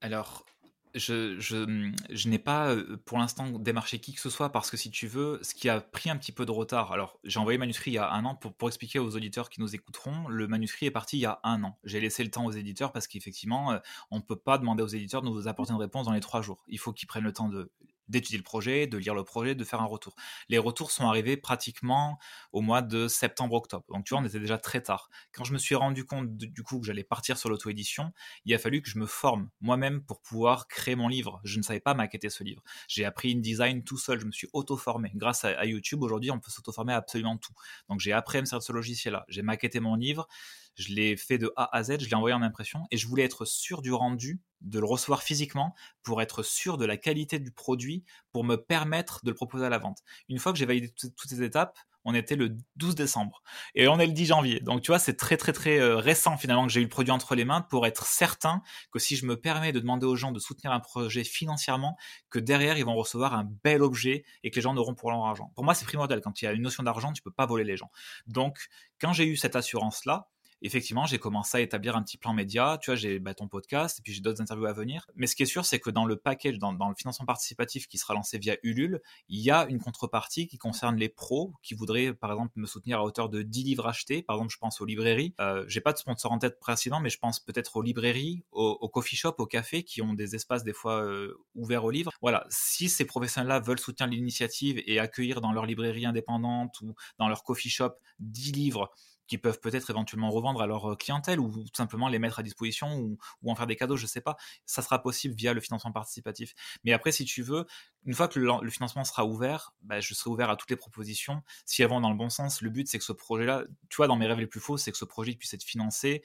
[SPEAKER 2] Alors, je, je, n'ai pas euh, pour l'instant démarché qui que ce soit parce que si tu veux, ce qui a pris un petit peu de retard, alors j'ai envoyé le manuscrit il y a un an pour, pour expliquer aux auditeurs qui nous écouteront, le manuscrit est parti il y a un an. J'ai laissé le temps aux éditeurs parce qu'effectivement, euh, on ne peut pas demander aux éditeurs de nous apporter une réponse dans les trois jours. Il faut qu'ils prennent le temps de d'étudier le projet, de lire le projet, de faire un retour. Les retours sont arrivés pratiquement au mois de septembre-octobre. Donc tu vois, on était déjà très tard. Quand je me suis rendu compte du coup que j'allais partir sur l'auto-édition, il a fallu que je me forme moi-même pour pouvoir créer mon livre. Je ne savais pas maqueter ce livre. J'ai appris InDesign tout seul, je me suis auto-formé. Grâce à, YouTube, aujourd'hui, on peut s'auto-former absolument tout. Donc j'ai appris à me servir de ce logiciel-là. J'ai maquetté mon livre, je l'ai fait de A à Z, je l'ai envoyé en impression et je voulais être sûr du rendu, de le recevoir physiquement pour être sûr de la qualité du produit, pour me permettre de le proposer à la vente. Une fois que j'ai validé toutes ces étapes, on était le 12 décembre et on est le 10 janvier. Donc tu vois, c'est très très très euh, récent finalement que j'ai eu le produit entre les mains pour être certain que si je me permets de demander aux gens de soutenir un projet financièrement, que derrière ils vont recevoir un bel objet et que les gens n'auront pour leur argent. Pour moi, c'est primordial. Quand il y a une notion d'argent, tu peux pas voler les gens. Donc quand j'ai eu cette assurance là, effectivement, j'ai commencé à établir un petit plan média. Tu vois, j'ai bah, ton podcast et puis j'ai d'autres interviews à venir. Mais ce qui est sûr, c'est que dans le package, dans, le financement participatif qui sera lancé via Ulule, il y a une contrepartie qui concerne les pros qui voudraient, par exemple, me soutenir à hauteur de 10 livres achetés. Par exemple, je pense aux librairies. Euh, j'ai pas de sponsor en tête précédent, mais je pense peut-être aux librairies, aux, coffee shops, aux cafés qui ont des espaces des fois euh, ouverts aux livres. Voilà, si ces professionnels-là veulent soutenir l'initiative et accueillir dans leur librairie indépendante ou dans leur coffee shop 10 livres qui peuvent peut-être éventuellement revendre à leur euh, clientèle ou tout simplement les mettre à disposition ou, en faire des cadeaux, je sais pas. Ça sera possible via le financement participatif. Mais après, si tu veux, une fois que le, financement sera ouvert, bah, je serai ouvert à toutes les propositions. Si elles vont dans le bon sens, le but c'est que ce projet-là, tu vois, dans mes rêves les plus faux, c'est que ce projet puisse être financé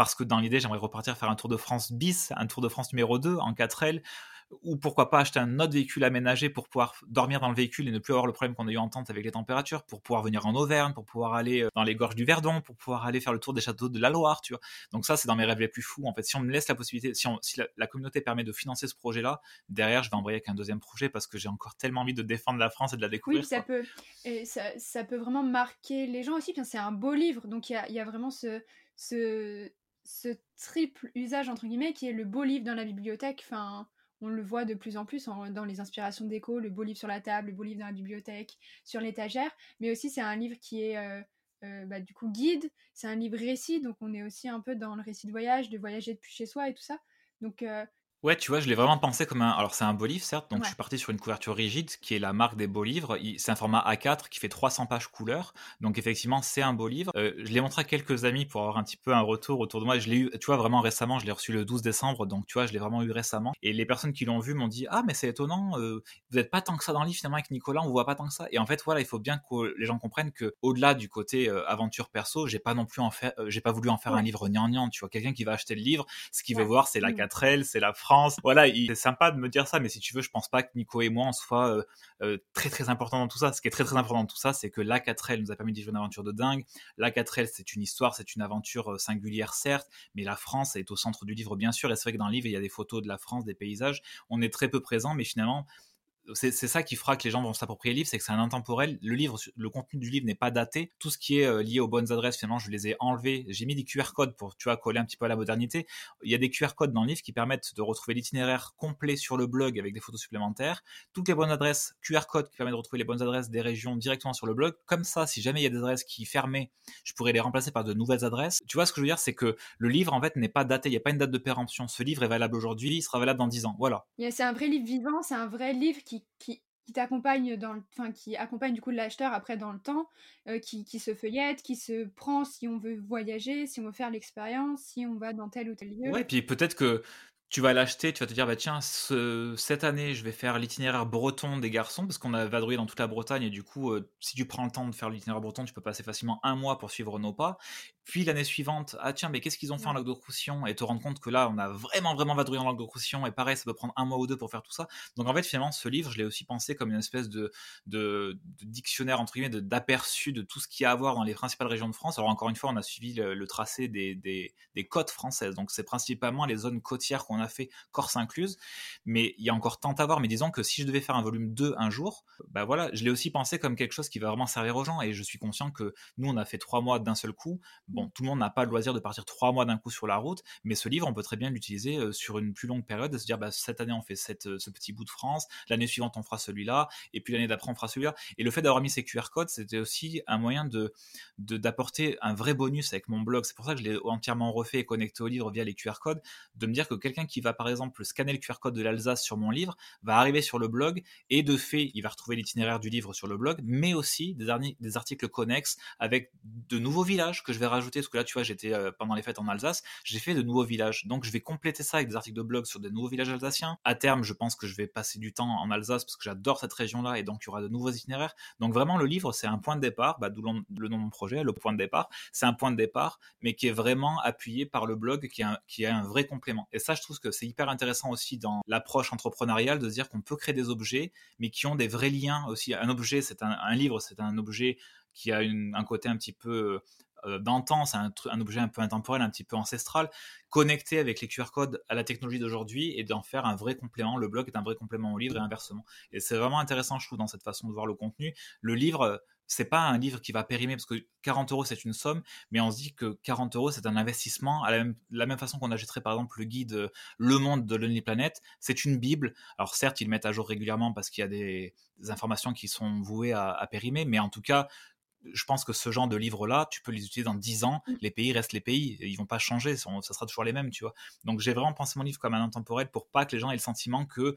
[SPEAKER 2] parce que dans l'idée, j'aimerais repartir faire un Tour de France bis, un Tour de France numéro 2 en 4L, ou pourquoi pas acheter un autre véhicule aménagé pour pouvoir dormir dans le véhicule et ne plus avoir le problème qu'on a eu en tente avec les températures, pour pouvoir venir en Auvergne, pour pouvoir aller euh, dans les gorges du Verdon, pour pouvoir aller faire le tour des châteaux de la Loire, tu vois. Donc ça, c'est dans mes rêves les plus fous. En fait, si on me laisse la possibilité, si, la, communauté permet de financer ce projet-là, derrière, je vais envoyer avec un deuxième projet parce que j'ai encore tellement envie de défendre la France et de la découvrir.
[SPEAKER 1] Oui, ça peut, et ça, peut vraiment marquer les gens aussi. C'est un beau livre, donc il y a, vraiment ce, ce, ce triple usage entre guillemets qui est le beau livre dans la bibliothèque. Enfin on le voit de plus en plus dans les inspirations déco, le beau livre sur la table, le beau livre dans la bibliothèque, sur l'étagère, mais aussi c'est un livre qui est euh, euh, bah, du coup guide, c'est un livre récit, donc on est aussi un peu dans le récit de voyage, de voyager depuis chez soi et tout ça. Donc euh,
[SPEAKER 2] Ouais, tu vois, je l'ai vraiment pensé comme un. Alors, c'est un beau livre, certes, donc je suis parti sur une couverture rigide, qui est la marque des beaux livres. C'est un format A4 qui fait 300 pages couleur. Donc, effectivement, c'est un beau livre. Euh, je l'ai montré à quelques amis pour avoir un petit peu un retour autour de moi. Je l'ai eu, tu vois, vraiment récemment. Je l'ai reçu le 12 décembre, donc tu vois, je l'ai vraiment eu récemment. Et les personnes qui l'ont vu m'ont dit Ah, mais c'est étonnant, euh, vous n'êtes pas tant que ça dans le livre, finalement, avec Nicolas, on voit pas tant que ça. Et en fait, voilà, il faut bien que les gens comprennent que, au-delà du côté euh, aventure perso, j'ai pas non plus en fait, j'ai pas voulu en faire un livre gnangnan. Tu vois, quelqu'un qui va acheter le livre, ce qu'il veut voir, c'est la 4L, c'est la Voilà, c'est sympa de me dire ça, mais si tu veux, je pense pas que Nico et moi on soit euh, euh, très très important dans tout ça. Ce qui est très très important dans tout ça, c'est que la 4L nous a permis de vivre une aventure de dingue. La 4L, c'est une histoire, c'est une aventure singulière certes, mais la France est au centre du livre bien sûr. Et c'est vrai que dans le livre, il y a des photos de la France, des paysages. On est très peu présent, mais finalement, c'est ça qui fera que les gens vont s'approprier le livre, c'est que c'est un intemporel. Le livre, le contenu du livre n'est pas daté. Tout ce qui est euh, lié aux bonnes adresses, finalement, je les ai enlevés. J'ai mis des QR codes pour, tu vois, coller un petit peu à la modernité. Il y a des QR codes dans le livre qui permettent de retrouver l'itinéraire complet sur le blog avec des photos supplémentaires. Toutes les bonnes adresses, QR codes qui permettent de retrouver les bonnes adresses des régions directement sur le blog. Comme ça, si jamais il y a des adresses qui fermaient, je pourrais les remplacer par de nouvelles adresses. Tu vois, ce que je veux dire, c'est que le livre, en fait, n'est pas daté. Il n'y a pas une date de péremption. Ce livre est valable aujourd'hui, il sera valable dans 10 ans. Voilà.
[SPEAKER 1] C'est un vrai livre vivant, c'est un vrai livre qui, qui qui t'accompagne dans enfin qui accompagne du coup l'acheteur après dans le temps, euh, qui, qui, se feuillette, qui se prend si on veut voyager, si on veut faire l'expérience, si on va dans tel ou tel lieu.
[SPEAKER 2] Ouais, puis peut-être que tu vas l'acheter, tu vas te dire, bah tiens, cette année, je vais faire l'itinéraire breton des garçons, parce qu'on a vadrouillé dans toute la Bretagne, et du coup, euh, si tu prends le temps de faire l'itinéraire breton, tu peux passer facilement un mois pour suivre nos pas. Puis l'année suivante, ah tiens, mais qu'est-ce qu'ils ont fait en Languedoc-Roussillon Et te rendre compte que là, on a vraiment, vraiment vadrouillé en Languedoc-Roussillon, et pareil, ça peut prendre un mois ou deux pour faire tout ça. Donc en fait, finalement, ce livre, je l'ai aussi pensé comme une espèce de, de, dictionnaire, entre guillemets, d'aperçu de, tout ce qu'il y a à voir dans les principales régions de France. Alors encore une fois, on a suivi le, tracé des, des, des côtes françaises, donc c'est principalement les zones côtières qu'on a fait Corse incluse, mais il y a encore tant à voir. Mais disons que si je devais faire un volume 2 un jour, bah voilà, je l'ai aussi pensé comme quelque chose qui va vraiment servir aux gens. Et je suis conscient que nous, on a fait trois mois d'un seul coup. Bon, tout le monde n'a pas le loisir de partir trois mois d'un coup sur la route, mais ce livre, on peut très bien l'utiliser euh, sur une plus longue période, de se dire, bah, cette année, on fait euh, ce petit bout de France, l'année suivante, on fera celui-là, et puis l'année d'après, on fera celui-là. Et le fait d'avoir mis ces QR codes, c'était aussi un moyen de d'apporter un vrai bonus avec mon blog. C'est pour ça que je l'ai entièrement refait et connecté au livre via les QR codes, de me dire que quelqu'un qui va, par exemple, scanner le QR code de l'Alsace sur mon livre, va arriver sur le blog et de fait, il va retrouver l'itinéraire du livre sur le blog, mais aussi des, des, articles connexes avec de nouveaux villages que je vais rajouter. Parce que là, tu vois, j'étais euh, pendant les fêtes en Alsace, j'ai fait de nouveaux villages. Donc, je vais compléter ça avec des articles de blog sur des nouveaux villages alsaciens. À terme, je pense que je vais passer du temps en Alsace parce que j'adore cette région-là et donc il y aura de nouveaux itinéraires. Donc, vraiment, le livre, c'est un point de départ, bah, d'où le nom de mon projet, le point de départ. C'est un point de départ, mais qui est vraiment appuyé par le blog, qui est un, qui est un vrai complément. Et ça, je trouve que c'est hyper intéressant aussi dans l'approche entrepreneuriale de dire qu'on peut créer des objets, mais qui ont des vrais liens aussi. Un objet, c'est un, livre, c'est un objet qui a un côté un petit peu d'antan, c'est un, objet un peu intemporel, un petit peu ancestral, connecté avec les QR codes à la technologie d'aujourd'hui et d'en faire un vrai complément. Le blog est un vrai complément au livre et inversement. Et c'est vraiment intéressant, je trouve, dans cette façon de voir le contenu. Le livre, c'est pas un livre qui va périmer parce que 40 euros c'est une somme, mais on se dit que 40 euros c'est un investissement à la même, façon qu'on achèterait par exemple le guide euh, Le Monde de Lonely Planet. C'est une bible. Alors certes ils mettent à jour régulièrement parce qu'il y a des, informations qui sont vouées à, périmer, mais en tout cas je pense que ce genre de livre-là, tu peux les utiliser dans 10 ans, mmh. les pays restent les pays, ils vont pas changer, ça sera toujours les mêmes, tu vois. Donc j'ai vraiment pensé mon livre comme un intemporel pour pas que les gens aient le sentiment que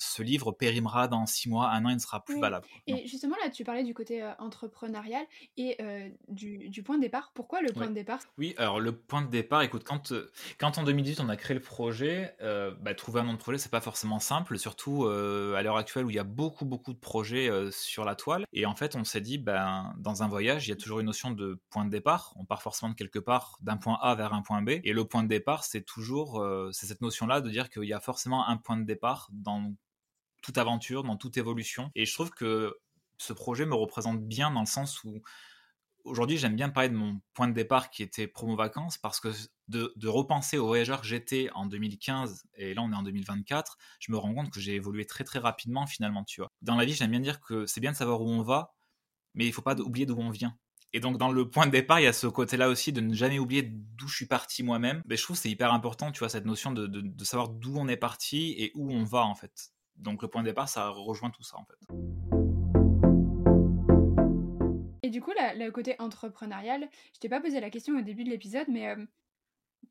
[SPEAKER 2] ce livre périmera dans six mois, un an, il ne sera plus valable.
[SPEAKER 1] Et justement, là, tu parlais du côté euh, entrepreneurial et euh, du, point de départ. Pourquoi le point de départ?
[SPEAKER 2] Oui, alors le point de départ, écoute, quand, euh, quand en 2018 on a créé le projet, bah, trouver un nom de projet, c'est pas forcément simple, surtout à l'heure actuelle où il y a beaucoup, beaucoup de projets sur la toile. Et en fait, on s'est dit, ben, dans un voyage, il y a toujours une notion de point de départ. On part forcément de quelque part, d'un point A vers un point B. Et le point de départ, c'est toujours c'est cette notion-là de dire qu'il y a forcément un point de départ dans toute aventure, dans toute évolution. Et je trouve que ce projet me représente bien dans le sens où aujourd'hui j'aime bien parler de mon point de départ qui était promo vacances parce que de, repenser au voyageur que j'étais en 2015 et là on est en 2024, je me rends compte que j'ai évolué très très rapidement finalement, tu vois. Dans la vie, j'aime bien dire que c'est bien de savoir où on va, mais il faut pas oublier d'où on vient. Et donc dans le point de départ, il y a ce côté-là aussi de ne jamais oublier d'où je suis parti moi-même. Mais je trouve c'est hyper important, tu vois, cette notion de savoir d'où on est parti et où on va en fait. Donc le point de départ, ça rejoint tout ça en fait.
[SPEAKER 1] Et du coup, le côté entrepreneurial, je t'ai pas posé la question au début de l'épisode, mais euh,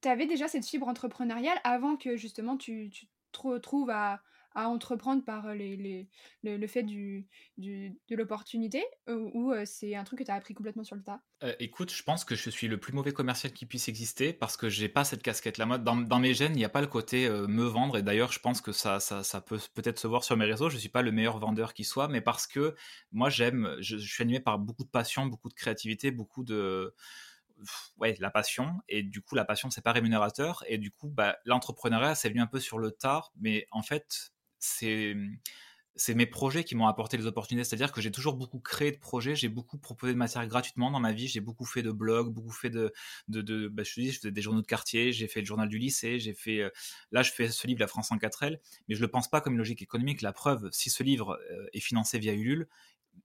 [SPEAKER 1] tu avais déjà cette fibre entrepreneuriale avant que justement tu, tu te retrouves à, à entreprendre par les, le, fait du, de l'opportunité ou c'est un truc que tu as appris complètement sur le tas?
[SPEAKER 2] Écoute, je pense que je suis le plus mauvais commercial qui puisse exister parce que j'ai pas cette casquette-là. Dans, dans mes gènes, il n'y a pas le côté me vendre et d'ailleurs, je pense que ça, ça, ça peut peut-être se voir sur mes réseaux. Je suis pas le meilleur vendeur qui soit, mais parce que moi, j'aime, je, je suis animé par beaucoup de passion, beaucoup de créativité, beaucoup de ouais, la passion. Et du coup, la passion, c'est pas rémunérateur. Et du coup, bah, l'entrepreneuriat, c'est venu un peu sur le tard. Mais en fait, c'est c'est mes projets qui m'ont apporté les opportunités. C'est-à-dire que j'ai toujours beaucoup créé de projets, j'ai beaucoup proposé de matière gratuitement dans ma vie, j'ai beaucoup fait de blogs, beaucoup fait de, de, de bah, je te dis, je faisais des journaux de quartier, j'ai fait le journal du lycée, j'ai fait, euh, là je fais ce livre La France en 4L, mais je le pense pas comme une logique économique. La preuve, si ce livre euh, est financé via Ulule,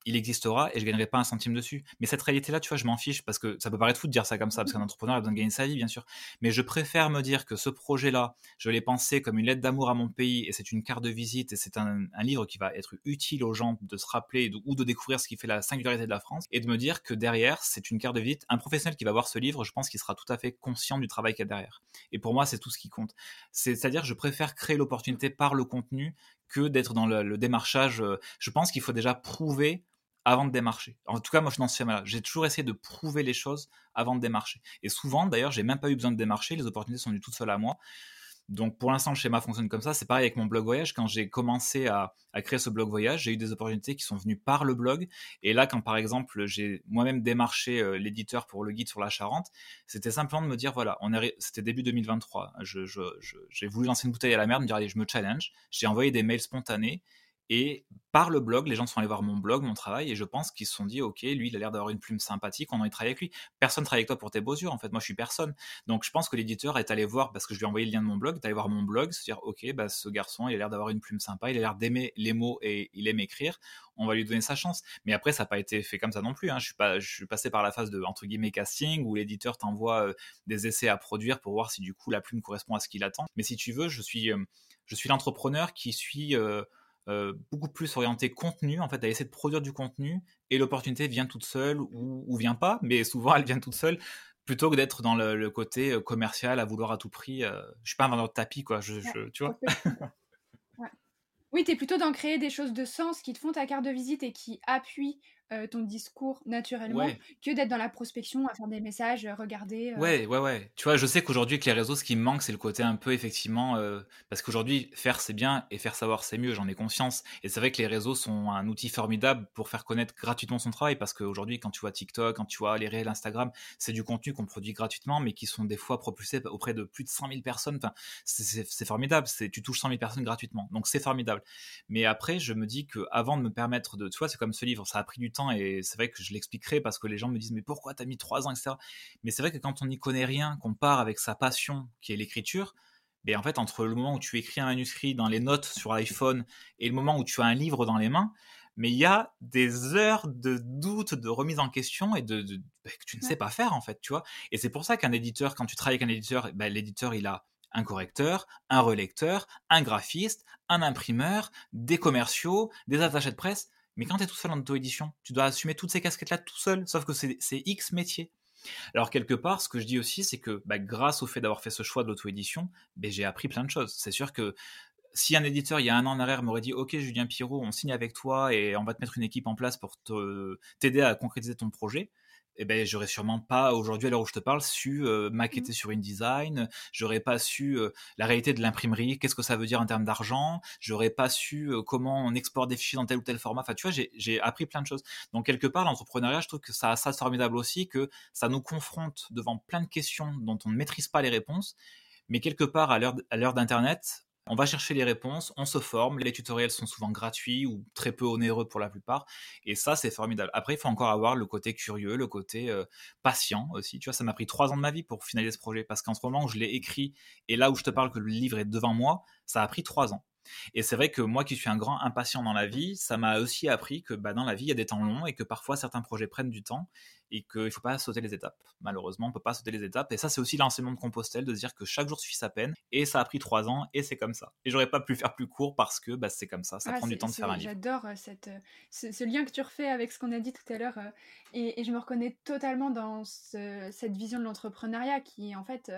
[SPEAKER 2] il existera et je gagnerai pas un centime dessus. Mais cette réalité-là, tu vois, je m'en fiche parce que ça peut paraître fou de dire ça comme ça, parce qu'un entrepreneur a besoin de gagner sa vie, bien sûr. Mais je préfère me dire que ce projet-là, je l'ai pensé comme une lettre d'amour à mon pays et c'est une carte de visite et c'est un, livre qui va être utile aux gens de se rappeler ou de découvrir ce qui fait la singularité de la France et de me dire que derrière, c'est une carte de visite. Un professionnel qui va voir ce livre, je pense qu'il sera tout à fait conscient du travail qu'il y a derrière. Et pour moi, c'est tout ce qui compte. C'est-à-dire, je préfère créer l'opportunité par le contenu que d'être dans le démarchage. Je pense qu'il faut déjà prouver avant de démarcher. En tout cas, moi, je suis là. J'ai toujours essayé de prouver les choses avant de démarcher. Et souvent, d'ailleurs, j'ai même pas eu besoin de démarcher. Les opportunités sont venues toutes seules à moi. Donc, pour l'instant, le schéma fonctionne comme ça. C'est pareil avec mon blog voyage. Quand j'ai commencé à, créer ce blog voyage, j'ai eu des opportunités qui sont venues par le blog. Et là, quand par exemple, j'ai moi-même démarché euh, l'éditeur pour le guide sur la Charente, c'était simplement de me dire voilà, on c'était début 2023. j'ai voulu lancer une bouteille à la mer, me dire allez, je me challenge. J'ai envoyé des mails spontanés et par le blog, les gens sont allés voir mon blog, mon travail, et je pense qu'ils se sont dit, ok, lui, il a l'air d'avoir une plume sympathique, on a envie de avec lui. Personne travaille avec toi pour tes beaux yeux, en fait. Moi, je suis personne. Donc, je pense que l'éditeur est allé voir, parce que je lui ai envoyé le lien de mon blog, est allé voir mon blog, se dire, ok, bah, ce garçon, il a l'air d'avoir une plume sympa, il a l'air d'aimer les mots et il aime écrire. On va lui donner sa chance. Mais après, ça n'a pas été fait comme ça non plus. Hein. Je suis suis passé par la phase de entre guillemets casting où l'éditeur t'envoie euh, des essais à produire pour voir si du coup la plume correspond à ce qu'il attend. Mais si tu veux, je suis, euh, suis l'entrepreneur qui suit euh, euh, beaucoup plus orienté contenu, en fait, à essayer de produire du contenu, et l'opportunité vient toute seule ou, ou, vient pas, mais souvent elle vient toute seule, plutôt que d'être dans le, côté euh, commercial à vouloir à tout prix. Euh, je suis pas un vendeur de tapis, quoi, je, tu vois.
[SPEAKER 1] Oui, tu es plutôt dans créer des choses de sens qui te font ta carte de visite et qui appuient euh, ton discours naturellement que d'être dans la prospection à faire des messages, euh, regarder.
[SPEAKER 2] Euh. Ouais, ouais, ouais. Tu vois, je sais qu'aujourd'hui, que les réseaux, ce qui me manque, c'est le côté un peu, effectivement, parce qu'aujourd'hui, faire, c'est bien et faire savoir, c'est mieux, j'en ai conscience. Et c'est vrai que les réseaux sont un outil formidable pour faire connaître gratuitement son travail, parce qu'aujourd'hui, quand tu vois TikTok, quand tu vois les réels Instagram, c'est du contenu qu'on produit gratuitement, mais qui sont des fois propulsés auprès de plus de 100 000 personnes. Enfin, c'est formidable, tu touches 100 000 personnes gratuitement. Donc, c'est formidable. Mais après, je me dis que avant de me permettre de, tu vois, c'est comme ce livre, ça a pris du temps et c'est vrai que je l'expliquerai parce que les gens me disent mais pourquoi t'as mis trois ans, etc. Mais c'est vrai que quand on n'y connaît rien, qu'on part avec sa passion qui est l'écriture, ben en fait, entre le moment où tu écris un manuscrit dans les notes sur iPhone et le moment où tu as un livre dans les mains, mais il y a des heures de doute, de remise en question et de, ben, que tu ne sais pas faire en fait, tu vois? Et c'est pour ça qu'un éditeur, quand tu travailles avec un éditeur, ben, l'éditeur il a un correcteur, un relecteur, un graphiste, un imprimeur, des commerciaux, des attachés de presse. Mais quand tu es tout seul en auto-édition, tu dois assumer toutes ces casquettes-là tout seul, sauf que c'est X métiers. Alors quelque part, ce que je dis aussi, c'est que bah, grâce au fait d'avoir fait ce choix de l'auto-édition, bah, j'ai appris plein de choses. C'est sûr que si un éditeur, il y a un an en arrière, m'aurait dit Ok, Julien Pirot, on signe avec toi et on va te mettre une équipe en place pour t'aider à concrétiser ton projet, eh ben j'aurais sûrement pas aujourd'hui à l'heure où je te parle su euh, maqueter mmh. sur InDesign, j'aurais pas su euh, la réalité de l'imprimerie, qu'est-ce que ça veut dire en termes d'argent, j'aurais pas su euh, comment on exporte des fichiers dans tel ou tel format. Enfin, tu vois, j'ai appris plein de choses. Donc quelque part, l'entrepreneuriat, je trouve que ça a ça de formidable aussi que ça nous confronte devant plein de questions dont on ne maîtrise pas les réponses. Mais quelque part, à l'heure d'Internet, on va chercher les réponses, on se forme, les tutoriels sont souvent gratuits ou très peu onéreux pour la plupart, et ça c'est formidable. Après, il faut encore avoir le côté curieux, le côté euh, patient aussi. Tu vois, ça m'a pris trois ans de ma vie pour finaliser ce projet, parce qu'en ce moment où je l'ai écrit et là où je te parle que le livre est devant moi, ça a pris trois ans. Et c'est vrai que moi qui suis un grand impatient dans la vie, ça m'a aussi appris que bah, dans la vie, il y a des temps longs et que parfois certains projets prennent du temps et qu'il ne faut pas sauter les étapes. Malheureusement, on ne peut pas sauter les étapes. Et ça, c'est aussi l'enseignement de Compostelle, de se dire que chaque jour suffit sa peine. Et ça a pris trois ans et c'est comme ça. Et j'aurais pas pu faire plus court parce que bah, c'est comme ça. Ça prend du temps de faire un livre.
[SPEAKER 1] J'adore euh, cette, euh, ce, lien que tu refais avec ce qu'on a dit tout à l'heure. Euh, et, je me reconnais totalement dans cette vision de l'entrepreneuriat qui, en fait,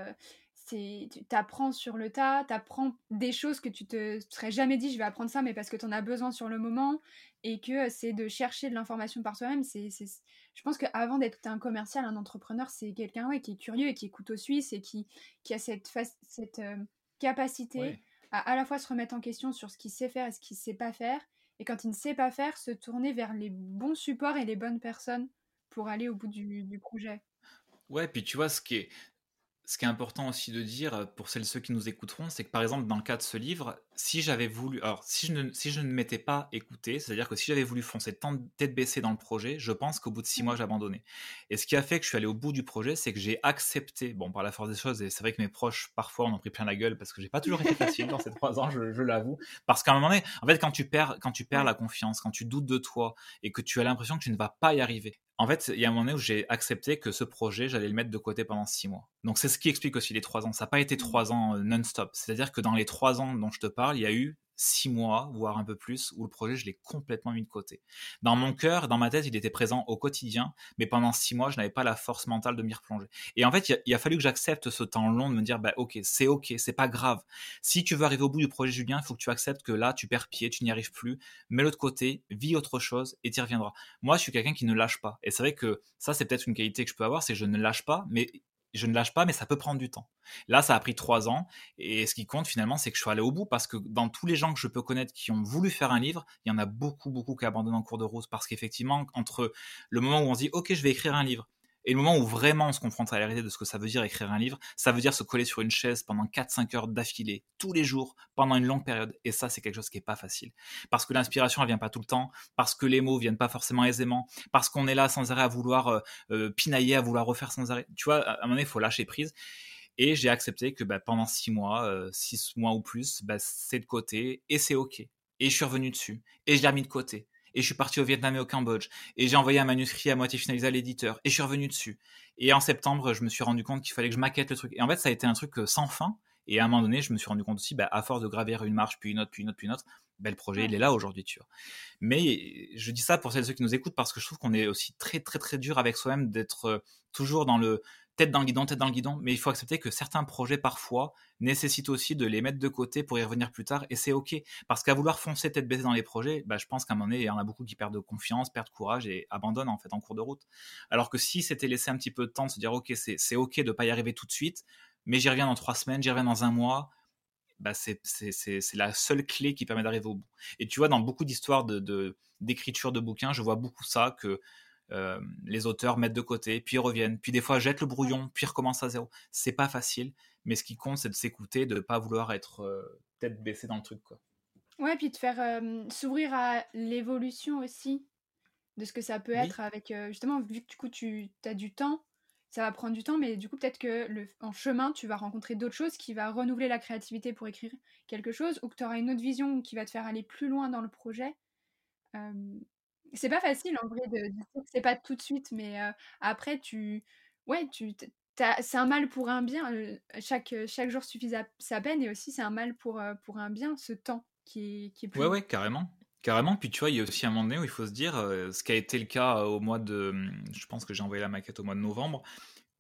[SPEAKER 1] tu apprends sur le tas, tu apprends des choses que tu te serais jamais dit, je vais apprendre ça, mais parce que tu en as besoin sur le moment, et que c'est de chercher de l'information par soi-même. C'est, je pense qu'avant d'être un commercial, un entrepreneur, c'est quelqu'un ouais, qui est curieux et qui écoute au suisse et qui, qui a cette, cette euh, capacité à à la fois se remettre en question sur ce qu'il sait faire et ce qu'il sait pas faire, et quand il ne sait pas faire, se tourner vers les bons supports et les bonnes personnes pour aller au bout du, du projet.
[SPEAKER 2] Ouais, puis tu vois, ce qui est, ce qui est important aussi de dire euh, pour celles ceux qui nous écouteront, c'est que par exemple dans le cas de ce livre, si j'avais voulu, alors si je ne, si je ne m'étais pas écouté, c'est-à-dire que si j'avais voulu foncer tant tête baissée dans le projet, je pense qu'au bout de six mois j'abandonnais. Et ce qui a fait que je suis allé au bout du projet, c'est que j'ai accepté, bon par la force des choses, et c'est vrai que mes proches parfois en ont pris plein la gueule parce que j'ai pas toujours été facile dans ces trois ans, je, je l'avoue, parce qu'à un moment donné, en fait quand tu perds, quand tu perds la confiance, quand tu doutes de toi et que tu as l'impression que tu ne vas pas y arriver, en fait, il y a un moment où j'ai accepté que ce projet, j'allais le mettre de côté pendant six mois. Donc c'est ce qui explique aussi les trois ans. Ça n'a pas été trois ans euh, non-stop. C'est-à-dire que dans les trois ans dont je te parle, il y a eu six mois, voire un peu plus, où le projet, je l'ai complètement mis de côté. Dans mon cœur, dans ma tête, il était présent au quotidien, mais pendant six mois, je n'avais pas la force mentale de m'y replonger. Et en fait, il a, fallu que j'accepte ce temps long de me dire, bah, ok, c'est ok, c'est pas grave. Si tu veux arriver au bout du projet Julien, il faut que tu acceptes que là, tu perds pied, tu n'y arrives plus, mets l'autre côté, vis autre chose et tu y reviendras. Moi, je suis quelqu'un qui ne lâche pas. Et c'est vrai que ça, c'est peut-être une qualité que je peux avoir, c'est que je ne lâche pas, mais je ne lâche pas, mais ça peut prendre du temps. Là, ça a pris trois ans, et ce qui compte finalement, c'est que je suis allé au bout, parce que dans tous les gens que je peux connaître qui ont voulu faire un livre, il y en a beaucoup, beaucoup qui abandonnent en cours de route, parce qu'effectivement, entre le moment où on se dit, ok, je vais écrire un livre, et le moment où vraiment on se confronte à la réalité de ce que ça veut dire écrire un livre, ça veut dire se coller sur une chaise pendant 4-5 heures d'affilée, tous les jours, pendant une longue période. Et ça, c'est quelque chose qui est pas facile. Parce que l'inspiration, elle vient pas tout le temps, parce que les mots viennent pas forcément aisément, parce qu'on est là sans arrêt à vouloir euh, euh, pinailler, à vouloir refaire sans arrêt. Tu vois, à un moment donné, il faut lâcher prise. Et j'ai accepté que bah, pendant 6 mois, 6 euh, mois ou plus, bah, c'est de côté et c'est OK. Et je suis revenu dessus. Et je l'ai remis de côté et je suis parti au Vietnam et au Cambodge et j'ai envoyé un manuscrit à moitié finalisé à l'éditeur et je suis revenu dessus. Et en septembre, je me suis rendu compte qu'il fallait que je maquette le truc. Et en fait, ça a été un truc euh, sans fin. Et à un moment donné, je me suis rendu compte aussi, bah, à force de gravir une marche, puis une autre, puis une autre, puis une autre, bah, le projet, il est là aujourd'hui, tu vois. Mais je dis ça pour celles et ceux qui nous écoutent parce que je trouve qu'on est aussi très, très, très dur avec soi-même d'être euh, toujours dans le tête dans le guidon, tête dans le guidon, mais il faut accepter que certains projets parfois nécessitent aussi de les mettre de côté pour y revenir plus tard, et c'est ok. Parce qu'à vouloir foncer tête baissée dans les projets, bah, je pense qu'à un moment donné, il y en a beaucoup qui perdent de confiance, perdent courage et abandonnent en fait en cours de route. Alors que si c'était laissé un petit peu de temps se dire ok, c'est ok de pas y arriver tout de suite, mais j'y reviens dans trois semaines, j'y reviens dans un mois, bah c'est la seule clé qui permet d'arriver au bout. Et tu vois, dans beaucoup d'histoires de d'écriture de, de bouquins, je vois beaucoup ça que euh, les auteurs mettent de côté, puis reviennent, puis des fois jettent le brouillon, puis recommencent à zéro. C'est pas facile, mais ce qui compte, c'est de s'écouter, de ne pas vouloir être euh, tête baissée dans le truc. Quoi.
[SPEAKER 1] Ouais, puis de faire euh, s'ouvrir à l'évolution aussi, de ce que ça peut être avec. justement, vu que du coup, tu as du temps, ça va prendre du temps, mais du coup, peut-être que le, en chemin, tu vas rencontrer d'autres choses qui va renouveler la créativité pour écrire quelque chose, ou que tu auras une autre vision qui va te faire aller plus loin dans le projet. C'est pas facile en vrai de dire que c'est pas tout de suite, mais après tu ouais, tu c'est un mal pour un bien, chaque, chaque jour suffit sa peine et aussi c'est un mal pour, pour un bien, ce temps qui est qui est plus
[SPEAKER 2] Ouais, ouais, carrément. Carrément, puis tu vois, il y a aussi un moment donné où il faut se dire, ce qui a été le cas au mois de mmh, je pense que j'ai envoyé la maquette au mois de novembre.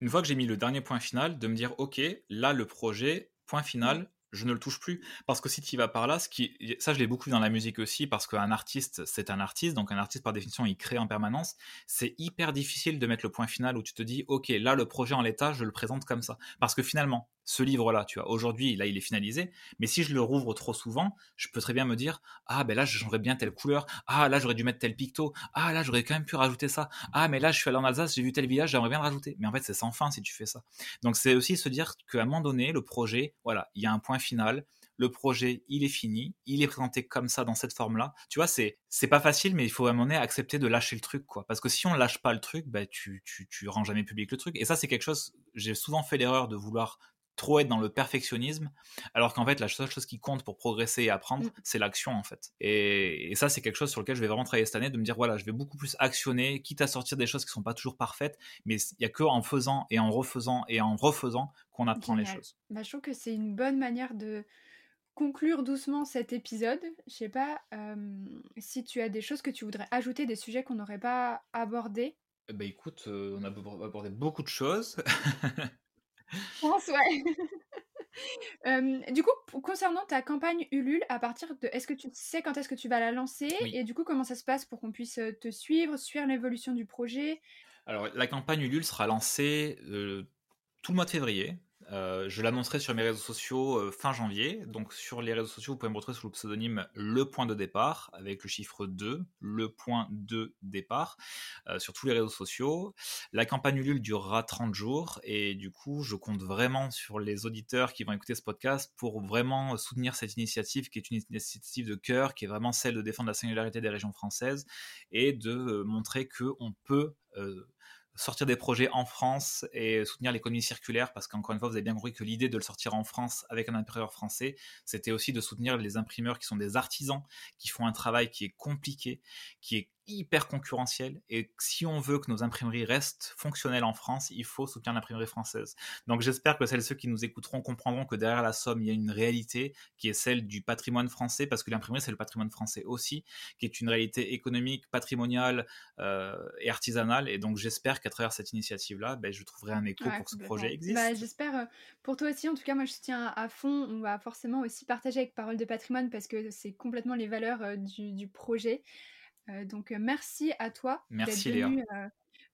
[SPEAKER 2] Une fois que j'ai mis le dernier point final, de me dire: «OK, là le projet, point final, je ne le touche plus. Parce que si tu vas par là, ça je l'ai beaucoup vu dans la musique aussi, parce qu'un artiste, c'est un artiste, donc un artiste par définition, il crée en permanence. C'est hyper difficile de mettre le point final où tu te dis, ok, là le projet en l'état, je le présente comme ça. Parce que finalement, ce livre-là, tu vois, aujourd'hui, là, il est finalisé, mais si je le rouvre trop souvent, je peux très bien me dire, ah, ben là, j'aimerais bien telle couleur, ah, là, j'aurais dû mettre tel picto, ah, là, j'aurais quand même pu rajouter ça, ah, mais là, je suis allé en Alsace, j'ai vu tel village, j'aimerais bien le rajouter. Mais en fait, c'est sans fin si tu fais ça. Donc, c'est aussi se dire qu'à un moment donné, le projet, voilà, il y a un point final, le projet, il est fini, il est présenté comme ça dans cette forme-là. Tu vois, c'est c'est pas facile, mais il faut à un moment donné accepter de lâcher le truc, quoi. Parce que si on lâche pas le truc, bah, tu, tu, tu rends jamais public le truc. Et ça, c'est quelque chose, j'ai souvent fait l'erreur de vouloir trop être dans le perfectionnisme, alors qu'en fait, la seule chose qui compte pour progresser et apprendre, mm. c'est l'action, en fait. Et, ça, c'est quelque chose sur lequel je vais vraiment travailler cette année, de me dire, voilà, je vais beaucoup plus actionner, quitte à sortir des choses qui sont pas toujours parfaites, mais il y a que en faisant et en refaisant et en refaisant qu'on apprend les choses.
[SPEAKER 1] Bah, je trouve que c'est une bonne manière de conclure doucement cet épisode. Je sais pas si tu as des choses que tu voudrais ajouter, des sujets qu'on n'aurait pas abordés.
[SPEAKER 2] Bah écoute, euh, on a abordé beaucoup de choses.
[SPEAKER 1] pense, ouais. du coup, concernant ta campagne Ulule, à partir de, est-ce que tu sais quand est-ce que tu vas la lancer et du coup comment ça se passe pour qu'on puisse te suivre, suivre l'évolution du projet?
[SPEAKER 2] Alors la campagne Ulule sera lancée tout le mois de février. Euh, je l'annoncerai sur mes réseaux sociaux euh, fin janvier. Donc sur les réseaux sociaux, vous pouvez me retrouver sous le pseudonyme Le Point de Départ avec le chiffre 2, le point de départ, euh, sur tous les réseaux sociaux. La campagne Ulule durera 30 jours et du coup, je compte vraiment sur les auditeurs qui vont écouter ce podcast pour vraiment soutenir cette initiative qui est une initiative de cœur, qui est vraiment celle de défendre la singularité des régions françaises et de montrer qu'on peut sortir des projets en France et soutenir l'économie circulaire, parce qu'encore une fois, vous avez bien compris que l'idée de le sortir en France avec un imprimeur français, c'était aussi de soutenir les imprimeurs qui sont des artisans, qui font un travail qui est compliqué, qui est hyper concurrentiel et si on veut que nos imprimeries restent fonctionnelles en France, il faut soutenir l'imprimerie française. Donc j'espère que celles et ceux qui nous écouteront comprendront que derrière la somme, il y a une réalité qui est celle du patrimoine français parce que l'imprimerie c'est le patrimoine français aussi, qui est une réalité économique, patrimoniale euh, et artisanale et donc j'espère qu'à travers cette initiative-là, ben, je trouverai un écho pour que ce projet existe.
[SPEAKER 1] Bah, j'espère euh, pour toi aussi, en tout cas moi je soutiens à fond, on va forcément aussi partager avec Parole de patrimoine parce que c'est complètement les valeurs euh, du, du projet. Euh, donc euh, merci à toi
[SPEAKER 2] merci d'être venu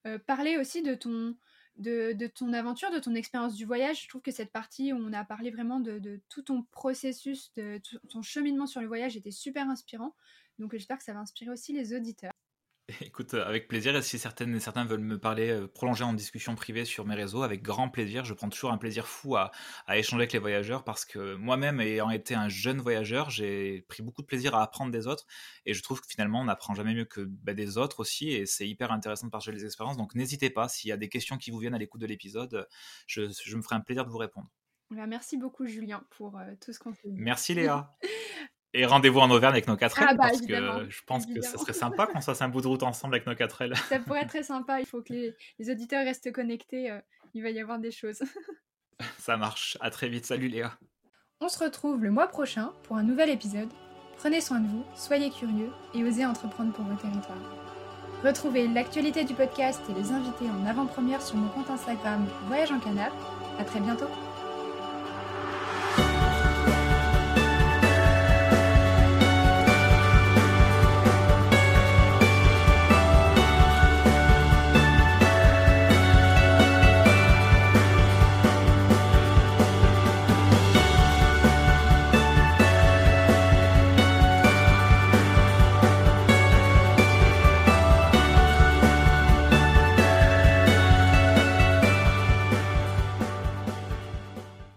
[SPEAKER 1] euh, parler aussi de ton, de, ton aventure, de ton expérience du voyage. Je trouve que cette partie où on a parlé vraiment de, tout ton processus, de ton cheminement sur le voyage était super inspirant. Donc j'espère que ça va inspirer aussi les auditeurs.
[SPEAKER 2] Écoute, euh, avec plaisir. Et si certaines et certains veulent me parler, euh, prolonger en discussion privée sur mes réseaux, avec grand plaisir. Je prends toujours un plaisir fou à, échanger avec les voyageurs parce que moi-même, ayant été un jeune voyageur, j'ai pris beaucoup de plaisir à apprendre des autres. Et je trouve que finalement, on n'apprend jamais mieux que bah, des autres aussi. Et c'est hyper intéressant de partager les expériences. Donc n'hésitez pas, s'il y a des questions qui vous viennent à l'écoute de l'épisode, je, me ferai un plaisir de vous répondre.
[SPEAKER 1] Bah, merci beaucoup, Julien, pour euh, tout ce qu'on fait.
[SPEAKER 2] Merci, Léa. Et rendez-vous en Auvergne avec nos 4 L, ah bah, parce que je pense que ça serait sympa qu'on fasse un bout de route ensemble avec nos 4 L.
[SPEAKER 1] Ça pourrait être très sympa, il faut que les, auditeurs restent connectés, euh, il va y avoir des choses.
[SPEAKER 2] ça marche, à très vite, salut Léa.
[SPEAKER 1] On se retrouve le mois prochain pour un nouvel épisode. Prenez soin de vous, soyez curieux et osez entreprendre pour vos territoires. Retrouvez l'actualité du podcast et les invités en avant-première sur mon compte Instagram Voyage en Canap. À très bientôt